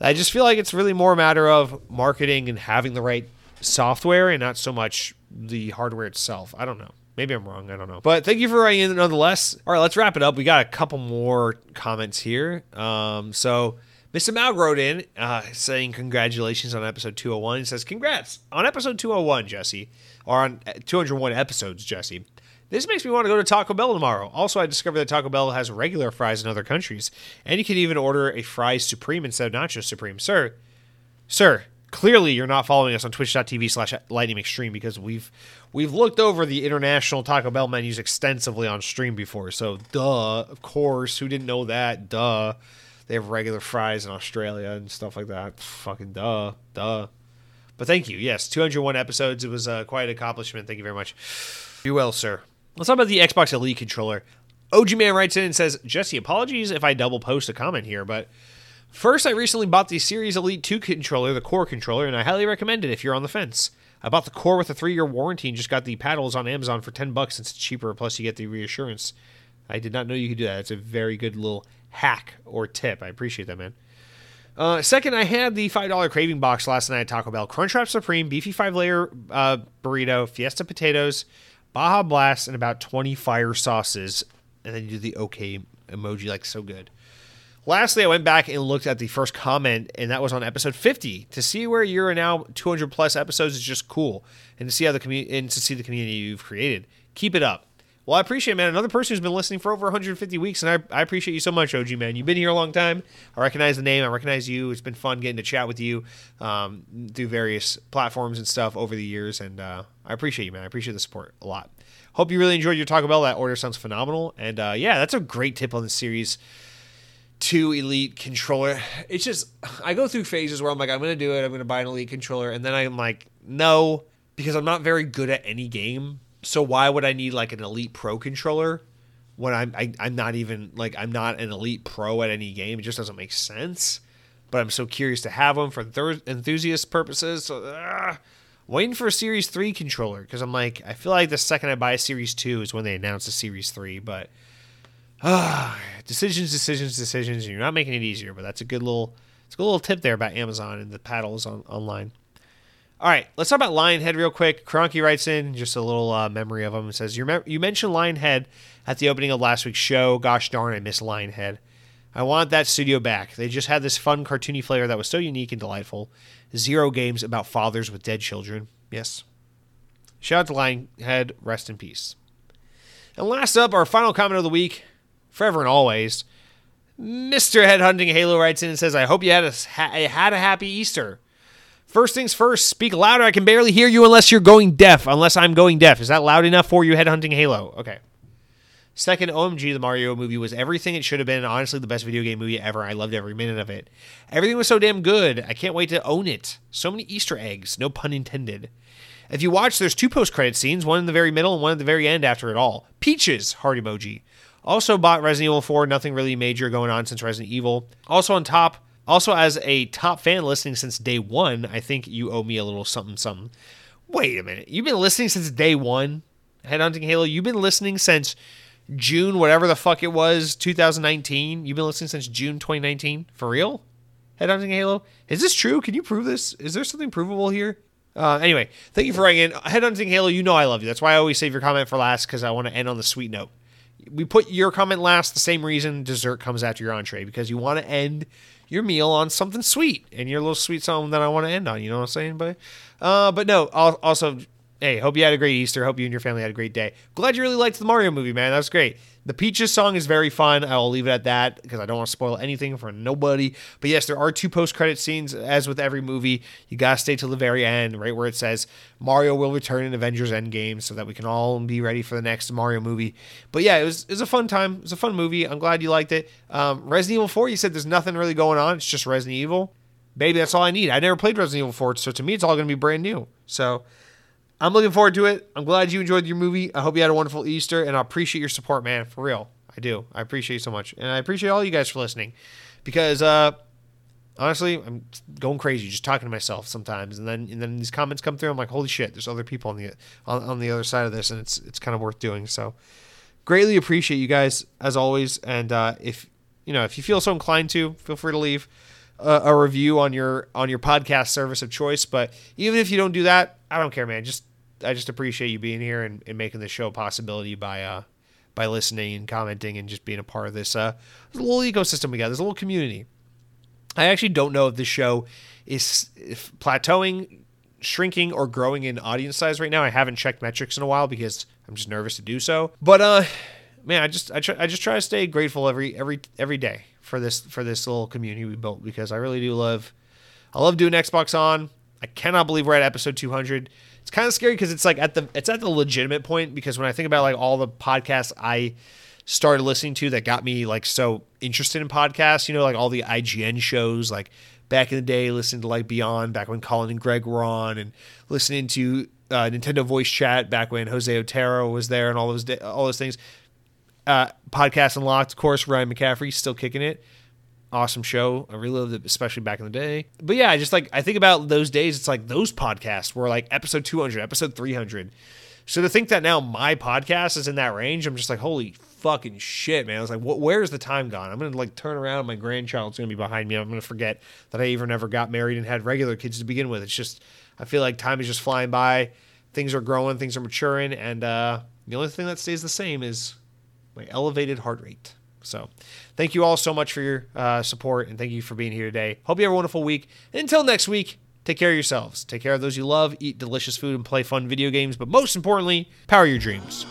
Speaker 1: I just feel like it's really more a matter of marketing and having the right software and not so much the hardware itself. I don't know. Maybe I'm wrong. I don't know. But thank you for writing in nonetheless. All right, let's wrap it up. We got a couple more comments here. Um, so Mr. Mal wrote in uh, saying congratulations on episode 201. He says, Congrats on episode 201, Jesse or on uh, 201 episodes, Jesse. This makes me want to go to Taco Bell tomorrow. Also, I discovered that Taco Bell has regular fries in other countries, and you can even order a fries supreme instead of nacho supreme. Sir, sir, clearly you're not following us on twitch.tv slash lightningmcstream because we've we've looked over the international Taco Bell menus extensively on stream before. So duh, of course, who didn't know that? Duh. They have regular fries in Australia and stuff like that. Fucking duh, duh. But thank you. Yes, 201 episodes. It was uh, quite an accomplishment. Thank you very much. You well, sir. Let's talk about the Xbox Elite controller. OG Man writes in and says, Jesse, apologies if I double post a comment here, but first, I recently bought the Series Elite 2 controller, the core controller, and I highly recommend it if you're on the fence. I bought the core with a three year warranty and just got the paddles on Amazon for 10 bucks since it's cheaper, plus, you get the reassurance. I did not know you could do that. It's a very good little hack or tip. I appreciate that, man. Uh, second, I had the $5 craving box last night at Taco Bell. Crunchwrap Supreme, beefy five layer uh, burrito, Fiesta potatoes, Baja Blast, and about 20 fire sauces. And then you do the okay emoji, like so good. Lastly, I went back and looked at the first comment, and that was on episode 50. To see where you're now 200 plus episodes is just cool, and to see how the community and to see the community you've created. Keep it up. Well, I appreciate it, man. Another person who's been listening for over 150 weeks, and I, I appreciate you so much, OG, man. You've been here a long time. I recognize the name. I recognize you. It's been fun getting to chat with you um, through various platforms and stuff over the years, and uh, I appreciate you, man. I appreciate the support a lot. Hope you really enjoyed your Taco Bell. That order sounds phenomenal. And uh, yeah, that's a great tip on the series. Two elite controller. It's just I go through phases where I'm like, I'm gonna do it. I'm gonna buy an elite controller, and then I'm like, no, because I'm not very good at any game so why would I need like an elite pro controller when I'm I, am i am not even like I'm not an elite pro at any game? It just doesn't make sense. but I'm so curious to have them for thir- enthusiast purposes. So, uh, waiting for a Series 3 controller because I'm like, I feel like the second I buy a Series 2 is when they announce a Series 3, but uh, decisions, decisions, decisions. And you're not making it easier, but that's a good little, it's a good little tip there about Amazon and the paddles on online. All right, let's talk about Lionhead real quick. Cronky writes in just a little uh, memory of him. It says, you, you mentioned Lionhead at the opening of last week's show. Gosh darn, I miss Lionhead. I want that studio back. They just had this fun, cartoony flair that was so unique and delightful. Zero games about fathers with dead children. Yes. Shout out to Lionhead. Rest in peace. And last up, our final comment of the week, forever and always. Mr. Headhunting Halo writes in and says, I hope you had a, had a happy Easter. First things first, speak louder. I can barely hear you unless you're going deaf, unless I'm going deaf. Is that loud enough for you, Headhunting Halo? Okay. Second, OMG, the Mario movie was everything it should have been. Honestly, the best video game movie ever. I loved every minute of it. Everything was so damn good. I can't wait to own it. So many Easter eggs, no pun intended. If you watch, there's two post credit scenes, one in the very middle and one at the very end after it all. Peaches, heart emoji. Also bought Resident Evil 4, nothing really major going on since Resident Evil. Also on top, also as a top fan listening since day one, I think you owe me a little something something. Wait a minute. You've been listening since day one? Head Headhunting Halo, you've been listening since June, whatever the fuck it was, 2019. You've been listening since June 2019? For real? Head Headhunting Halo? Is this true? Can you prove this? Is there something provable here? Uh, anyway, thank you for writing in. Headhunting Halo, you know I love you. That's why I always save your comment for last because I want to end on the sweet note. We put your comment last the same reason dessert comes after your entree because you want to end your meal on something sweet and your little sweet song that I want to end on. You know what I'm saying? But, uh, but no. Also, hey, hope you had a great Easter. Hope you and your family had a great day. Glad you really liked the Mario movie, man. That was great. The Peaches song is very fun. I will leave it at that because I don't want to spoil anything for nobody. But yes, there are two post credit scenes. As with every movie, you gotta stay till the very end, right where it says Mario will return in Avengers Endgame, so that we can all be ready for the next Mario movie. But yeah, it was it was a fun time. It was a fun movie. I'm glad you liked it. Um, Resident Evil 4, you said there's nothing really going on. It's just Resident Evil. Baby, that's all I need. I never played Resident Evil 4, so to me, it's all gonna be brand new. So. I'm looking forward to it. I'm glad you enjoyed your movie. I hope you had a wonderful Easter, and I appreciate your support, man. For real, I do. I appreciate you so much, and I appreciate all you guys for listening, because uh, honestly, I'm going crazy just talking to myself sometimes, and then and then these comments come through. I'm like, holy shit, there's other people on the on, on the other side of this, and it's it's kind of worth doing. So, greatly appreciate you guys as always, and uh, if you know if you feel so inclined to, feel free to leave a, a review on your on your podcast service of choice. But even if you don't do that, I don't care, man. Just I just appreciate you being here and, and making the show a possibility by uh by listening and commenting and just being a part of this uh little ecosystem we got, this little community. I actually don't know if this show is plateauing, shrinking, or growing in audience size right now. I haven't checked metrics in a while because I'm just nervous to do so. But uh, man, I just I, try, I just try to stay grateful every every every day for this for this little community we built because I really do love I love doing Xbox on. I cannot believe we're at episode 200 it's kind of scary because it's like at the it's at the legitimate point because when I think about like all the podcasts I started listening to that got me like so interested in podcasts, you know, like all the IGN shows, like back in the day, listening to like Beyond, back when Colin and Greg were on, and listening to uh, Nintendo Voice Chat back when Jose Otero was there, and all those all those things. Uh, podcast unlocked, of course. Ryan McCaffrey still kicking it awesome show. I really loved it, especially back in the day. But yeah, I just like I think about those days. It's like those podcasts were like episode 200, episode 300. So to think that now my podcast is in that range, I'm just like, holy fucking shit, man. I was like, where's the time gone? I'm gonna like turn around, my grandchild's gonna be behind me. I'm gonna forget that I even ever got married and had regular kids to begin with. It's just I feel like time is just flying by. Things are growing, things are maturing, and uh, the only thing that stays the same is my elevated heart rate. So, thank you all so much for your uh, support and thank you for being here today. Hope you have a wonderful week. And until next week, take care of yourselves. Take care of those you love, eat delicious food, and play fun video games. But most importantly, power your dreams.